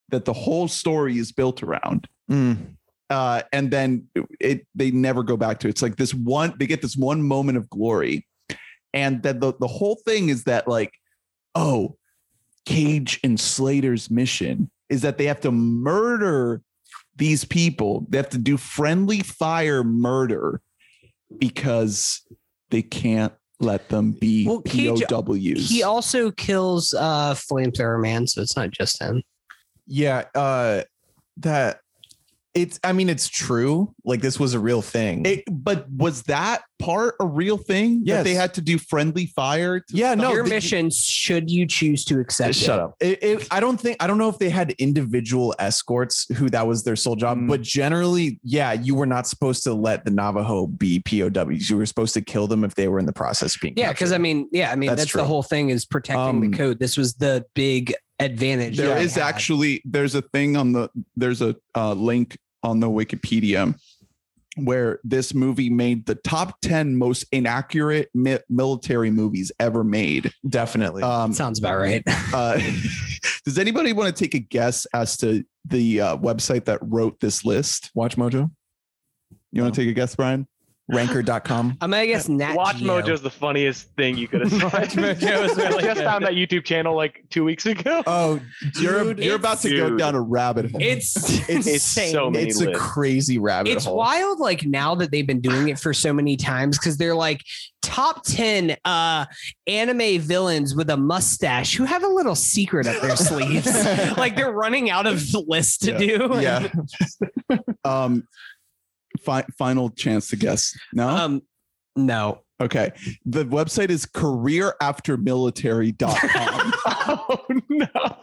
Speaker 4: that the whole story is built around
Speaker 6: Mm.
Speaker 4: uh, and then it they never go back to it. It's like this one they get this one moment of glory, and then the the whole thing is that like, oh, Cage and Slater's mission is that they have to murder these people. They have to do friendly fire murder because they can't let them be
Speaker 5: Well, Cage-
Speaker 4: POWs.
Speaker 5: He also kills uh Flamethrower Man, so it's not just him.
Speaker 6: Yeah, uh that it's I mean it's true. Like this was a real thing.
Speaker 4: It- but was that part a real thing? That
Speaker 6: Yes.
Speaker 4: they had to do friendly fire. to
Speaker 6: Yeah,
Speaker 4: stop-
Speaker 6: no,
Speaker 5: Your
Speaker 6: the-
Speaker 5: mission, should you choose to accept
Speaker 6: Shut
Speaker 5: it.
Speaker 6: up. It, it, I don't think I don't know if they had individual escorts who that was their sole job,
Speaker 4: Mm.
Speaker 6: but generally, yeah, you were not supposed to let the Navajo be POWs. You were supposed to kill them if they were in the process of being.
Speaker 5: Yeah, because I mean, yeah, I mean
Speaker 6: That's
Speaker 5: that's,
Speaker 6: true.
Speaker 5: the whole thing is protecting
Speaker 6: Um,
Speaker 5: the code. This was the big advantage.
Speaker 4: There
Speaker 5: that
Speaker 4: is
Speaker 5: they had.
Speaker 4: actually there's a thing on the there's a uh, link on the Wikipedia where this movie made the top 10 most inaccurate mi- capability movies ever made.
Speaker 6: definitely.
Speaker 4: Um,
Speaker 5: sounds about right. (laughs)
Speaker 4: uh, (laughs) does anybody want to take a guess as to the uh, website that wrote this list?
Speaker 6: Watch Mojo,
Speaker 4: You want to take a guess, Brian?
Speaker 6: Ranker.com.
Speaker 5: I'm gonna guess Nat
Speaker 7: Watch
Speaker 5: Geo.
Speaker 7: Mojo's the funniest thing you could have (laughs) said.
Speaker 5: Watch Mojo is really
Speaker 7: I just
Speaker 5: good.
Speaker 7: found that YouTube channel like two weeks ago.
Speaker 6: Oh,
Speaker 4: You're,
Speaker 6: dude,
Speaker 4: you're about to go down a rabbit hole.
Speaker 5: It's
Speaker 6: It's
Speaker 5: insane.
Speaker 7: so many
Speaker 6: it's a crazy rabbit
Speaker 5: it's
Speaker 6: hole.
Speaker 5: It's wild like now that they've been doing it for so many times because they're like top 10 uh anime villains with a mustache who have a little secret up their (laughs) sleeves like they're running out of lists to
Speaker 4: Yeah.
Speaker 5: do
Speaker 6: Yeah. (laughs)
Speaker 4: um, fi- final chance to guess. No?
Speaker 5: um no
Speaker 4: Okay. The website is careeraftermilitary.com. (laughs)
Speaker 7: oh no!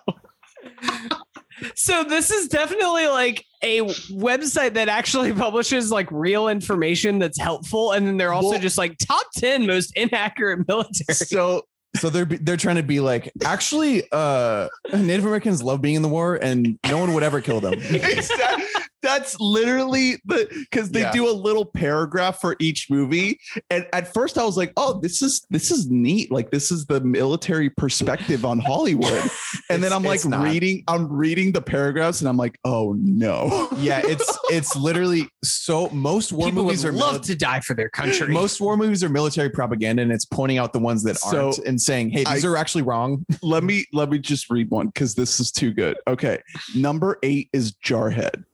Speaker 7: (laughs)
Speaker 5: so this is definitely like a website that actually (laughs) publishes like real information that's helpful and then they're also
Speaker 4: Well-
Speaker 5: just like top 10 most inaccurate military
Speaker 4: so
Speaker 6: So they're they're trying to be like, actually, uh, Native Americans love being in the war, and no one would ever kill them.
Speaker 4: Exact- that's literally the because they
Speaker 6: Yeah.
Speaker 4: do a little paragraph for each movie. And at first i was like oh this is this is neat. Like this is the military perspective on hollywood. (laughs) And then i'm like
Speaker 6: not.
Speaker 4: reading i'm reading the paragraphs and i'm like oh no.
Speaker 6: Yeah, it's it's (laughs) literally so most war
Speaker 5: people
Speaker 6: movies
Speaker 5: would
Speaker 6: are
Speaker 5: love
Speaker 6: mili-
Speaker 5: to die for their country.
Speaker 6: Most war movies are military propaganda, and it's pointing out the ones that
Speaker 4: So,
Speaker 6: aren't and saying, "Hey, these
Speaker 4: I-
Speaker 6: are actually wrong." (laughs)
Speaker 4: let me let me just read one because this is too good. Okay. Number eight is jarhead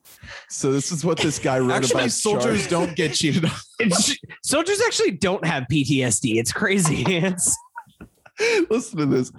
Speaker 4: so this is what this guy wrote
Speaker 6: Actually,
Speaker 4: about
Speaker 6: soldiers
Speaker 4: Jarhead.
Speaker 6: don't get cheated on. (laughs)
Speaker 5: Soldiers actually don't have PTSD. It's crazy. (laughs) It's
Speaker 4: Listen to this.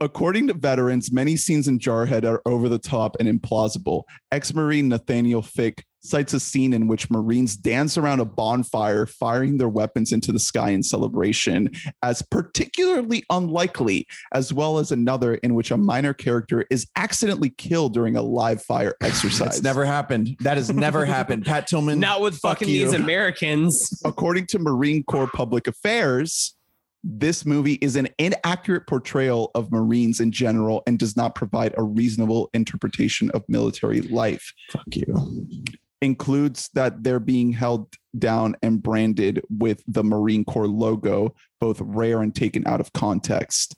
Speaker 4: According to veterans, many scenes in Jarhead are over the top and implausible. Ex Marine Nathaniel Fick cites a scene in which Marines dance around a bonfire, firing their weapons into the sky in celebration, as particularly unlikely, as well as another in which a minor character is accidentally killed during a live fire (sighs) exercise.
Speaker 6: It's never happened. That has never happened. Pat Tillman.
Speaker 5: Not with
Speaker 6: fuck
Speaker 5: fucking
Speaker 6: you.
Speaker 5: these Americans.
Speaker 4: according to Marine Corps Public Affairs, this movie is an inaccurate portrayal of Marines in general and does not provide a reasonable interpretation of military life.
Speaker 6: Fuck you.
Speaker 4: Includes that they're being held down and branded with the Marine Corps logo, both rare and taken out of context.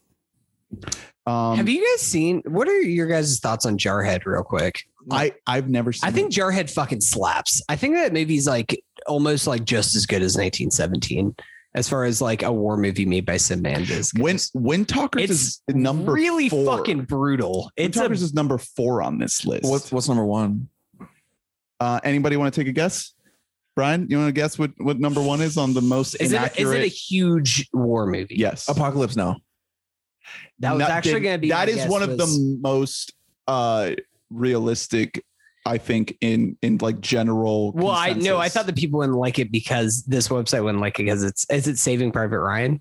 Speaker 4: Um,
Speaker 5: Have you guys seen? What are your guys' thoughts on Jarhead, real quick?
Speaker 4: I I've never seen.
Speaker 5: I think Jarhead fucking slaps. I think that movie's like almost like just as good as 1917 as far as like a war movie made by Sam Mendes.
Speaker 4: when
Speaker 5: goes.
Speaker 4: Windtalkers
Speaker 5: it's
Speaker 4: is number
Speaker 5: really
Speaker 4: four.
Speaker 5: fucking brutal.
Speaker 4: Wind
Speaker 5: It's a,
Speaker 4: is number four on this list.
Speaker 6: What's what's number one?
Speaker 4: Uh, anybody want to take a guess? Brian, you want to guess what, what number one is on the most
Speaker 5: is it,
Speaker 4: inaccurate?
Speaker 5: is it a huge war movie?
Speaker 4: yes.
Speaker 6: Apocalypse Now.
Speaker 5: That was
Speaker 4: Not-
Speaker 5: actually going to be.
Speaker 4: That is
Speaker 5: my
Speaker 4: is one of
Speaker 5: was-
Speaker 4: the most uh, realistic, I think, in in like general.
Speaker 5: Well, I know. I thought the people wouldn't like it because this website wouldn't like it because it's is it Saving Private Ryan?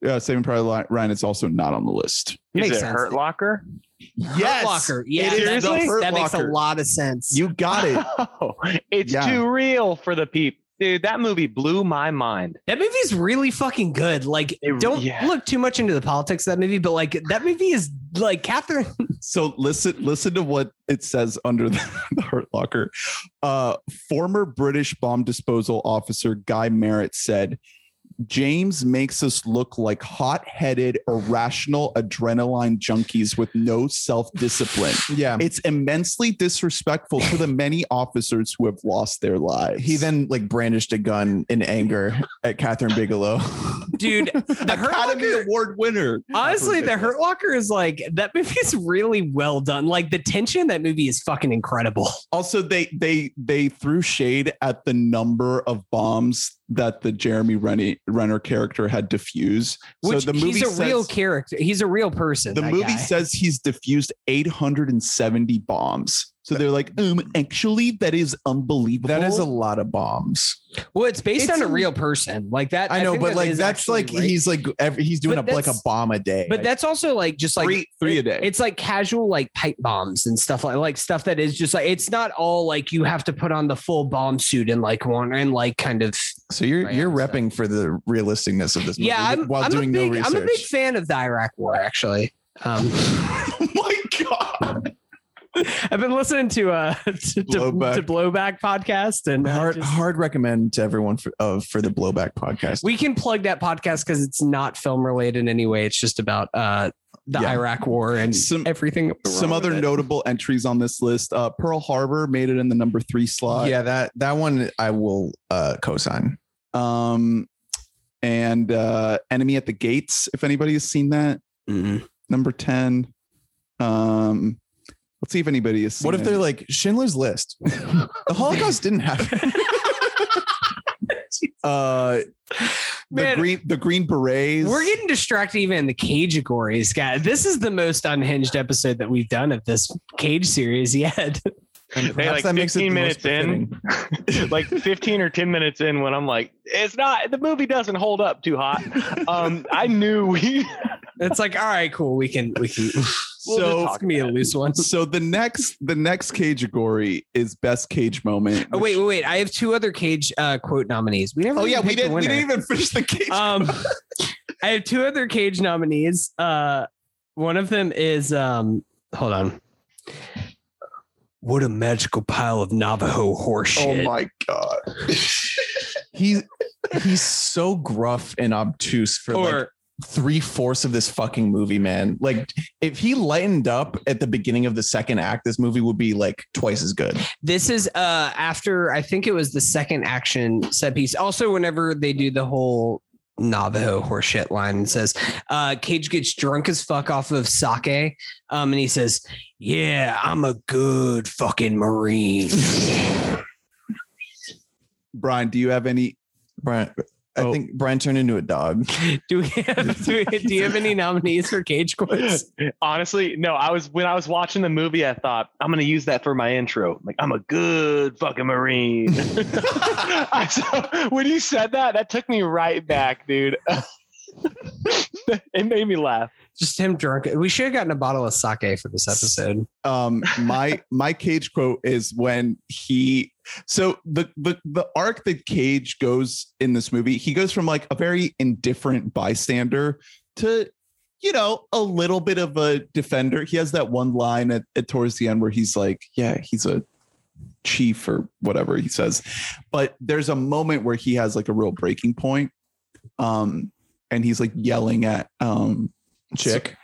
Speaker 4: Yeah, Saving Private Ryan It's also not on the list.
Speaker 7: Is
Speaker 5: Makes
Speaker 7: it
Speaker 5: sense.
Speaker 7: Hurt Locker?
Speaker 4: Yes,
Speaker 5: Hurt Locker. Yeah,
Speaker 4: it is
Speaker 5: that, makes,
Speaker 4: Hurt
Speaker 5: that makes a lot of sense.
Speaker 4: You got it.
Speaker 7: Oh, (laughs) it's
Speaker 4: Yeah.
Speaker 7: too real for the people. Dude, that movie blew my mind.
Speaker 5: That movie's really fucking good. Like,
Speaker 7: It-
Speaker 5: don't
Speaker 7: yeah.
Speaker 5: look too much into the politics of that movie, but like that movie is like Catherine. (laughs)
Speaker 4: So listen, listen to what it says under the, (laughs) the Hurt Locker. Uh, former British bomb disposal officer Guy Merritt said, "James makes us look like hot-headed, irrational adrenaline junkies with no self-discipline. (laughs)
Speaker 6: Yeah.
Speaker 4: It's immensely disrespectful to the many officers who have lost their lives."
Speaker 6: He then like brandished a gun in anger at Kathryn Bigelow.
Speaker 5: Dude, (laughs) the Hurt
Speaker 4: Academy
Speaker 5: Locker.
Speaker 4: Award winner.
Speaker 5: Honestly, the Hurt Locker is like that movie is really well done. Like the tension in that movie is fucking incredible.
Speaker 4: Also, they they they threw shade at the number of bombs that the Jeremy Renner, Renner character had diffused.
Speaker 5: Which
Speaker 4: so the movie says
Speaker 5: he's a
Speaker 4: says,
Speaker 5: real character. He's a real person.
Speaker 4: the movie
Speaker 5: guy.
Speaker 4: says he's diffused 870 bombs. So they're like, um, actually, that is unbelievable.
Speaker 6: that is a lot of bombs.
Speaker 5: Well, it's based
Speaker 4: It's
Speaker 5: on a
Speaker 4: a-
Speaker 5: real person. Like that.
Speaker 6: I know,
Speaker 5: think
Speaker 6: but
Speaker 5: that
Speaker 6: like that's like
Speaker 5: right.
Speaker 6: he's like every, he's doing a, like a bomb a day.
Speaker 5: But that's also like just like
Speaker 4: three three a
Speaker 5: it-
Speaker 4: day.
Speaker 5: It's like casual like pipe bombs and stuff like like stuff that is just like it's not all like you have to put on the full bomb suit and like one and like kind of
Speaker 6: so you're
Speaker 5: Right,
Speaker 6: you're
Speaker 5: so-
Speaker 6: repping for the realisticness of this movie
Speaker 5: yeah. I'm
Speaker 6: while
Speaker 5: I'm
Speaker 6: doing
Speaker 5: big
Speaker 6: no research.
Speaker 5: I'm a big fan of the Iraq War actually. Um, (laughs)
Speaker 4: oh my god!
Speaker 5: I've been listening to uh (laughs) to, to,
Speaker 6: Blowback.
Speaker 5: to Blowback podcast and uh,
Speaker 6: hard
Speaker 5: just-
Speaker 6: hard recommend to everyone for of for the blowback podcast.
Speaker 5: we can plug that podcast because it's not film related anyway. It's just about uh the
Speaker 6: Yeah.
Speaker 5: Iraq War and
Speaker 4: Some-
Speaker 5: everything.
Speaker 4: Some other notable entries on this list: uh, Pearl Harbor made it in the number three slot.
Speaker 6: yeah, that that one I will uh co-sign.
Speaker 4: Um, and uh, Enemy at the Gates. If anybody has seen that,
Speaker 5: Mhm.
Speaker 4: number ten. Um, let's see if anybody has. Seen
Speaker 6: What if
Speaker 4: it.
Speaker 6: they're like Schindler's List? (laughs) the Holocaust didn't happen. (laughs)
Speaker 4: uh the green the green berets
Speaker 5: We're getting distracted even in the cage categories, guy. This is the most unhinged episode that we've done of this cage series yet. (laughs)
Speaker 6: And
Speaker 7: Hey, like
Speaker 6: that makes it
Speaker 7: 15 minutes in, like 15 or 10 minutes in, when I'm like, it's not, the movie doesn't hold up too hot. Um, I knew we,
Speaker 5: It's like, all right, cool. We can, we can. We'll
Speaker 4: So-
Speaker 5: just be a loose one.
Speaker 4: so the next the next cage category is best cage moment
Speaker 5: Oh wait, wait, wait! I have two other cage uh, quote nominees. We never.
Speaker 4: oh yeah we didn't we didn't even finish the cage
Speaker 5: Um, (laughs) I have two other cage nominees. Uh, one of them is um, hold on. What a magical pile of Navajo
Speaker 4: horseshoe.
Speaker 5: oh
Speaker 4: my god (laughs)
Speaker 6: he's he's so gruff and obtuse for like
Speaker 5: or
Speaker 6: three fourths of this fucking movie, man. Like if he lightened up at the beginning of the second act, this movie would be like twice as good.
Speaker 5: this is uh after I think it was the second action set piece. Also, whenever they do the whole Navajo horseshit line and says, uh, Cage gets drunk as fuck off of sake. Um, and he says, Yeah, I'm a good fucking Marine. (laughs)
Speaker 4: brian do you have any
Speaker 6: Brian, I
Speaker 4: Oh.
Speaker 6: think Brian turned into a dog. (laughs)
Speaker 5: Do we have (laughs) do, we- do you have any nominees for Cage quotes? (laughs)
Speaker 7: Honestly, no. I was when I was watching the movie, I thought I'm gonna use that for my intro. Like I'm a good fucking marine. I saw, when you said that, that took me right back, dude. (laughs) it made me laugh.
Speaker 5: Just him drunk. We should have gotten a bottle of sake for this episode.
Speaker 4: um my my cage quote is when he so the the the arc that cage goes in this movie he goes from like a very indifferent bystander to you know a little bit of a defender he has that one line at, at towards the end where he's like yeah he's a chief or whatever he says but there's a moment where he has like a real breaking point um and he's like yelling at um
Speaker 6: Chick.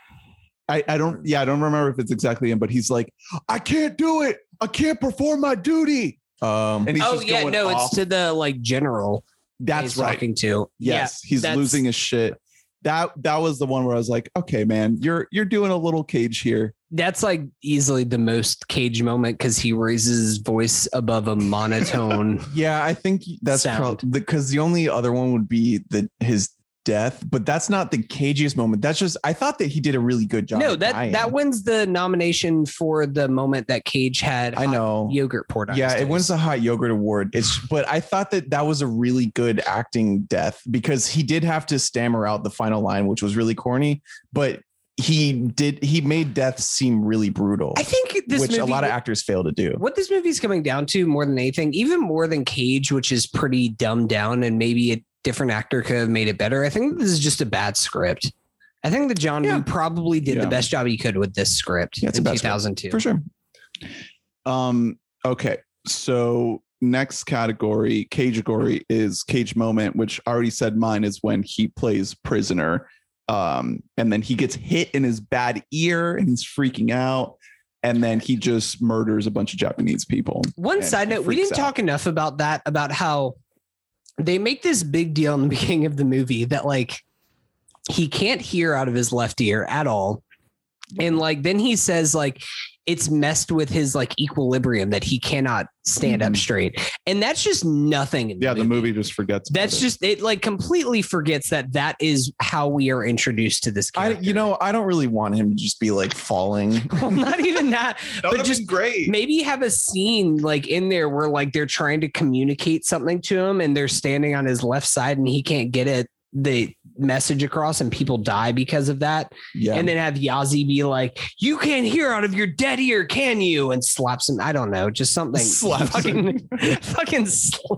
Speaker 4: I, I don't yeah, I don't remember if it's exactly him, but he's like, I can't do it. I can't perform my duty.
Speaker 6: Um,
Speaker 4: And he's
Speaker 5: oh
Speaker 4: just
Speaker 5: yeah,
Speaker 4: going
Speaker 5: no,
Speaker 4: off.
Speaker 5: it's to the like general.
Speaker 4: that's
Speaker 5: he's
Speaker 4: right.
Speaker 5: Talking to
Speaker 4: Yes, he's losing his shit. That that was the one where I was like, okay, man, you're you're doing a little cage here.
Speaker 5: That's like easily the most Cage moment because he raises his voice above a monotone. (laughs)
Speaker 6: yeah, I think that's
Speaker 5: Sound.
Speaker 6: probably because the only other one would be the his death, but that's not the cagiest moment. That's just I thought that he did a really good job.
Speaker 5: no, that
Speaker 6: dying.
Speaker 5: that wins the nomination for the moment that Cage had.
Speaker 6: I know.
Speaker 5: yogurt poured on.
Speaker 6: Yeah, it wins the hot yogurt award. It's but I thought that that was a really good acting death because he did have to stammer out the final line, which was really corny, but he did he made death seem really brutal,
Speaker 5: I think this
Speaker 6: which
Speaker 5: movie,
Speaker 6: a lot of actors fail to do.
Speaker 5: what this movie's coming down to more than anything, even more than Cage, which is pretty dumbed down, and maybe a different actor could have made it better. I think this is just a bad script. I think that John
Speaker 6: Yeah.
Speaker 5: Woo probably did
Speaker 4: Yeah.
Speaker 5: the best job he could with this script
Speaker 6: Yeah,
Speaker 5: in
Speaker 6: bad script.
Speaker 5: 2002.
Speaker 6: For sure.
Speaker 4: Um, okay. So next category, category is cage moment, which I already said mine is when he plays prisoner. Um, and then he gets hit in his bad ear and he's freaking out. And then he just murders a bunch of Japanese people.
Speaker 5: One side note, we didn't
Speaker 4: out.
Speaker 5: talk enough about that, about how they make this big deal in the (laughs) beginning of the movie that like he can't hear out of his left ear at all. And like then he says like it's messed with his like equilibrium that he cannot stand up
Speaker 4: Mhm.
Speaker 5: straight. And that's just nothing in the
Speaker 4: Yeah,
Speaker 5: movie.
Speaker 4: the movie just forgets.
Speaker 5: That's
Speaker 4: it.
Speaker 5: just it like completely forgets that that is how we are introduced to this
Speaker 6: I you know, I don't really want him to just be like falling. (laughs)
Speaker 5: well, not even that, (laughs) but just
Speaker 4: great.
Speaker 5: maybe have a scene like in there where like they're trying to communicate something to him and they're standing on his left side and he can't get it the message across and people die because of that
Speaker 6: Yeah.
Speaker 5: and then have Yahzee be like you can't hear out of your dead ear can you and slaps him I don't know just something
Speaker 6: Slaps
Speaker 5: fucking (laughs) fucking sl-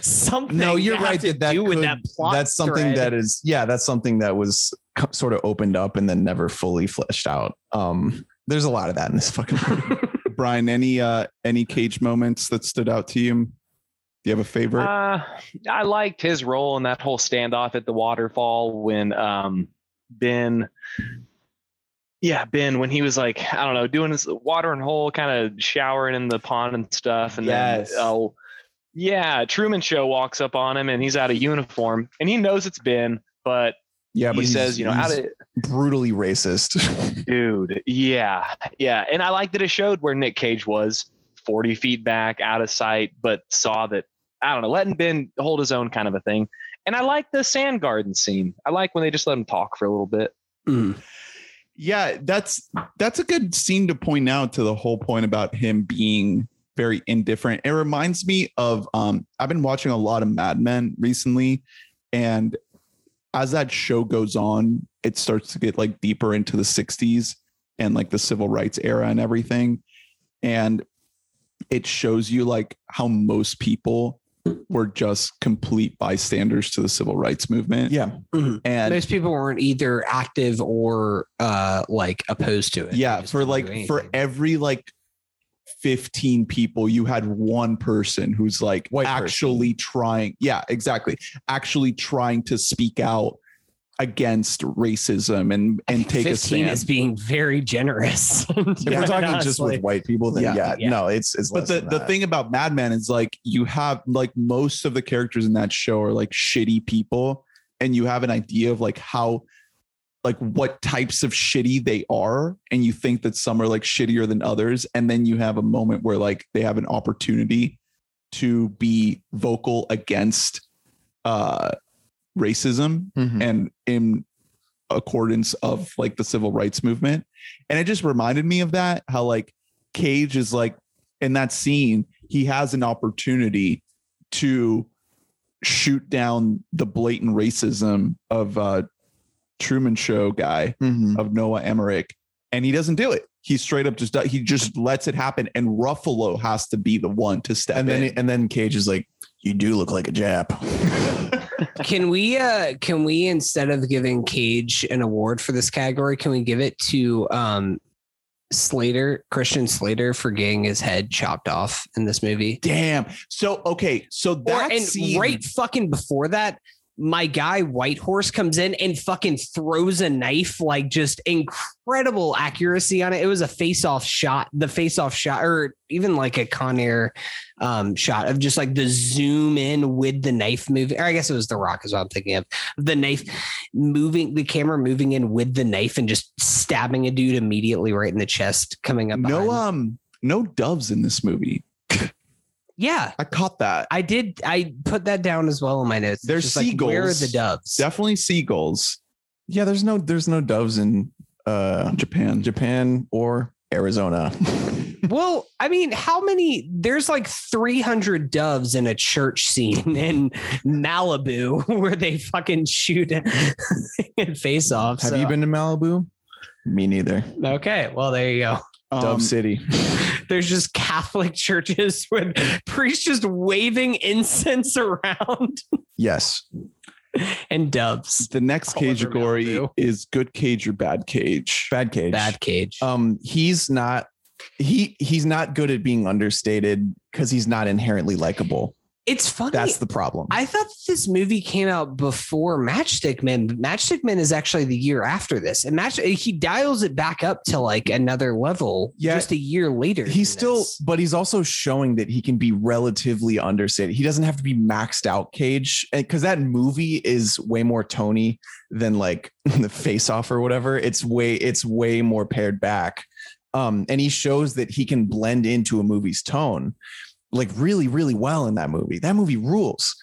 Speaker 5: something
Speaker 6: no,
Speaker 5: you
Speaker 6: you're
Speaker 5: have
Speaker 6: right.
Speaker 5: to
Speaker 6: That, that
Speaker 5: do with
Speaker 6: could-
Speaker 5: that plot
Speaker 6: that's something
Speaker 5: thread.
Speaker 6: that is yeah, that's something that was co- sort of opened up and then never fully fleshed out. Um, there's a lot of that in this fucking movie. (laughs)
Speaker 4: Brian, any uh any cage moments that stood out to you? Do you have a favorite?
Speaker 7: Uh, I liked his role in that whole standoff at the waterfall when um, Ben, yeah, Ben, when he was like, I don't know, doing his watering hole, kind of showering in the pond and stuff. And
Speaker 6: Yes.
Speaker 7: then, oh, yeah, Truman Show walks up on him and he's out of uniform and he knows it's Ben, but
Speaker 6: Yeah, but
Speaker 7: he says, you know, out
Speaker 6: he's
Speaker 7: of
Speaker 6: brutally racist. (laughs)
Speaker 7: dude, yeah, yeah. And I like that it showed where Nick Cage was 40 feet back, out of sight, but saw that, I don't know, letting Ben hold his own kind of a thing. And I like the sand garden scene. I like when they just let him talk for a little bit.
Speaker 5: Mm.
Speaker 4: yeah, that's that's a good scene to point out to the whole point about him being very indifferent. It reminds me of um I've been watching a lot of Mad Men recently and as that show goes on, it starts to get like deeper into the 60s and like the civil rights era and everything. And it shows you like how most people were just complete bystanders to the civil rights movement.
Speaker 6: yeah.
Speaker 4: And
Speaker 5: most people weren't either active or uh like opposed to it
Speaker 4: yeah for like for every like 15 people you had one person who's like
Speaker 6: White person.
Speaker 4: actually trying yeah exactly actually trying to speak out against racism and and
Speaker 5: think
Speaker 4: take a
Speaker 5: 15
Speaker 4: stand
Speaker 5: is being very generous (laughs)
Speaker 6: If we're talking just with white people, then
Speaker 4: Yeah.
Speaker 6: yeah,
Speaker 5: Yeah.
Speaker 6: no, it's it's
Speaker 4: but the, the thing about Mad Men is like you have like most of the characters in that show are like shitty people and you have an idea of like how like what types of shitty they are and you think that some are like shittier than others and then you have a moment where like they have an opportunity to be vocal against uh racism
Speaker 6: Mhm.
Speaker 4: and in accordance of like the civil rights movement. And it just reminded me of that how like Cage is like in that scene, he has an opportunity to shoot down the blatant racism of uh Truman Show guy
Speaker 6: Mhm.
Speaker 4: of Noah Emmerich, and he doesn't do it. He straight up just he just lets it happen, and Ruffalo has to be the one to step
Speaker 6: and then
Speaker 4: in.
Speaker 6: and then Cage is like, "You do look like a Jap." (laughs)
Speaker 5: Can we uh can we instead of giving Cage an award for this category, can we give it to um Slater, Christian Slater for getting his head chopped off in this movie?
Speaker 4: Damn. So okay, so
Speaker 5: Or
Speaker 4: that
Speaker 5: and
Speaker 4: scene,
Speaker 5: right fucking before that, my guy Whitehorse comes in and fucking throws a knife, like just incredible accuracy on it. It was a face-off shot, the face-off shot, or even like a Con Air um, shot of just like the zoom in with the knife moving. Or I guess it was the rock is what I'm thinking of. The knife moving, the camera moving in with the knife and just stabbing a dude immediately right in the chest, coming up.
Speaker 4: no
Speaker 5: behind.
Speaker 4: um no doves in this movie.
Speaker 5: Yeah.
Speaker 4: I caught that.
Speaker 5: I did. I put that down as well in my notes.
Speaker 4: There's
Speaker 5: just like, where are
Speaker 4: seagulls.
Speaker 5: the doves?
Speaker 4: Definitely seagulls.
Speaker 6: yeah, there's no there's no doves in uh
Speaker 4: Japan.
Speaker 6: Japan or Arizona. (laughs)
Speaker 5: well, I mean, how many? There's like 300 doves in a church scene in Malibu (laughs) where they fucking shoot (laughs) and face off.
Speaker 6: Have you been to Malibu? Me neither.
Speaker 5: Okay, well, there you go.
Speaker 6: Dove
Speaker 4: Um,
Speaker 6: City. (laughs)
Speaker 5: There's just Catholic churches with priests just waving incense (laughs) around
Speaker 6: Yes.
Speaker 5: and doves.
Speaker 4: the next
Speaker 5: all over
Speaker 4: category is good cage or bad cage.
Speaker 6: Bad Cage.
Speaker 5: Bad cage.
Speaker 6: Um, he's not he he's not good at being understated because he's not inherently likable.
Speaker 5: It's funny.
Speaker 6: That's the problem.
Speaker 5: I thought this movie came out before Matchstick Men. but Matchstick Men is actually the year after this, and Match he dials it back up to like another level.
Speaker 6: Yeah.
Speaker 5: just a year later.
Speaker 6: he's still,
Speaker 5: this.
Speaker 6: but he's also showing that he can be relatively understated. He doesn't have to be maxed out cage because that movie is way more Tony than like (laughs) the face off or whatever. It's way, it's way more pared back. Um, and he shows that he can blend into a movie's tone like really, really well in that movie. That movie rules.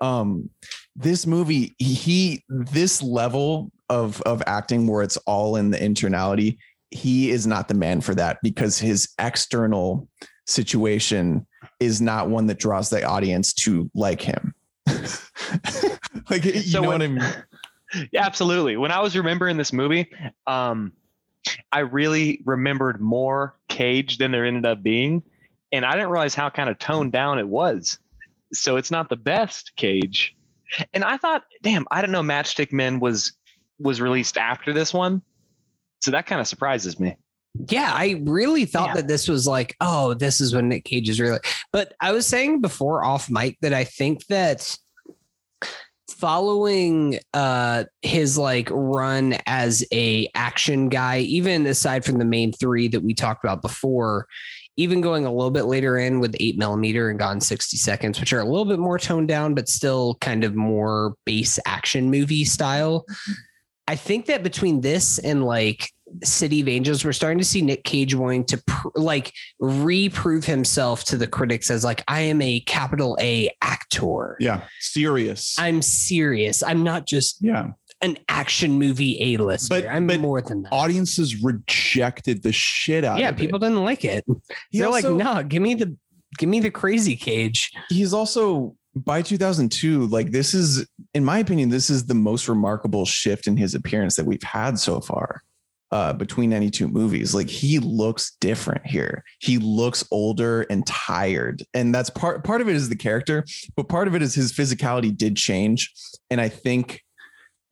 Speaker 6: Um, this movie, he, this level of of acting where it's all in the internality, he is not the man for that because his external situation is not one that draws the audience to like him. (laughs) like you
Speaker 7: So
Speaker 6: know
Speaker 7: when-
Speaker 6: what I mean?
Speaker 7: Yeah, absolutely. When I was remembering this movie, um, I really remembered more Cage than there ended up being, and I didn't realize how kind of toned down it was. So it's not the best Cage. And I thought, damn, I didn't know Matchstick Men was was released after this one, so that kind of surprises me.
Speaker 5: Yeah, I really thought
Speaker 7: Yeah.
Speaker 5: that this was like, oh, this is when Nick Cage is really. But I was saying before off mic that I think that following uh his like run as a action guy, even aside from the main three that we talked about before, even going a little bit later in with eight millimeter and Gone 60 Seconds, which are a little bit more toned down, but still kind of more base action movie style. I think that between this and like City of Angels, we're starting to see Nick Cage wanting to pr- like reprove himself to the critics as like I am a capital A actor.
Speaker 4: Yeah, serious.
Speaker 5: I'm serious. I'm not just
Speaker 4: yeah,
Speaker 5: an action movie A list.
Speaker 4: But-
Speaker 5: I'm
Speaker 4: but
Speaker 5: more than that.
Speaker 4: audiences rejected the shit out
Speaker 5: yeah, people
Speaker 4: it.
Speaker 5: didn't like it.
Speaker 6: He
Speaker 5: They're
Speaker 6: also-
Speaker 5: like, no, give me the give me the crazy cage.
Speaker 6: he's also by 2002 like this is in my opinion this is the most remarkable shift in his appearance that we've had so far uh between any two movies like he looks different here he looks older and tired and that's part part of it is the character but part of it is his physicality did change and i think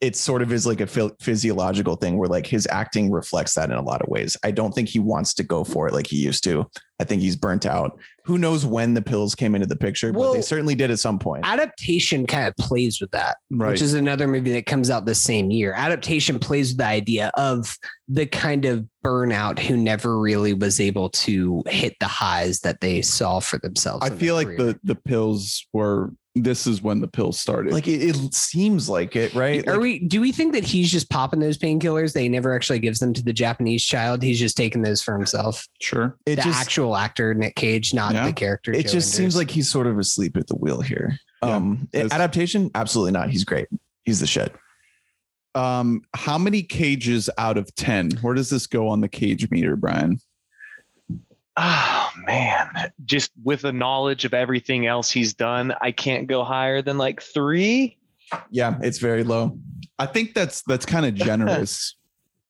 Speaker 6: it sort of is like a phy- physiological thing where like his acting reflects that in a lot of ways. I don't think he wants to go for it like he used to. I think he's burnt out. Who knows when the pills came into the picture, but they certainly did at some point.
Speaker 5: Adaptation kind of plays with that.
Speaker 4: right.
Speaker 5: which is another movie that comes out the same year. Adaptation plays with the idea of the kind of burnout who never really was able to hit the highs that they saw for themselves.
Speaker 4: I feel like
Speaker 5: career.
Speaker 4: the the pills were. This is when the pills started.
Speaker 6: Like it, it seems like it, right?
Speaker 5: Are
Speaker 6: Like,
Speaker 5: we? Do we think that he's just popping those painkillers? They never actually gives them to the Japanese child. He's just taking those for himself.
Speaker 4: sure.
Speaker 6: it
Speaker 5: the
Speaker 6: just
Speaker 5: actual actor Nick Cage, not
Speaker 4: Yeah.
Speaker 5: the character.
Speaker 6: it
Speaker 5: Joe
Speaker 6: just seems like he's sort of asleep at the wheel here.
Speaker 4: Yeah,
Speaker 6: um
Speaker 4: that's-
Speaker 6: adaptation, absolutely not. He's great. He's the shit.
Speaker 4: Um, how many cages out of 10? Where does this go on the cage meter, Brian?
Speaker 7: Oh man, just with the knowledge of everything else he's done, I can't go higher than like three.
Speaker 6: Yeah, it's very low.
Speaker 4: I think that's that's kind of (laughs) generous.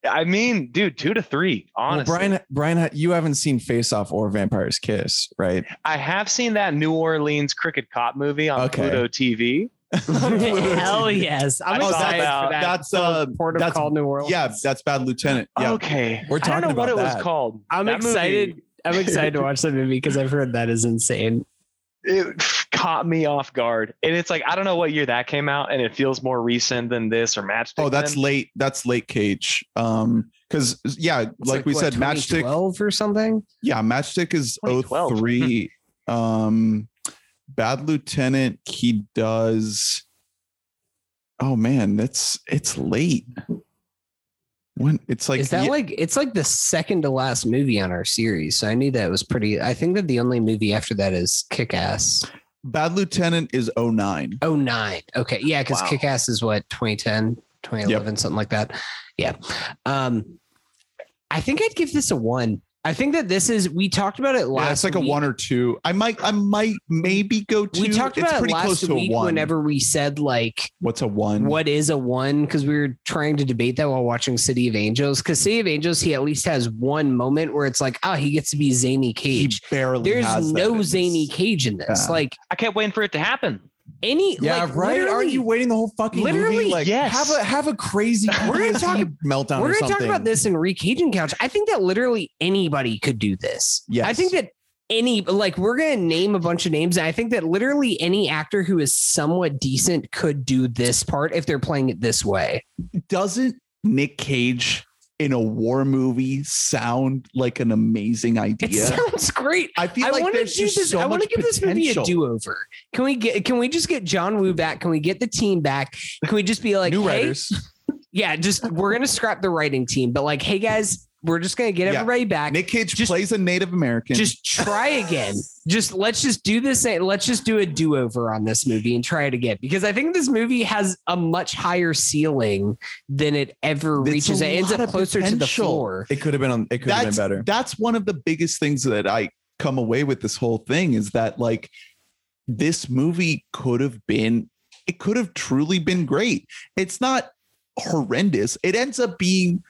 Speaker 7: I mean, dude, two to three. Honestly,
Speaker 6: Well, Brian, Brian, you haven't seen Face Off or Vampire's Kiss, right?
Speaker 7: I have seen that New Orleans cricket cop movie on
Speaker 6: Okay.
Speaker 7: Pluto TV. (laughs)
Speaker 5: Hell yes. I'm
Speaker 7: Oh,
Speaker 5: excited
Speaker 7: that's-
Speaker 5: for that.
Speaker 4: that's,
Speaker 5: So,
Speaker 4: uh,
Speaker 5: Port of
Speaker 4: that's-
Speaker 5: Call New Orleans.
Speaker 4: yeah, that's Bad Lieutenant. Yeah.
Speaker 7: Okay,
Speaker 6: We're talking
Speaker 7: I
Speaker 6: talking
Speaker 7: don't know what
Speaker 6: about
Speaker 7: it was called.
Speaker 5: I'm
Speaker 7: That movie-
Speaker 5: excited. I'm excited to watch that movie because I've heard that is insane.
Speaker 7: it caught me off guard. And it's like, I don't know what year that came out, and it feels more recent than this or Matchstick.
Speaker 4: Oh, that's
Speaker 7: Men.
Speaker 4: late. That's late cage. Um, because yeah,
Speaker 5: It's
Speaker 4: like, we
Speaker 5: what,
Speaker 4: said, Matchstick.
Speaker 5: twelve or something.
Speaker 4: Yeah, Matchstick is
Speaker 7: 2012.
Speaker 4: 03. (laughs) um, Bad Lieutenant, he does. Oh man, that's it's late. When it's like
Speaker 5: is that
Speaker 4: yeah,
Speaker 5: like it's like the second to last movie on our series? So I knew that was pretty. I think that the only movie after that is Kick Ass.
Speaker 4: Bad Lieutenant is 09.
Speaker 5: Oh nine. Okay, yeah, because
Speaker 7: Wow.
Speaker 5: Kick Ass is what 2010, 2011, something like that. Yeah. Um, I think I'd give this a one. I think that this is. We talked about it last.
Speaker 4: Yeah, it's like a one or two. I might, I might maybe go two.
Speaker 5: We talked
Speaker 4: it's
Speaker 5: about it
Speaker 4: pretty
Speaker 5: last
Speaker 4: close to a
Speaker 5: week
Speaker 4: one.
Speaker 5: whenever we said like
Speaker 4: What's a one?
Speaker 5: what is a one because we were trying to debate that while watching City of Angels. Because City of Angels, he at least has one moment where it's like, oh, he gets to be Zany
Speaker 4: He
Speaker 5: Cage.
Speaker 4: barely.
Speaker 5: There's
Speaker 4: has
Speaker 5: no. Zany Cage in this.
Speaker 4: Yeah.
Speaker 5: Like
Speaker 7: I kept waiting for it to happen.
Speaker 5: Any,
Speaker 6: Yeah,
Speaker 5: like,
Speaker 6: right. Are
Speaker 5: literally-
Speaker 6: you waiting the whole fucking
Speaker 5: literally,
Speaker 6: movie? Like,
Speaker 7: yes.
Speaker 6: have a have a crazy.
Speaker 5: We're gonna talk-
Speaker 6: meltdown.
Speaker 5: We're gonna talk about this in Recaging Couch. I think that literally anybody could do this.
Speaker 6: Yes.
Speaker 5: I think that any like we're gonna name a bunch of names. And I think that literally any actor who is somewhat decent could do this part if they're playing it this way.
Speaker 4: Doesn't Nick Cage in a war movie sound like an amazing idea?
Speaker 5: It sounds great.
Speaker 4: I feel
Speaker 5: I
Speaker 4: like
Speaker 5: want to
Speaker 4: there's
Speaker 5: do
Speaker 4: just
Speaker 5: this.
Speaker 4: so
Speaker 5: I want to give this movie a do-over. Can we get? Can we just get John Woo back? Can we get the team back? Can we just be like,
Speaker 6: new
Speaker 5: hey,
Speaker 6: writers. (laughs)
Speaker 5: yeah, just we're gonna scrap the writing team, but like, hey guys, we're just gonna get
Speaker 4: Yeah.
Speaker 5: everybody back.
Speaker 4: Nick Cage
Speaker 5: Just-
Speaker 4: plays a Native American.
Speaker 5: just try again. (laughs) Just let's just do this. Eh, let's just do a do-over on this movie and try it again because I think this movie has a much higher ceiling than it ever
Speaker 4: It's
Speaker 5: reaches. It ends up
Speaker 4: of
Speaker 5: closer to the
Speaker 4: potential.
Speaker 5: floor.
Speaker 6: It could have been on. It could have been better.
Speaker 4: that's one of the biggest things that I come away with this whole thing is that like this movie could have been it could have truly been great. It's not horrendous. It ends up being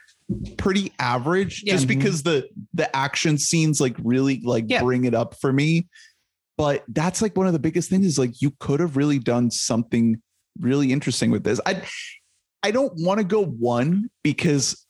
Speaker 4: pretty average
Speaker 5: Yeah.
Speaker 4: just
Speaker 6: Mhm.
Speaker 4: because the the action scenes like really like
Speaker 5: Yeah.
Speaker 4: bring it up for me. But that's like one of the biggest things is like you could have really done something really interesting with this. I I don't want to go one because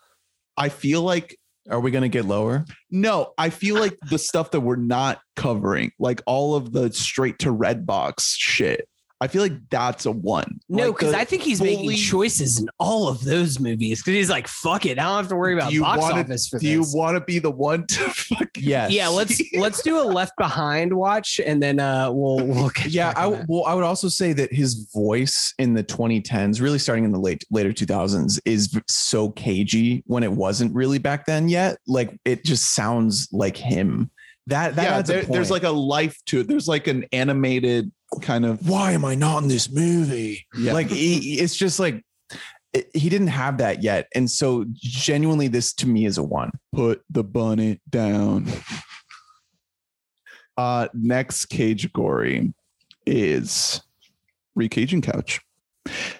Speaker 4: I feel like
Speaker 6: Are we gonna get lower?
Speaker 4: no, I feel like the stuff that we're not covering, like all of the straight to red box shit, I feel like that's a one.
Speaker 5: No, because
Speaker 4: the
Speaker 5: I think he's
Speaker 4: fully-
Speaker 5: making choices in all of those movies. Because he's like, "Fuck it, I don't have to worry about
Speaker 4: you
Speaker 5: box
Speaker 4: wanna-
Speaker 5: office for
Speaker 4: Do you want to be the one to (laughs) fucking
Speaker 6: Yes.
Speaker 5: yeah, let's let's do a Left Behind watch, and then uh, we'll we'll get
Speaker 6: Yeah,
Speaker 5: back
Speaker 6: I
Speaker 5: on that.
Speaker 6: well, I would also say that his voice in the 2010s, really starting in the late later 2000s, is so cagey when it wasn't really back then yet. Like it just sounds like him. That that
Speaker 4: yeah,
Speaker 6: adds a
Speaker 4: there- there's like a life to it. There's like an animated kind of
Speaker 6: why am I not in this movie?
Speaker 4: yeah.
Speaker 6: Like he, it's just like it- he didn't have that yet, and so genuinely, this to me is a one.
Speaker 4: put the bunny down. Uh next cage gory is recaging couch.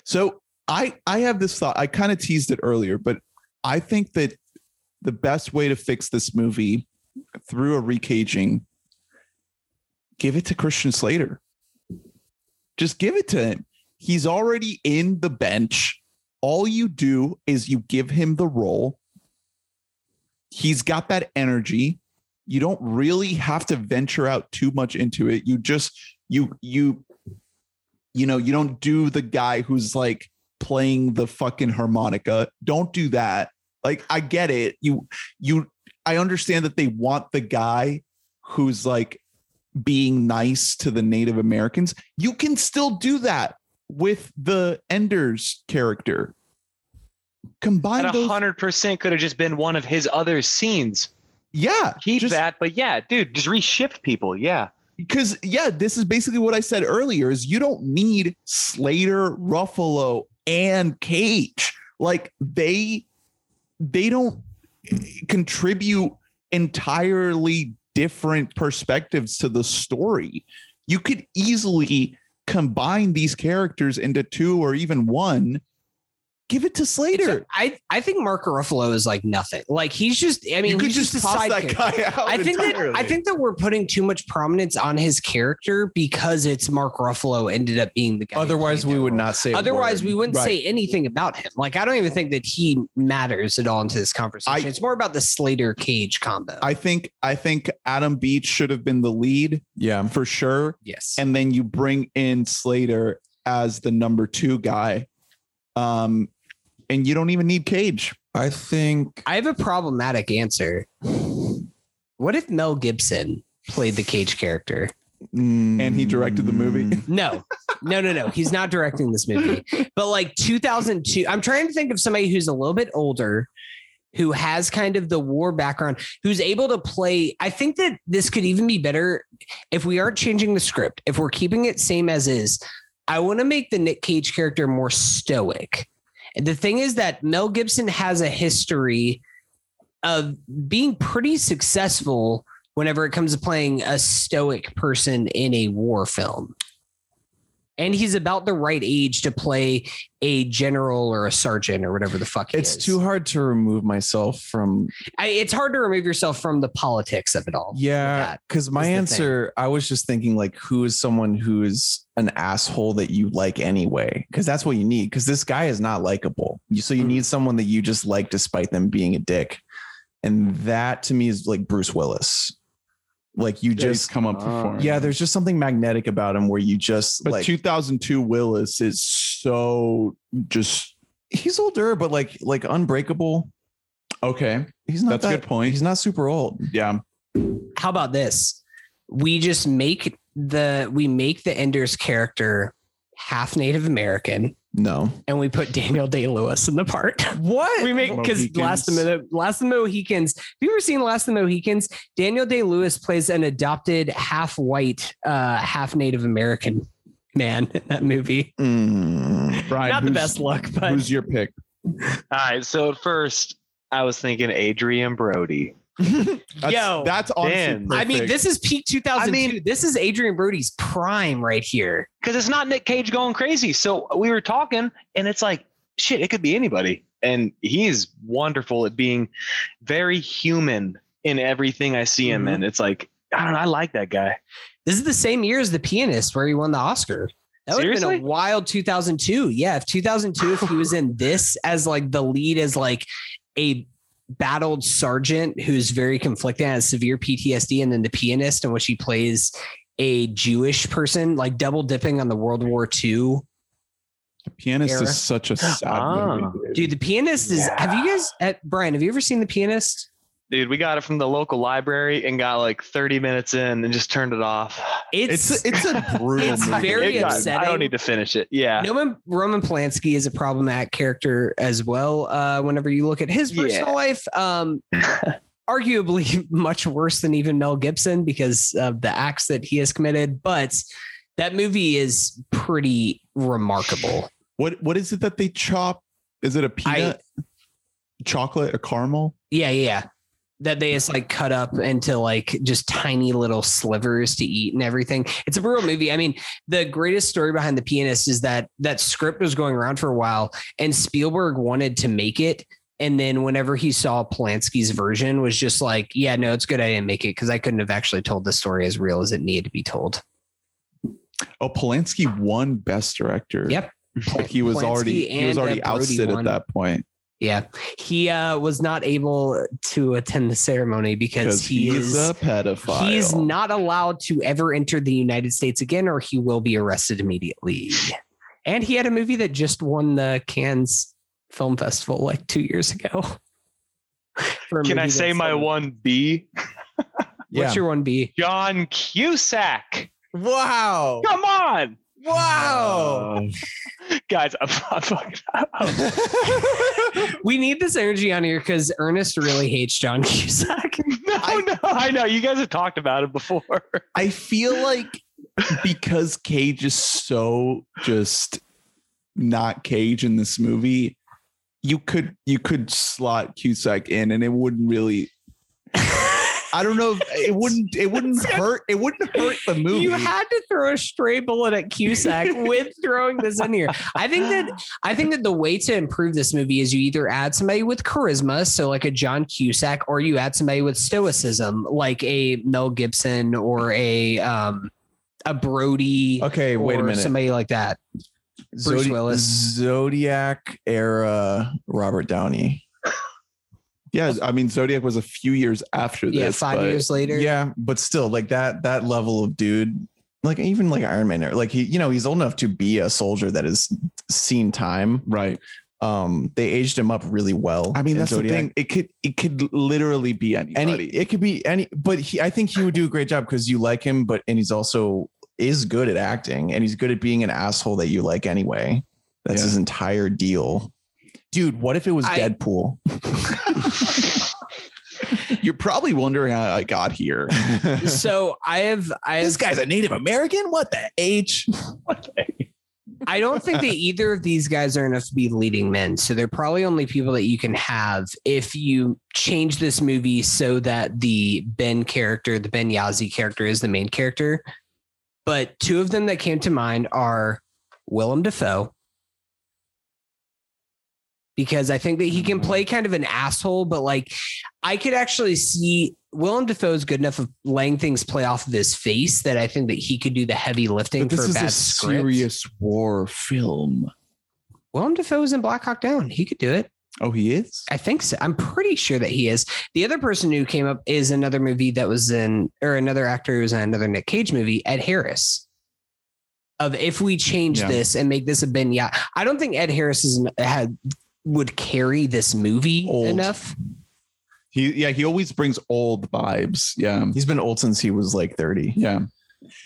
Speaker 4: So I I have this thought. I kind of teased it earlier, but I think that the best way to fix this movie through a recaging, give it to Christian Slater. Just give it to him. He's already in the bench. All you do is you give him the role. He's got that energy. You don't really have to venture out too much into it. You just you you you know you don't do the guy who's like playing the fucking harmonica. Don't do that. Like i get it. You you i understand that they want the guy who's like being nice to the native americans you can still do that with the enders character combine
Speaker 7: That hundred percent could have just been one of his other scenes.
Speaker 4: yeah
Speaker 7: Keep
Speaker 4: just-
Speaker 7: that, but yeah, dude, just reshift people. Yeah,
Speaker 4: because yeah, this is basically what I said earlier: is you don't need Slater, Ruffalo, and Cage. Like they they don't contribute entirely different perspectives to the story. You could easily combine these characters into two or even one. Give it to Slater.
Speaker 5: I I think Mark Ruffalo is like nothing. Like he's just. I mean,
Speaker 4: you could
Speaker 5: he's
Speaker 4: just,
Speaker 5: just, a
Speaker 4: toss that
Speaker 5: character.
Speaker 4: guy out.
Speaker 5: I think that. I think that we're putting too much prominence on his character because it's Mark Ruffalo ended up being the guy.
Speaker 6: Otherwise, we would not say.
Speaker 5: Otherwise,
Speaker 6: word.
Speaker 5: we wouldn't
Speaker 4: Right.
Speaker 5: say anything about him. Like I don't even think that he matters at all into this conversation.
Speaker 4: I-
Speaker 5: it's more about the Slater Cage combo.
Speaker 4: I think I think Adam Beach should have been the lead
Speaker 6: Yeah.
Speaker 4: for sure.
Speaker 5: yes.
Speaker 4: and then you bring in Slater as the number two guy. Um, and you don't even need Cage.
Speaker 6: I think
Speaker 5: I have a problematic answer. What if Mel Gibson played the Cage character?
Speaker 6: and
Speaker 4: And he directed the movie. (laughs)
Speaker 5: No, no, no, no. He's not directing this movie. But like 2002, I'm trying to think of somebody who's a little bit older, who has kind of the war background, who's able to play. I think that this could even be better if we aren't changing the script, if we're keeping it same as is. I want to make the Nick Cage character more stoic. The thing is that Mel Gibson has a history of being pretty successful whenever it comes to playing a stoic person in a war film. And he's about the right age to play a general or a sergeant or whatever the fuck
Speaker 6: it's
Speaker 5: is.
Speaker 6: too hard to remove myself from.
Speaker 5: I, it's hard to remove yourself from the politics of it all.
Speaker 6: Yeah, because my answer, I was just thinking like, who is someone who is an asshole that you like anyway? Because that's what you need. Because this guy is not likable. So you
Speaker 5: Mhm.
Speaker 6: need someone that you just like despite them being a dick, and that to me is like Bruce Willis. Like you
Speaker 4: Just
Speaker 6: just
Speaker 4: come up
Speaker 7: Ah.
Speaker 4: for
Speaker 6: yeah, there's just something magnetic about him where you just
Speaker 4: But
Speaker 6: like
Speaker 4: 2002 Willis is so just
Speaker 6: he's older, but like like unbreakable.
Speaker 4: okay.
Speaker 6: He's not
Speaker 4: That's a good point.
Speaker 6: He's not super old.
Speaker 4: Yeah.
Speaker 5: How about this? We just make the we make the Ender's character half Native American,
Speaker 6: No.
Speaker 5: and we put Daniel Day Lewis in the part.
Speaker 6: What?
Speaker 5: we make because last of the last of the Mohicans. Have you ever seen Last of the Mohicans? Daniel Day Lewis plays an adopted half white, uh, half Native American man in that movie.
Speaker 6: Mm.
Speaker 4: Brian,
Speaker 5: Not the best look, but
Speaker 4: Who's your pick?
Speaker 7: All right. So at first, I was thinking Adrien Brody. (laughs)
Speaker 4: That's,
Speaker 5: Yo,
Speaker 4: that's honestly
Speaker 5: I mean, this is peak 2002.
Speaker 7: I mean-
Speaker 5: this is Adrien Brody's prime right here.
Speaker 7: because it's not Nick Cage going crazy. So we were talking, and it's like, shit, it could be anybody. And he's wonderful at being very human in everything I see him
Speaker 5: Mhm.
Speaker 7: in. It's like, I don't know, I like that guy.
Speaker 5: This is the same year as The Pianist, where he won the Oscar. That would have been a wild 2002. Yeah, if 2002, if he was in this as like the lead as like a battled sergeant who's very conflicted, has severe PTSD, and then The Pianist, in which he plays a Jewish person, like double dipping on the World War II.
Speaker 4: The pianist
Speaker 5: era.
Speaker 4: is such a sad (gasps)
Speaker 7: Ah.
Speaker 4: movie.
Speaker 5: Dude, The Pianist is. Have you guys, at, Brian? Have you ever seen The Pianist?
Speaker 7: Dude, we got it from the local library and got like 30 minutes in and just turned it off.
Speaker 5: It's
Speaker 4: It's it's a (laughs) brutal
Speaker 5: It's
Speaker 4: movie.
Speaker 5: very
Speaker 7: It got- I don't need to finish it. Yeah.
Speaker 5: Roman Roman Polanski is a problematic character as well. Uh, whenever you look at his personal
Speaker 7: Yeah.
Speaker 5: life, um, (laughs) arguably much worse than even Mel Gibson because of the acts that he has committed. But that movie is pretty remarkable.
Speaker 4: What what is it that they chop? Is it a peanut, chocolate, or caramel?
Speaker 5: Yeah, yeah, yeah. That they just like cut up into like just tiny little slivers to eat and everything. It's a brutal movie. I mean, the greatest story behind the pianist is that that script was going around for a while and Spielberg wanted to make it. And then whenever he saw Polanski's version was just like, yeah, no, it's good. I didn't make it because I couldn't have actually told the story as real as it needed to be told.
Speaker 4: Oh, Polanski won Best Director.
Speaker 5: Yep.
Speaker 4: He was
Speaker 5: Polanski
Speaker 4: already he was
Speaker 5: uh,
Speaker 4: already ousted
Speaker 5: won.
Speaker 4: at that point
Speaker 5: Yeah. He uh, was not able to attend the ceremony because
Speaker 4: because
Speaker 5: he
Speaker 4: he's
Speaker 5: is
Speaker 4: a pedophile.
Speaker 5: He's not allowed to ever enter the United States again, or he will be arrested immediately. And he had a movie that just won the Cannes Film Festival like two years ago. (laughs)
Speaker 7: Can I say my
Speaker 5: like-
Speaker 7: one B?
Speaker 5: What's your one B?
Speaker 7: John Cusack.
Speaker 6: Wow.
Speaker 7: Come on.
Speaker 6: Wow.
Speaker 7: Um, (laughs) guys, I'm, I'm fucking. I'm-
Speaker 5: We need this energy on here because Ernest really hates John (laughs) Cusack. (laughs)
Speaker 7: no, no, I know. You guys have talked about it before.
Speaker 4: I feel like because Cage is so just not Cage in this movie, you could you could slot Cusack in, and it wouldn't really. I don't know. If, it (laughs) wouldn't. It wouldn't hurt. It wouldn't hurt the movie.
Speaker 5: You had to throw a stray bullet at Cusack (laughs) with throwing this in here. I think that I think that the way to improve this movie is you either add somebody with charisma, so like a John Cusack, or you add somebody with stoicism, like a Mel Gibson or a um a Brody.
Speaker 6: Okay, wait a minute.
Speaker 5: Somebody like that. Bruce
Speaker 6: Zodi-
Speaker 5: Willis.
Speaker 6: Zodiac era Robert Downey.
Speaker 4: Yeah, I mean, Zodiac was a few years after this.
Speaker 5: Yeah, five
Speaker 4: but-
Speaker 5: years later.
Speaker 6: Yeah, but still, like that that level of dude, like even like Iron Man, like he, you know, he's old enough to be a soldier that has seen time.
Speaker 4: Right.
Speaker 6: Um, they aged him up really well.
Speaker 4: I mean,
Speaker 6: in
Speaker 4: that's the
Speaker 6: Zodiac.
Speaker 4: thing. It could it could literally be anybody.
Speaker 6: Any, it could be any, but he, I think he would do a great job because you like him, but and he's also is good at acting and he's good at being an asshole that you like anyway. That's
Speaker 4: Yeah.
Speaker 6: his entire deal. Dude, what if it was
Speaker 5: I-
Speaker 6: Deadpool? (laughs)
Speaker 4: You're probably wondering how I got here.
Speaker 5: So I have I have
Speaker 6: this guy's a Native American. What the H?
Speaker 5: I don't think that either of these guys are enough to be leading men. So they're probably only people that you can have if you change this movie so that the Ben character, the Ben Yahzee character, is the main character. But two of them that came to mind are Willem Dafoe. Because I think that he can play kind of an asshole, but like I could actually see Willem Dafoe is good enough of laying things play off of his face that I think that he could do the heavy lifting
Speaker 4: But this
Speaker 5: for a
Speaker 4: is a
Speaker 5: script.
Speaker 4: serious war film.
Speaker 5: Willem Dafoe is in Black Hawk Down. He could do it.
Speaker 4: Oh, he is.
Speaker 5: I think so. I'm pretty sure that he is. The other person who came up is another movie that was in, or another actor who was in another Nick Cage movie, Ed Harris. Of if we change
Speaker 4: Yeah.
Speaker 5: this and make this a Ben, yeah, I don't think Ed Harris is had would carry this movie
Speaker 6: Old.
Speaker 5: enough.
Speaker 4: He yeah. He always brings old vibes. Yeah.
Speaker 6: He's been old since he was like 30.
Speaker 4: Yeah.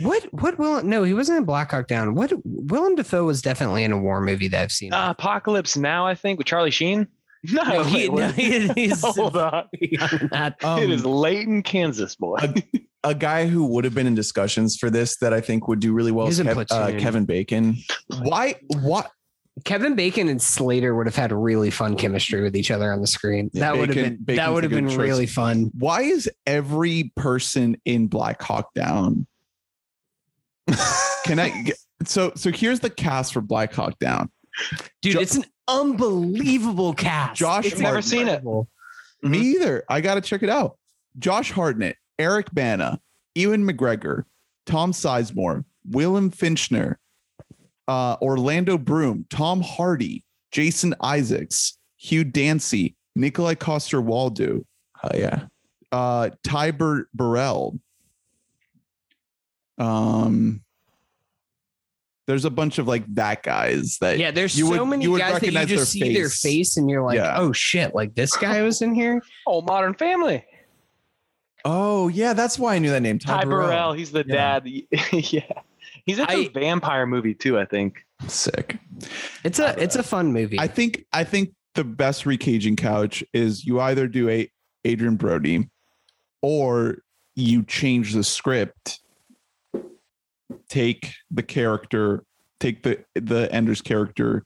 Speaker 5: What? What? Will? No, he wasn't in Black Hawk Down. What? Willem Dafoe was definitely in a war movie that I've seen.
Speaker 7: Uh, Apocalypse Now, I think, with Charlie Sheen. (laughs) No,
Speaker 5: no, he,
Speaker 7: wait,
Speaker 5: no,
Speaker 7: what?
Speaker 5: he, (laughs) he's
Speaker 7: Hold on.
Speaker 5: on that.
Speaker 6: Um,
Speaker 7: it is Layton, Kansas, boy.
Speaker 6: a guy who would have been in discussions for this that I think would do really well is Kev- uh, Kevin Bacon. (laughs)
Speaker 4: Why? What?
Speaker 5: Kevin Bacon and Slater would have had really fun oh. chemistry with each other on the screen.
Speaker 4: Yeah,
Speaker 5: that would have been
Speaker 4: Bacon's
Speaker 5: that would have been
Speaker 4: choice.
Speaker 5: really fun.
Speaker 4: Why is every person in Black Hawk Down? (laughs) Can I? get- So so here's the cast for Black Hawk Down.
Speaker 5: Dude,
Speaker 4: Jo-
Speaker 5: it's an unbelievable cast.
Speaker 4: Josh
Speaker 5: It's
Speaker 7: Never seen it.
Speaker 5: incredible.
Speaker 4: Me mm-hmm. either. I got to check it out. Josh Hartnett, Eric Bana, Ewan McGregor, Tom Sizemore, William Fichtner, uh, Orlando Bloom, Tom Hardy, Jason Isaacs, Hugh Dancy, Nikolaj Coster-Waldau,
Speaker 6: Oh yeah.
Speaker 4: uh, Ty Bur- Burrell. Um, there's a bunch of like that guys that
Speaker 5: Yeah, there's
Speaker 4: You
Speaker 5: so
Speaker 4: would-
Speaker 5: many
Speaker 4: you would
Speaker 5: guys that you
Speaker 4: recognize their
Speaker 5: just see their
Speaker 4: face.
Speaker 5: face and you're like,
Speaker 4: Yeah.
Speaker 5: oh shit, like this guy was in here. (laughs)
Speaker 7: Oh, Modern Family.
Speaker 6: Oh yeah, that's why I knew that name.
Speaker 7: Ty Burrell. He's the
Speaker 6: Yeah.
Speaker 7: dad. (laughs) yeah. He's in
Speaker 5: I-
Speaker 7: vampire movie too, I think.
Speaker 6: Sick.
Speaker 5: It's a it's a fun movie.
Speaker 4: I think I think the best recaging couch is you either do a Adrien Brody or you change the script, take the character, take the the Ender's character,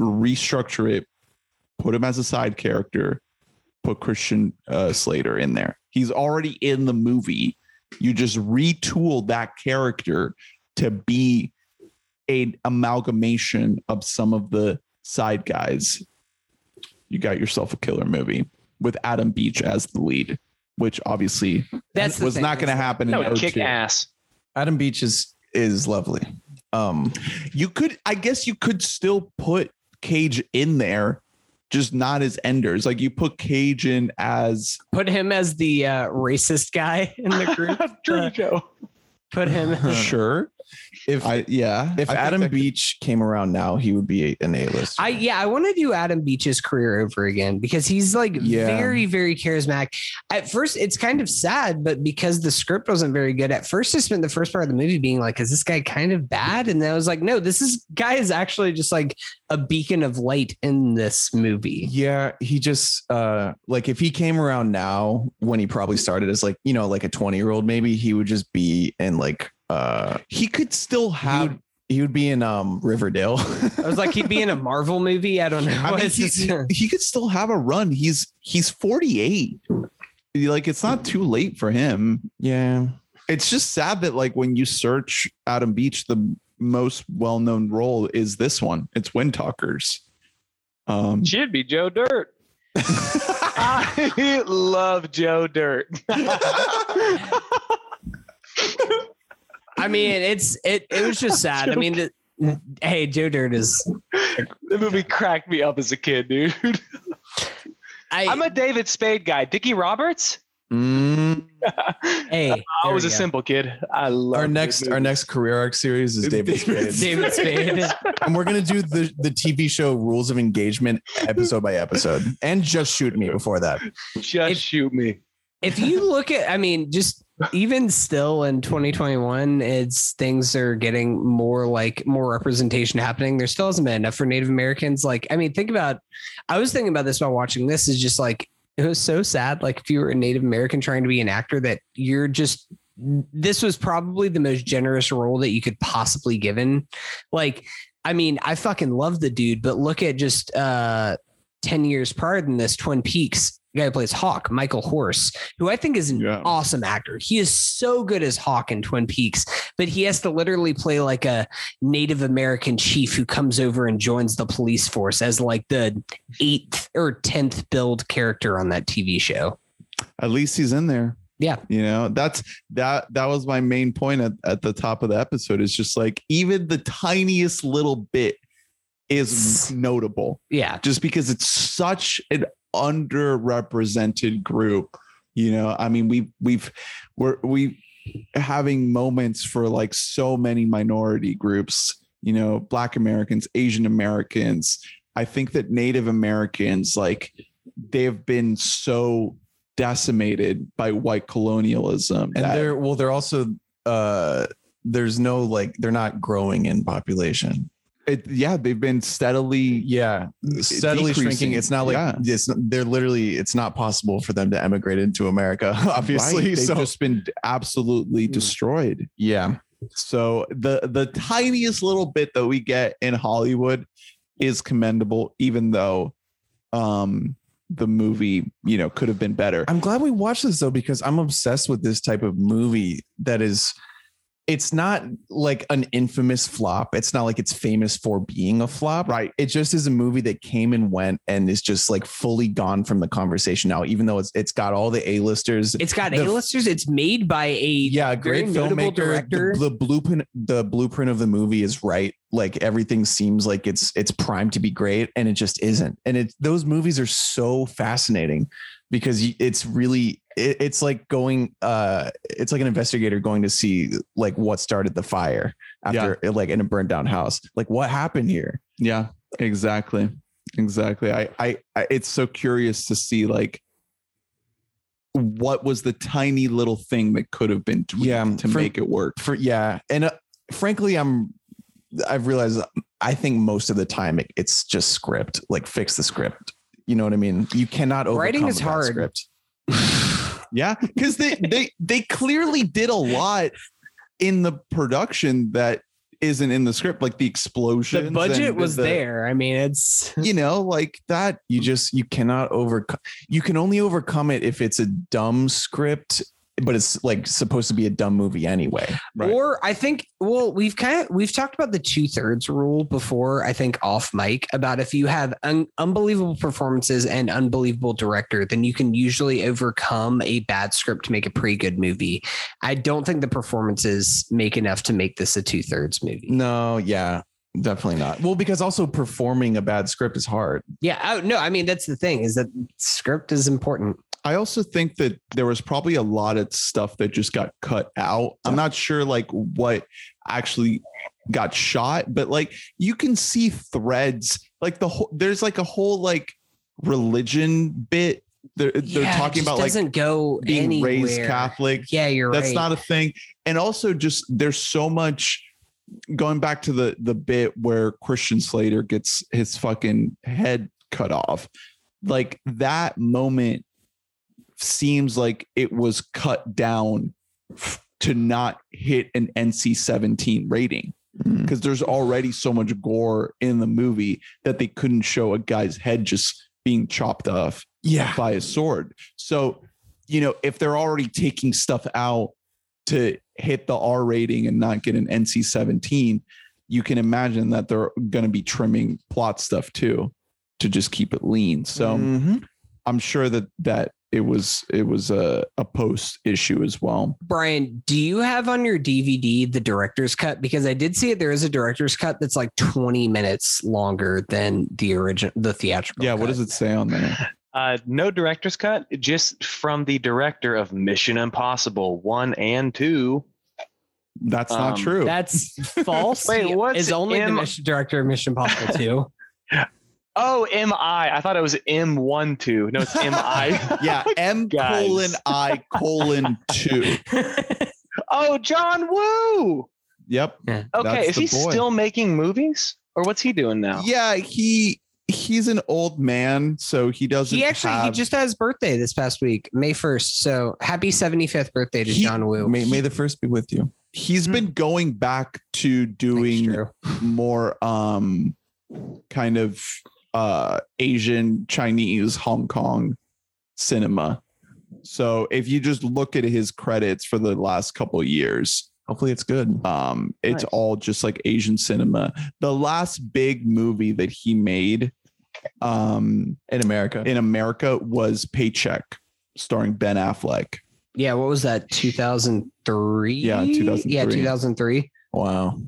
Speaker 4: restructure it, put him as a side character, put Christian uh, Slater in there. He's already in the movie. You just retool that character to be a amalgamation of some of the side guys. You got yourself a killer movie with Adam Beach as the lead, which obviously
Speaker 5: That's
Speaker 4: was not going to
Speaker 5: is-
Speaker 4: happen in
Speaker 7: No, kick ass.
Speaker 6: Adam Beach is is lovely. Um,
Speaker 4: You could, I guess, you could still put Cage in there, just not as Enders. Like you put Cage in as
Speaker 5: Put him as the uh, racist guy in the group. (laughs)
Speaker 7: Drew Joe.
Speaker 5: Put him. (laughs)
Speaker 4: sure.
Speaker 6: If
Speaker 4: I yeah.
Speaker 6: if
Speaker 4: I
Speaker 6: Adam
Speaker 4: that could-
Speaker 6: Beach came around now, he would be an A list.
Speaker 5: I yeah, I want to do Adam Beach's career over again because he's like
Speaker 6: Yeah.
Speaker 5: very, very charismatic. At first, it's kind of sad, but because the script wasn't very good, at first I spent the first part of the movie being like, is this guy kind of bad? And then I was like, no, this is guy is actually just like a beacon of light in this movie.
Speaker 6: Yeah, he just uh like if he came around now when he probably started as like, you know, like a 20 year old, maybe he would just be in like uh
Speaker 4: he could still have
Speaker 6: He would be in um Riverdale.
Speaker 5: I was like, he'd be in a Marvel movie. I don't (laughs) know.
Speaker 4: I mean, he, he- he could still have a run. He's he's 48. Like it's not too late for him.
Speaker 6: yeah.
Speaker 4: It's just sad that like when you search Adam Beach, the most well-known role is this one. It's Windtalkers. Um,
Speaker 7: Should be Joe Dirt. (laughs) I love Joe Dirt. (laughs)
Speaker 5: I mean, it's it. It was just (laughs) sad. I mean, the, hey, Joe Dirt is.
Speaker 7: the movie cracked me up as a kid, dude. (laughs)
Speaker 5: I,
Speaker 7: I'm a David Spade guy. Dickie Roberts?
Speaker 6: Mm, (laughs)
Speaker 5: hey.
Speaker 7: I was a
Speaker 5: go.
Speaker 7: simple kid. I love
Speaker 6: our next our next career arc series is David
Speaker 4: David
Speaker 6: Spade.
Speaker 5: David Spade.
Speaker 6: and we're gonna do the the TV show Rules of Engagement episode by episode, and just shoot me before that.
Speaker 7: Just
Speaker 5: If-
Speaker 7: shoot me.
Speaker 5: if you look at, I mean, just even still in 2021, it's things are getting more like more representation happening. There still hasn't been enough for Native Americans. Like, I mean, think about, I was thinking about this while watching this is just like, it was so sad. Like, if you were a Native American trying to be an actor, that you're just, this was probably the most generous role that you could possibly given. Like, I mean, I fucking love the dude, but look at just uh 10 years prior than this, Twin Peaks, the guy who plays Hawk, Michael Horse, who I think is an
Speaker 4: Yeah.
Speaker 5: awesome actor. He is so good as Hawk in Twin Peaks, but he has to literally play like a Native American chief who comes over and joins the police force as like the eighth or tenth build character on that TV show.
Speaker 4: at least he's in there.
Speaker 5: Yeah.
Speaker 4: You know, that's that that was my main point at, at the top of the episode. Is just like even the tiniest little bit is notable
Speaker 5: Yeah.
Speaker 4: just because it's such an underrepresented group. You know, I mean, we we've we're we having moments for like so many minority groups, you know, black Americans, Asian Americans. I think that Native Americans, like they've been so decimated by white colonialism.
Speaker 6: And
Speaker 4: that-
Speaker 6: they're well, they're also uh there's no like they're not growing in population.
Speaker 4: It, yeah, they've been steadily
Speaker 6: Yeah, steadily
Speaker 4: decreasing.
Speaker 6: shrinking. It's not like
Speaker 4: Yeah.
Speaker 6: it's they're literally it's not possible for them to emigrate into America. (laughs) Obviously,
Speaker 4: right, they've
Speaker 6: so
Speaker 4: just been absolutely destroyed.
Speaker 6: yeah,
Speaker 4: So the the tiniest little bit that we get in Hollywood is commendable, even though um the movie, you know, could have been better.
Speaker 6: I'm glad we watched this though because I'm obsessed with this type of movie that is it's not like an infamous flop. It's not like it's famous for being a flop.
Speaker 4: Right.
Speaker 6: It just is a movie that came and went and is just like fully gone from the conversation now, even though it's it's got all the A-listers.
Speaker 5: It's got
Speaker 6: The-
Speaker 5: A-listers. It's made by a
Speaker 6: yeah, great filmmaker.
Speaker 5: director.
Speaker 6: The, the blueprint, the blueprint of the movie is right. Like everything seems like it's it's primed to be great, and it just isn't. And it those movies are so fascinating because it's really it, it's like going uh it's like an investigator going to see like what started the fire after like in a burned down house. Like what happened here?
Speaker 4: Yeah, exactly. Exactly. I, I I it's so curious to see like what was the tiny little thing that could have been tweaked
Speaker 6: Yeah,
Speaker 4: to
Speaker 6: for-
Speaker 4: make it work.
Speaker 6: For yeah, and uh, frankly, I'm I've realized I think most of the time it, it's just script. Like fix the script. You know what I mean? You cannot overcome
Speaker 5: Writing is
Speaker 6: a bad
Speaker 5: hard.
Speaker 6: Script. (laughs)
Speaker 4: Yeah, because they they they clearly did a lot in the production that isn't in the script, like the explosion.
Speaker 5: the budget was there. I mean, it's
Speaker 4: You know, like that.
Speaker 6: You just you cannot overcome. You can only overcome it if it's a dumb script, but it's like supposed to be a dumb movie anyway.
Speaker 4: Right.
Speaker 5: Or I think, well, we've kind of we've talked about the two thirds rule before. I think off mic about if you have un- unbelievable performances and unbelievable director, then you can usually overcome a bad script to make a pretty good movie. I don't think the performances make enough to make this a two thirds movie.
Speaker 6: No, yeah, definitely not. Well, because also performing a bad script is hard.
Speaker 5: Yeah, oh, no, I mean that's the thing is that script is important.
Speaker 4: I also think that there was probably a lot of stuff that just got cut out. I'm not sure like what actually got shot, but like you can see threads like the whole there's like a whole like religion bit. They're, they're talking about like
Speaker 5: doesn't go
Speaker 4: being
Speaker 5: anywhere.
Speaker 4: raised Catholic.
Speaker 5: Yeah, you're
Speaker 4: That's
Speaker 5: right.
Speaker 4: not a thing. And also just there's so much going back to the the bit where Christian Slater gets his fucking head cut off. Like that moment seems like it was cut down to not hit an NC-17 rating.
Speaker 6: Mm-hmm.
Speaker 4: Because there's already so much gore in the movie that they couldn't show a guy's head just being chopped off
Speaker 6: Yeah.
Speaker 4: by a sword. So, you know, if they're already taking stuff out to hit the R rating and not get an NC 17, you can imagine that they're going to be trimming plot stuff too to just keep it lean. So
Speaker 6: Mhm.
Speaker 4: I'm sure that that it was it was a, a post issue as well.
Speaker 5: Brian, do you have on your DVD the director's cut? Because I did see it. There is a director's cut that's like 20 minutes longer than the original, the theatrical.
Speaker 4: Yeah, what does it say on there?
Speaker 7: Uh, no director's cut, just from the director of Mission Impossible one and two.
Speaker 4: That's not
Speaker 7: Um,
Speaker 4: true.
Speaker 5: That's (laughs) false.
Speaker 7: Wait, what's
Speaker 5: is only
Speaker 7: M-
Speaker 5: the mission director of Mission Impossible 2. (laughs) (laughs)
Speaker 7: Oh, M I. I thought it was M one two. No, it's M I.
Speaker 4: yeah, M
Speaker 7: Guys.
Speaker 4: colon I colon two.
Speaker 7: oh, John Woo.
Speaker 4: Yep.
Speaker 7: Okay,
Speaker 4: That's
Speaker 7: is he
Speaker 4: boy.
Speaker 7: still making movies, or what's he doing now?
Speaker 4: Yeah, he he's an old man, so he doesn't.
Speaker 5: he actually he just had his birthday this past week, May 1st. So happy 75th birthday to
Speaker 4: He-
Speaker 5: John Woo.
Speaker 6: May, may the first be with you.
Speaker 4: he's been going back to doing more um kind of uh Asian, Chinese, Hong Kong cinema. So if you just look at his credits for the last couple of years,
Speaker 6: Hopefully it's good.
Speaker 4: um it's
Speaker 7: Nice.
Speaker 4: all just like Asian cinema. The last big movie that he made um
Speaker 6: In America.
Speaker 4: in America was Paycheck starring Ben Affleck.
Speaker 5: Yeah, what was that? 2003?
Speaker 4: Yeah, 2003.
Speaker 5: Yeah, 2003.
Speaker 6: wow.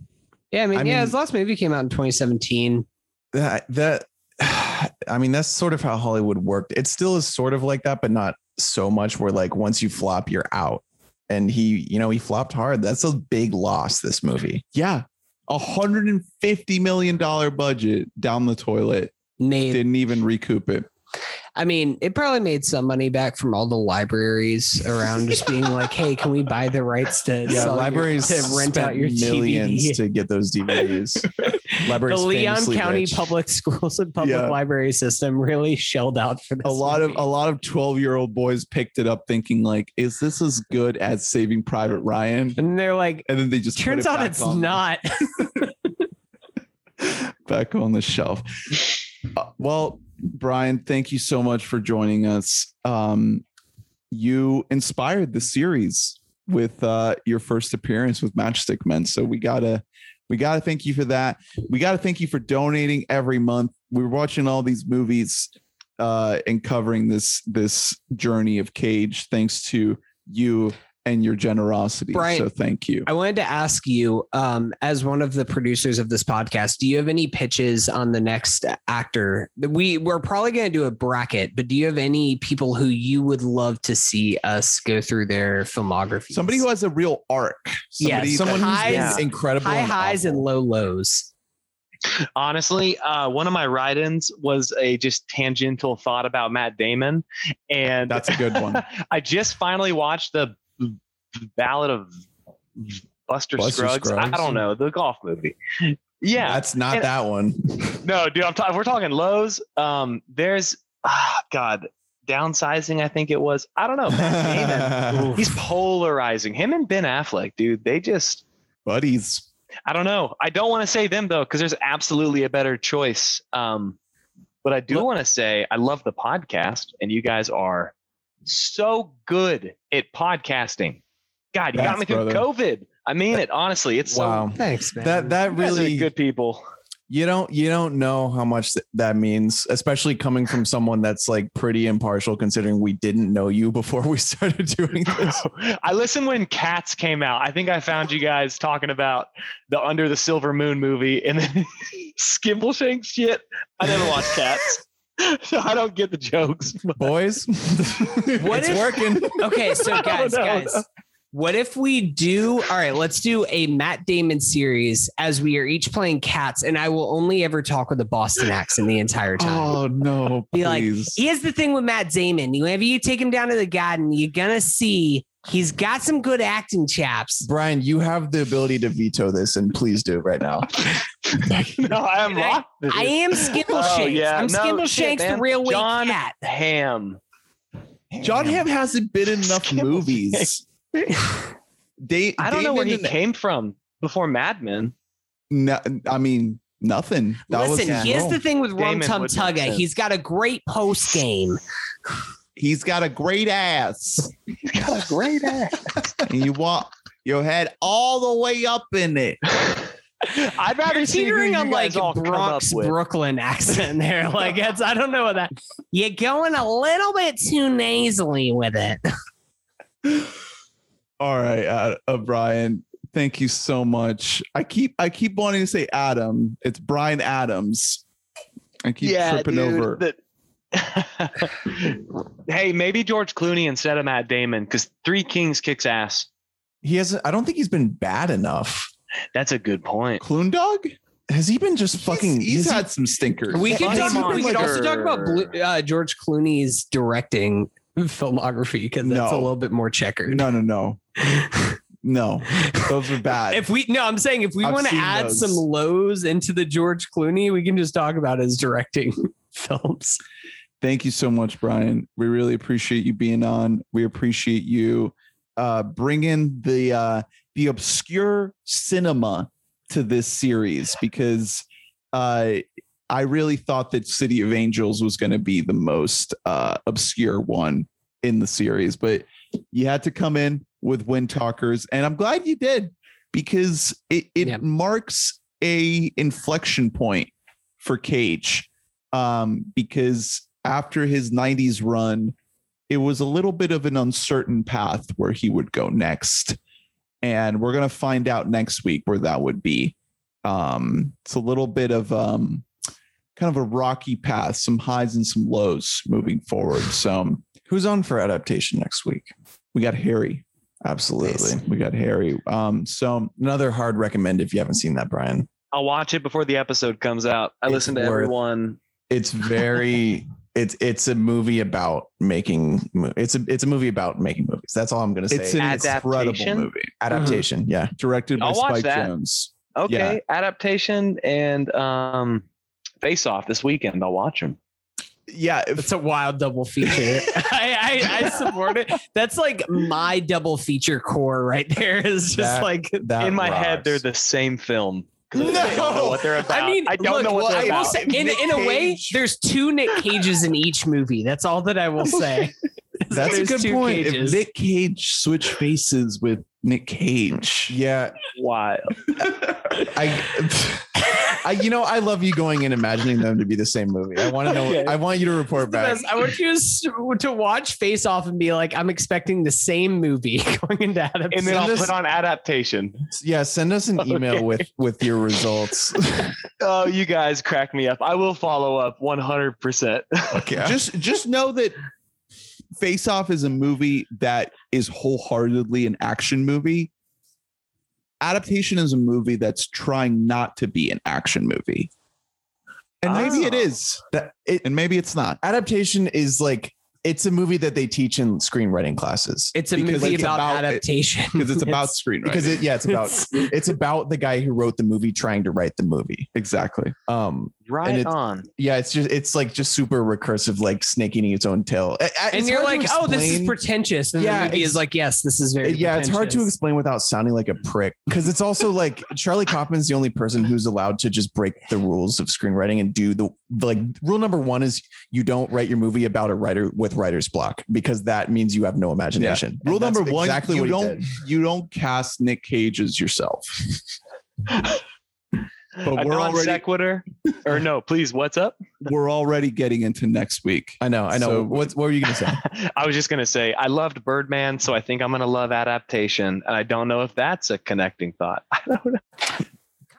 Speaker 5: Yeah, I mean,
Speaker 6: I
Speaker 5: yeah,
Speaker 6: mean-
Speaker 5: his last movie came out in 2017.
Speaker 6: That that (sighs) I mean, that's sort of how Hollywood worked. It still is sort of like that, but not so much where like once you flop, you're out. And he, you know, he flopped hard. That's a big loss, this movie.
Speaker 4: Yeah. A hundred and fifty million dollar budget down the toilet.
Speaker 5: Made,
Speaker 4: Didn't even recoup it.
Speaker 5: I mean, it probably made some money back from all the libraries around just being (laughs) like, hey, can we buy the rights to
Speaker 6: Yeah,
Speaker 5: sell your-
Speaker 6: libraries
Speaker 5: to rent out your
Speaker 6: millions
Speaker 5: DVD?
Speaker 6: to get those DVDs. (laughs)
Speaker 5: the Leon County
Speaker 6: rich.
Speaker 5: Public Schools and Public
Speaker 4: Yeah.
Speaker 5: Library System really shelled out for this.
Speaker 4: A lot of a lot of 12 year old boys picked it up thinking like, is this as good as Saving Private Ryan?
Speaker 5: and they're like,
Speaker 4: And then they just
Speaker 5: turns
Speaker 4: it
Speaker 5: out it's
Speaker 4: on-
Speaker 5: not. (laughs)
Speaker 4: back on the shelf. Uh, well, Brian, thank you so much for joining us. Um, you inspired the series with uh, your first appearance with Matchstick Men, so we gotta we gotta thank you for that. We gotta thank you for donating every month. We're watching all these movies uh, and covering this this journey of Cage, thanks to you and your generosity.
Speaker 5: Brian,
Speaker 4: so thank you.
Speaker 5: I wanted to ask you, um, as one of the producers of this podcast, do you have any pitches on the next actor? We we're probably going to do a bracket, but do you have any people who you would love to see us go through their filmography?
Speaker 4: Somebody who has a real arc. Somebody
Speaker 5: Yes,
Speaker 6: Someone who's
Speaker 5: highs-
Speaker 6: been incredible.
Speaker 5: high
Speaker 6: and
Speaker 5: highs and low lows.
Speaker 7: Honestly, uh, one of my write-ins was a just tangential thought about Matt Damon, and
Speaker 4: That's a good one. (laughs)
Speaker 7: I just finally watched the Ballad of Buster,
Speaker 6: Buster
Speaker 7: Scruggs. I don't know the golf movie. Yeah,
Speaker 6: That's not
Speaker 7: And-
Speaker 6: that one. (laughs)
Speaker 7: no, dude. I'm talking. We're talking lows. Um, there's ah, God downsizing. I think it was. I don't know. Damon. (laughs) He's polarizing. Him and Ben Affleck, dude. They just.
Speaker 4: Buddies.
Speaker 7: I don't know. I don't want to say them though, because there's absolutely a better choice. Um, but I do want to say I love the podcast, and you guys are so good at podcasting. God, you got me through
Speaker 4: brother.
Speaker 7: COVID. I mean it honestly. It's
Speaker 6: Wow.
Speaker 5: Thanks, man.
Speaker 6: That that
Speaker 7: so you guys are
Speaker 6: really
Speaker 7: good people.
Speaker 6: you don't you don't know how much th- that means especially coming from someone that's like pretty impartial considering we didn't know you before we (laughs) started doing (laughs) this
Speaker 7: I listened when Cats came out. I think I found you guys talking about the Under the Silver Moon movie and then (laughs) Skimbleshank shit. I never watched Cats. So (laughs) I don't get the jokes. (laughs)
Speaker 6: boys (laughs)
Speaker 5: What
Speaker 6: it's
Speaker 5: if-
Speaker 6: working
Speaker 5: okay, so guys,
Speaker 7: no,
Speaker 5: guys,
Speaker 7: no.
Speaker 5: what if we do? All right, let's do a Matt Damon series as we are each playing cats, and I will only ever talk with a Boston accent the entire time.
Speaker 4: Oh no,
Speaker 5: Be like,
Speaker 4: please.
Speaker 5: Here's the thing with Matt Damon. Whenever you take him down to the garden, you're gonna see he's got some good acting chaps.
Speaker 6: brian you have the ability to veto this and please do it right now (laughs)
Speaker 7: no, I am
Speaker 5: I-
Speaker 7: rock.
Speaker 5: I am Skimbleshanks.
Speaker 7: Oh, yeah.
Speaker 5: I'm
Speaker 7: No,
Speaker 5: Skimbleshanks,
Speaker 7: shit,
Speaker 5: the real weight
Speaker 7: Jon-
Speaker 5: cat.
Speaker 7: Hamm.
Speaker 4: Jon Hamm hasn't been in enough
Speaker 7: Skimble
Speaker 4: movies. They,
Speaker 7: I don't know where he
Speaker 4: Damon
Speaker 7: came from before Mad Men.
Speaker 4: No, I mean nothing. That
Speaker 5: Listen,
Speaker 4: was
Speaker 5: here's
Speaker 4: role.
Speaker 5: the thing with Rum Tum
Speaker 7: Tugger.
Speaker 5: He's got a great post game.
Speaker 4: He's got a great ass.
Speaker 7: He's got a great ass.
Speaker 4: and you walk your head all the way up in it. (laughs)
Speaker 7: I'd rather
Speaker 5: You're
Speaker 7: see
Speaker 5: teetering on like
Speaker 7: all
Speaker 5: Bronx. Brooklyn accent there. (laughs) Like it's I don't know what that. You're going a little bit too nasally with it.
Speaker 4: All right, uh, uh, Brian. Thank you so much. I keep I keep wanting to say Adam. It's Brian Adams. I keep tripping over.
Speaker 7: that- hey, maybe George Clooney instead of Matt Damon because Three Kings kicks ass.
Speaker 6: He hasn't. I don't think he's been bad enough.
Speaker 7: That's a good point.
Speaker 4: Clune Dog.
Speaker 6: Has he been just fucking?
Speaker 4: He's, he's
Speaker 6: has he-
Speaker 4: had some stinkers.
Speaker 5: We could,
Speaker 7: Funny
Speaker 5: talk, we could also talk about. Blue, uh, George Clooney's directing (laughs) filmography because that's
Speaker 4: No.
Speaker 5: a little bit more checkered.
Speaker 4: no, no, no, (laughs) no. Those are bad.
Speaker 5: If we no, I'm saying if we want to add
Speaker 4: those.
Speaker 5: some lows into the George Clooney, we can just talk about his directing (laughs) films.
Speaker 4: Thank you so much, Brian. We really appreciate you being on. We appreciate you uh, bringing the uh, the obscure cinema to this series because uh, I really thought that City of Angels was going to be the most uh, obscure one in the series, but you had to come in with Windtalkers, and I'm glad you did because it, it
Speaker 5: Yeah.
Speaker 4: marks a inflection point for Cage um, because after his 90s run, it was a little bit of an uncertain path where he would go next. And we're going to find out next week where that would be. Um, it's a little bit of um, kind of a rocky path, some highs and some lows moving forward. So um,
Speaker 6: Who's on for adaptation next week?
Speaker 4: we got Harry.
Speaker 6: Absolutely.
Speaker 4: We got Harry. Um, so
Speaker 6: Another hard recommend if you haven't seen that, Brian.
Speaker 7: I'll watch it before the episode comes out. I
Speaker 6: It's
Speaker 7: listen to
Speaker 6: worth-
Speaker 7: everyone.
Speaker 6: It's very. (laughs) it's it's a movie about making. It's a it's a movie about making movies. That's all I'm gonna say.
Speaker 4: it's an incredible
Speaker 7: Adaptation?
Speaker 4: movie
Speaker 6: adaptation. Yeah.
Speaker 4: directed by
Speaker 7: I'll watch
Speaker 4: Spike
Speaker 7: that.
Speaker 4: Jonze.
Speaker 7: Okay, adaptation and um, Face Off this weekend. I'll watch them.
Speaker 4: Yeah, if-
Speaker 5: It's a wild double feature. (laughs) (laughs) I, I, I support it. That's like my double feature core right there. Is just
Speaker 6: That-
Speaker 5: like
Speaker 6: That
Speaker 7: In my head, they're the same film. 'Cause I don't know
Speaker 4: No!
Speaker 7: what they're about.
Speaker 5: I mean,
Speaker 7: I don't
Speaker 5: look,
Speaker 7: know what
Speaker 5: well,
Speaker 7: they're
Speaker 5: I will
Speaker 7: about.
Speaker 5: say, in,
Speaker 4: Nick
Speaker 5: in a way, there's two Nick Cages in each movie. That's all that I will (laughs) say. (laughs)
Speaker 4: That's a good point.
Speaker 5: Cages.
Speaker 4: If Nick Cage switched faces with Nick Cage,
Speaker 6: Yeah.
Speaker 7: Wild. (laughs)
Speaker 6: I, (laughs) I, you know, I love you going and imagining them to be the same movie. I want to know.
Speaker 7: Okay.
Speaker 6: I want you to report
Speaker 5: The
Speaker 6: back.
Speaker 5: best. I want you to, watch Face Off and be like, I'm expecting the same movie going into adaptation.
Speaker 7: And then I'll
Speaker 6: us-
Speaker 7: put on adaptation.
Speaker 6: Yeah, send us an email
Speaker 7: Okay.
Speaker 6: with with your results.
Speaker 7: Oh, you guys crack me up. I will follow up 100%.
Speaker 6: Okay.
Speaker 4: just just know that Face Off is a movie that is wholeheartedly an action movie. Adaptation is a movie that's trying not to be an action movie. And maybe it
Speaker 7: Oh.
Speaker 4: is,
Speaker 6: that it,
Speaker 4: and maybe it's not.
Speaker 6: adaptation is like it's a movie that they teach in screenwriting classes.
Speaker 5: it's a movie
Speaker 4: it's
Speaker 5: about,
Speaker 4: about
Speaker 5: adaptation
Speaker 4: Because it's (laughs) about screenwriting.
Speaker 6: because it, yeah, it's about it's about the guy who wrote the movie trying to write the movie.
Speaker 4: exactly.
Speaker 6: Um,
Speaker 7: Right
Speaker 6: it's-
Speaker 7: on.
Speaker 6: yeah, it's just it's like just super recursive, like snake eating its own tail. I- I-
Speaker 5: and you're like, oh, this is pretentious. And
Speaker 6: Yeah,
Speaker 5: the movie is like, yes, this is very.
Speaker 6: yeah, it's hard to explain without sounding like a prick because it's also like Charlie Kaufman's the only person who's allowed to just break the rules of screenwriting and do the like rule number one is you don't write your movie about a writer with writer's block because that means you have no imagination. And
Speaker 4: Rule
Speaker 6: that's
Speaker 4: number one:
Speaker 6: exactly
Speaker 4: you
Speaker 6: what
Speaker 4: don't
Speaker 6: did.
Speaker 4: you don't cast Nick Cage as yourself. (laughs) But
Speaker 7: a
Speaker 4: we're
Speaker 7: non
Speaker 4: already
Speaker 7: sequitur. or no, please, what's up?
Speaker 4: we're already getting into next week.
Speaker 6: I know, I know.
Speaker 4: So-
Speaker 6: what what were you gonna say? (laughs)
Speaker 7: I was just gonna say I loved Birdman, so I think I'm gonna love adaptation, and I don't know if that's a connecting thought. (laughs) I don't know.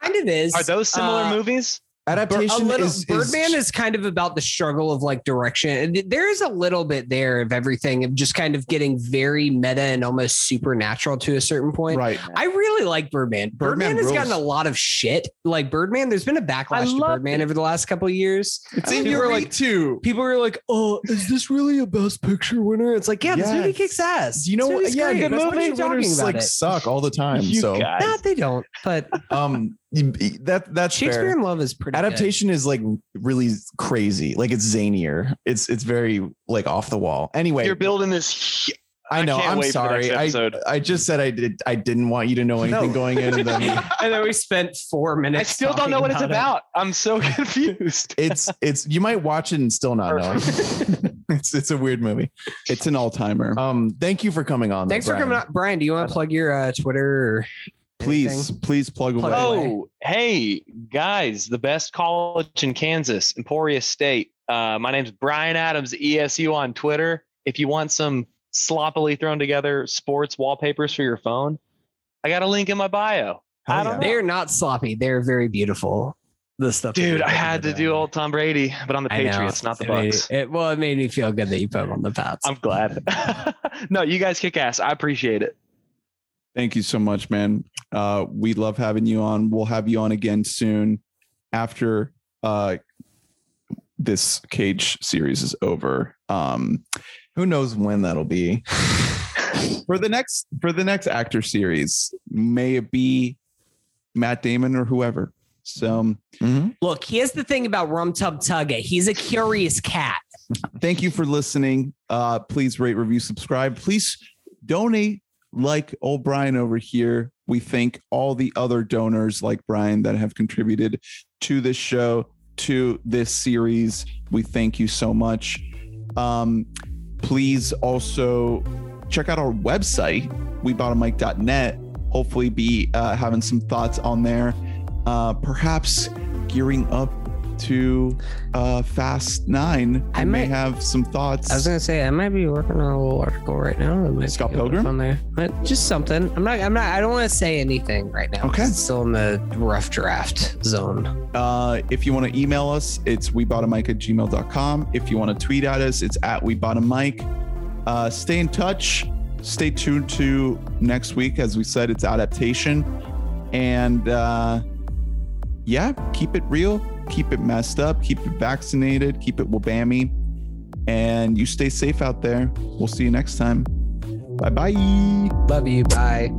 Speaker 5: Kind of is.
Speaker 7: Are those similar
Speaker 5: Uh,
Speaker 7: movies?
Speaker 6: Adaptation
Speaker 5: little,
Speaker 6: is, is
Speaker 5: Birdman is kind of about the struggle of like direction. And there is a little bit there of everything of just kind of getting very meta and almost supernatural to a certain point.
Speaker 4: Right.
Speaker 5: I really like Birdman. Birdman,
Speaker 4: Birdman
Speaker 5: has
Speaker 4: rules.
Speaker 5: gotten a lot of shit. Like Birdman, there's been a backlash to Birdman
Speaker 7: it.
Speaker 5: over the last couple of years.
Speaker 4: It's
Speaker 5: People
Speaker 4: in your
Speaker 5: were
Speaker 4: like
Speaker 5: like,
Speaker 4: too.
Speaker 5: people were like, "Oh, is this really a Best Picture winner?" It's like, yeah, this movie kicks ass.
Speaker 6: You know what? Yeah,
Speaker 5: great.
Speaker 6: good
Speaker 5: That's what
Speaker 6: movie.
Speaker 5: you're talking
Speaker 6: Winners,
Speaker 5: about
Speaker 6: like
Speaker 5: it.
Speaker 6: suck all the time.
Speaker 7: You
Speaker 6: so
Speaker 7: guys.
Speaker 5: Nah, they don't. But
Speaker 6: um, that that's
Speaker 5: Shakespeare
Speaker 6: fair.
Speaker 5: in Love is pretty good.
Speaker 6: adaptation is like really crazy like it's zanier it's it's very like off the wall anyway
Speaker 7: You're building this
Speaker 6: I know.
Speaker 7: can't
Speaker 6: I'm
Speaker 7: wait for the next
Speaker 6: sorry. I. I just said I did. I didn't want you to know anything
Speaker 4: No.
Speaker 6: going in, and then (laughs)
Speaker 5: and then we spent four minutes.
Speaker 7: I still don't know what it's
Speaker 5: talking it.
Speaker 7: about. I'm so (laughs) confused.
Speaker 6: it's it's. You might watch it and still not know. (laughs) it's it's a weird movie.
Speaker 4: It's an all timer.
Speaker 6: Um, thank you for coming on.
Speaker 5: Thanks
Speaker 6: though,
Speaker 5: for coming
Speaker 6: Brian.
Speaker 5: Brian. Do you want to plug your uh, Twitter? Or
Speaker 4: please,
Speaker 5: anything?
Speaker 4: please plug
Speaker 5: Plug
Speaker 4: away.
Speaker 5: away.
Speaker 7: Oh, hey guys, the best college in Kansas, Emporia State. Uh, my name's Brian Adams, ESU on Twitter. If you want some sloppily thrown together sports wallpapers for your phone, I got a link in my bio. I don't
Speaker 6: yeah.
Speaker 5: They're not sloppy. They're very beautiful. The stuff,
Speaker 7: Dude, I had to do old Tom Brady, but on the
Speaker 5: I know.
Speaker 7: Patriots, not the
Speaker 5: It made-
Speaker 7: Bucs.
Speaker 5: It, well, it made me feel good that you put them on the Pats.
Speaker 7: I'm glad. (laughs) no, you guys kick ass. I appreciate it.
Speaker 4: Thank you so much, man. Uh, we love having you on. We'll have you on again soon after uh, this cage series is over. Um,
Speaker 6: Who knows when that'll be? (laughs)
Speaker 4: for the next for the next actor series, may it be Matt Damon or whoever. So
Speaker 6: Mhm.
Speaker 5: Look, here's the thing about Rum Tum Tugger. He's a curious cat.
Speaker 4: thank you for listening. Uh, please rate, review, subscribe. Please donate like old Brian over here. We thank all the other donors like Brian that have contributed to this show, to this series. We thank you so much. Um, please also check out our website, webottomike.net. Hopefully, be uh, having some thoughts on there. Uh, perhaps gearing up to uh, Fast Nine. I,
Speaker 5: I
Speaker 4: may have some thoughts.
Speaker 5: I was gonna say I might be working on a little article right now. might
Speaker 4: Scott
Speaker 5: be a little
Speaker 4: Pilgrim?
Speaker 5: fun there, but just something. I'm not. I'm not. I don't want to say anything right now.
Speaker 4: Okay.
Speaker 5: it's still in the rough draft zone.
Speaker 4: Uh, if you want to email us, it's webottomike at gmail.com. If you want to tweet at us, it's at webottommike. Uh, stay in touch. Stay tuned to next week. As we said, it's adaptation. And uh, yeah, keep it real, keep it messed up, keep it vaccinated, keep it wabammy. And you stay safe out there. We'll see you next time. Bye bye.
Speaker 5: Love you. Bye.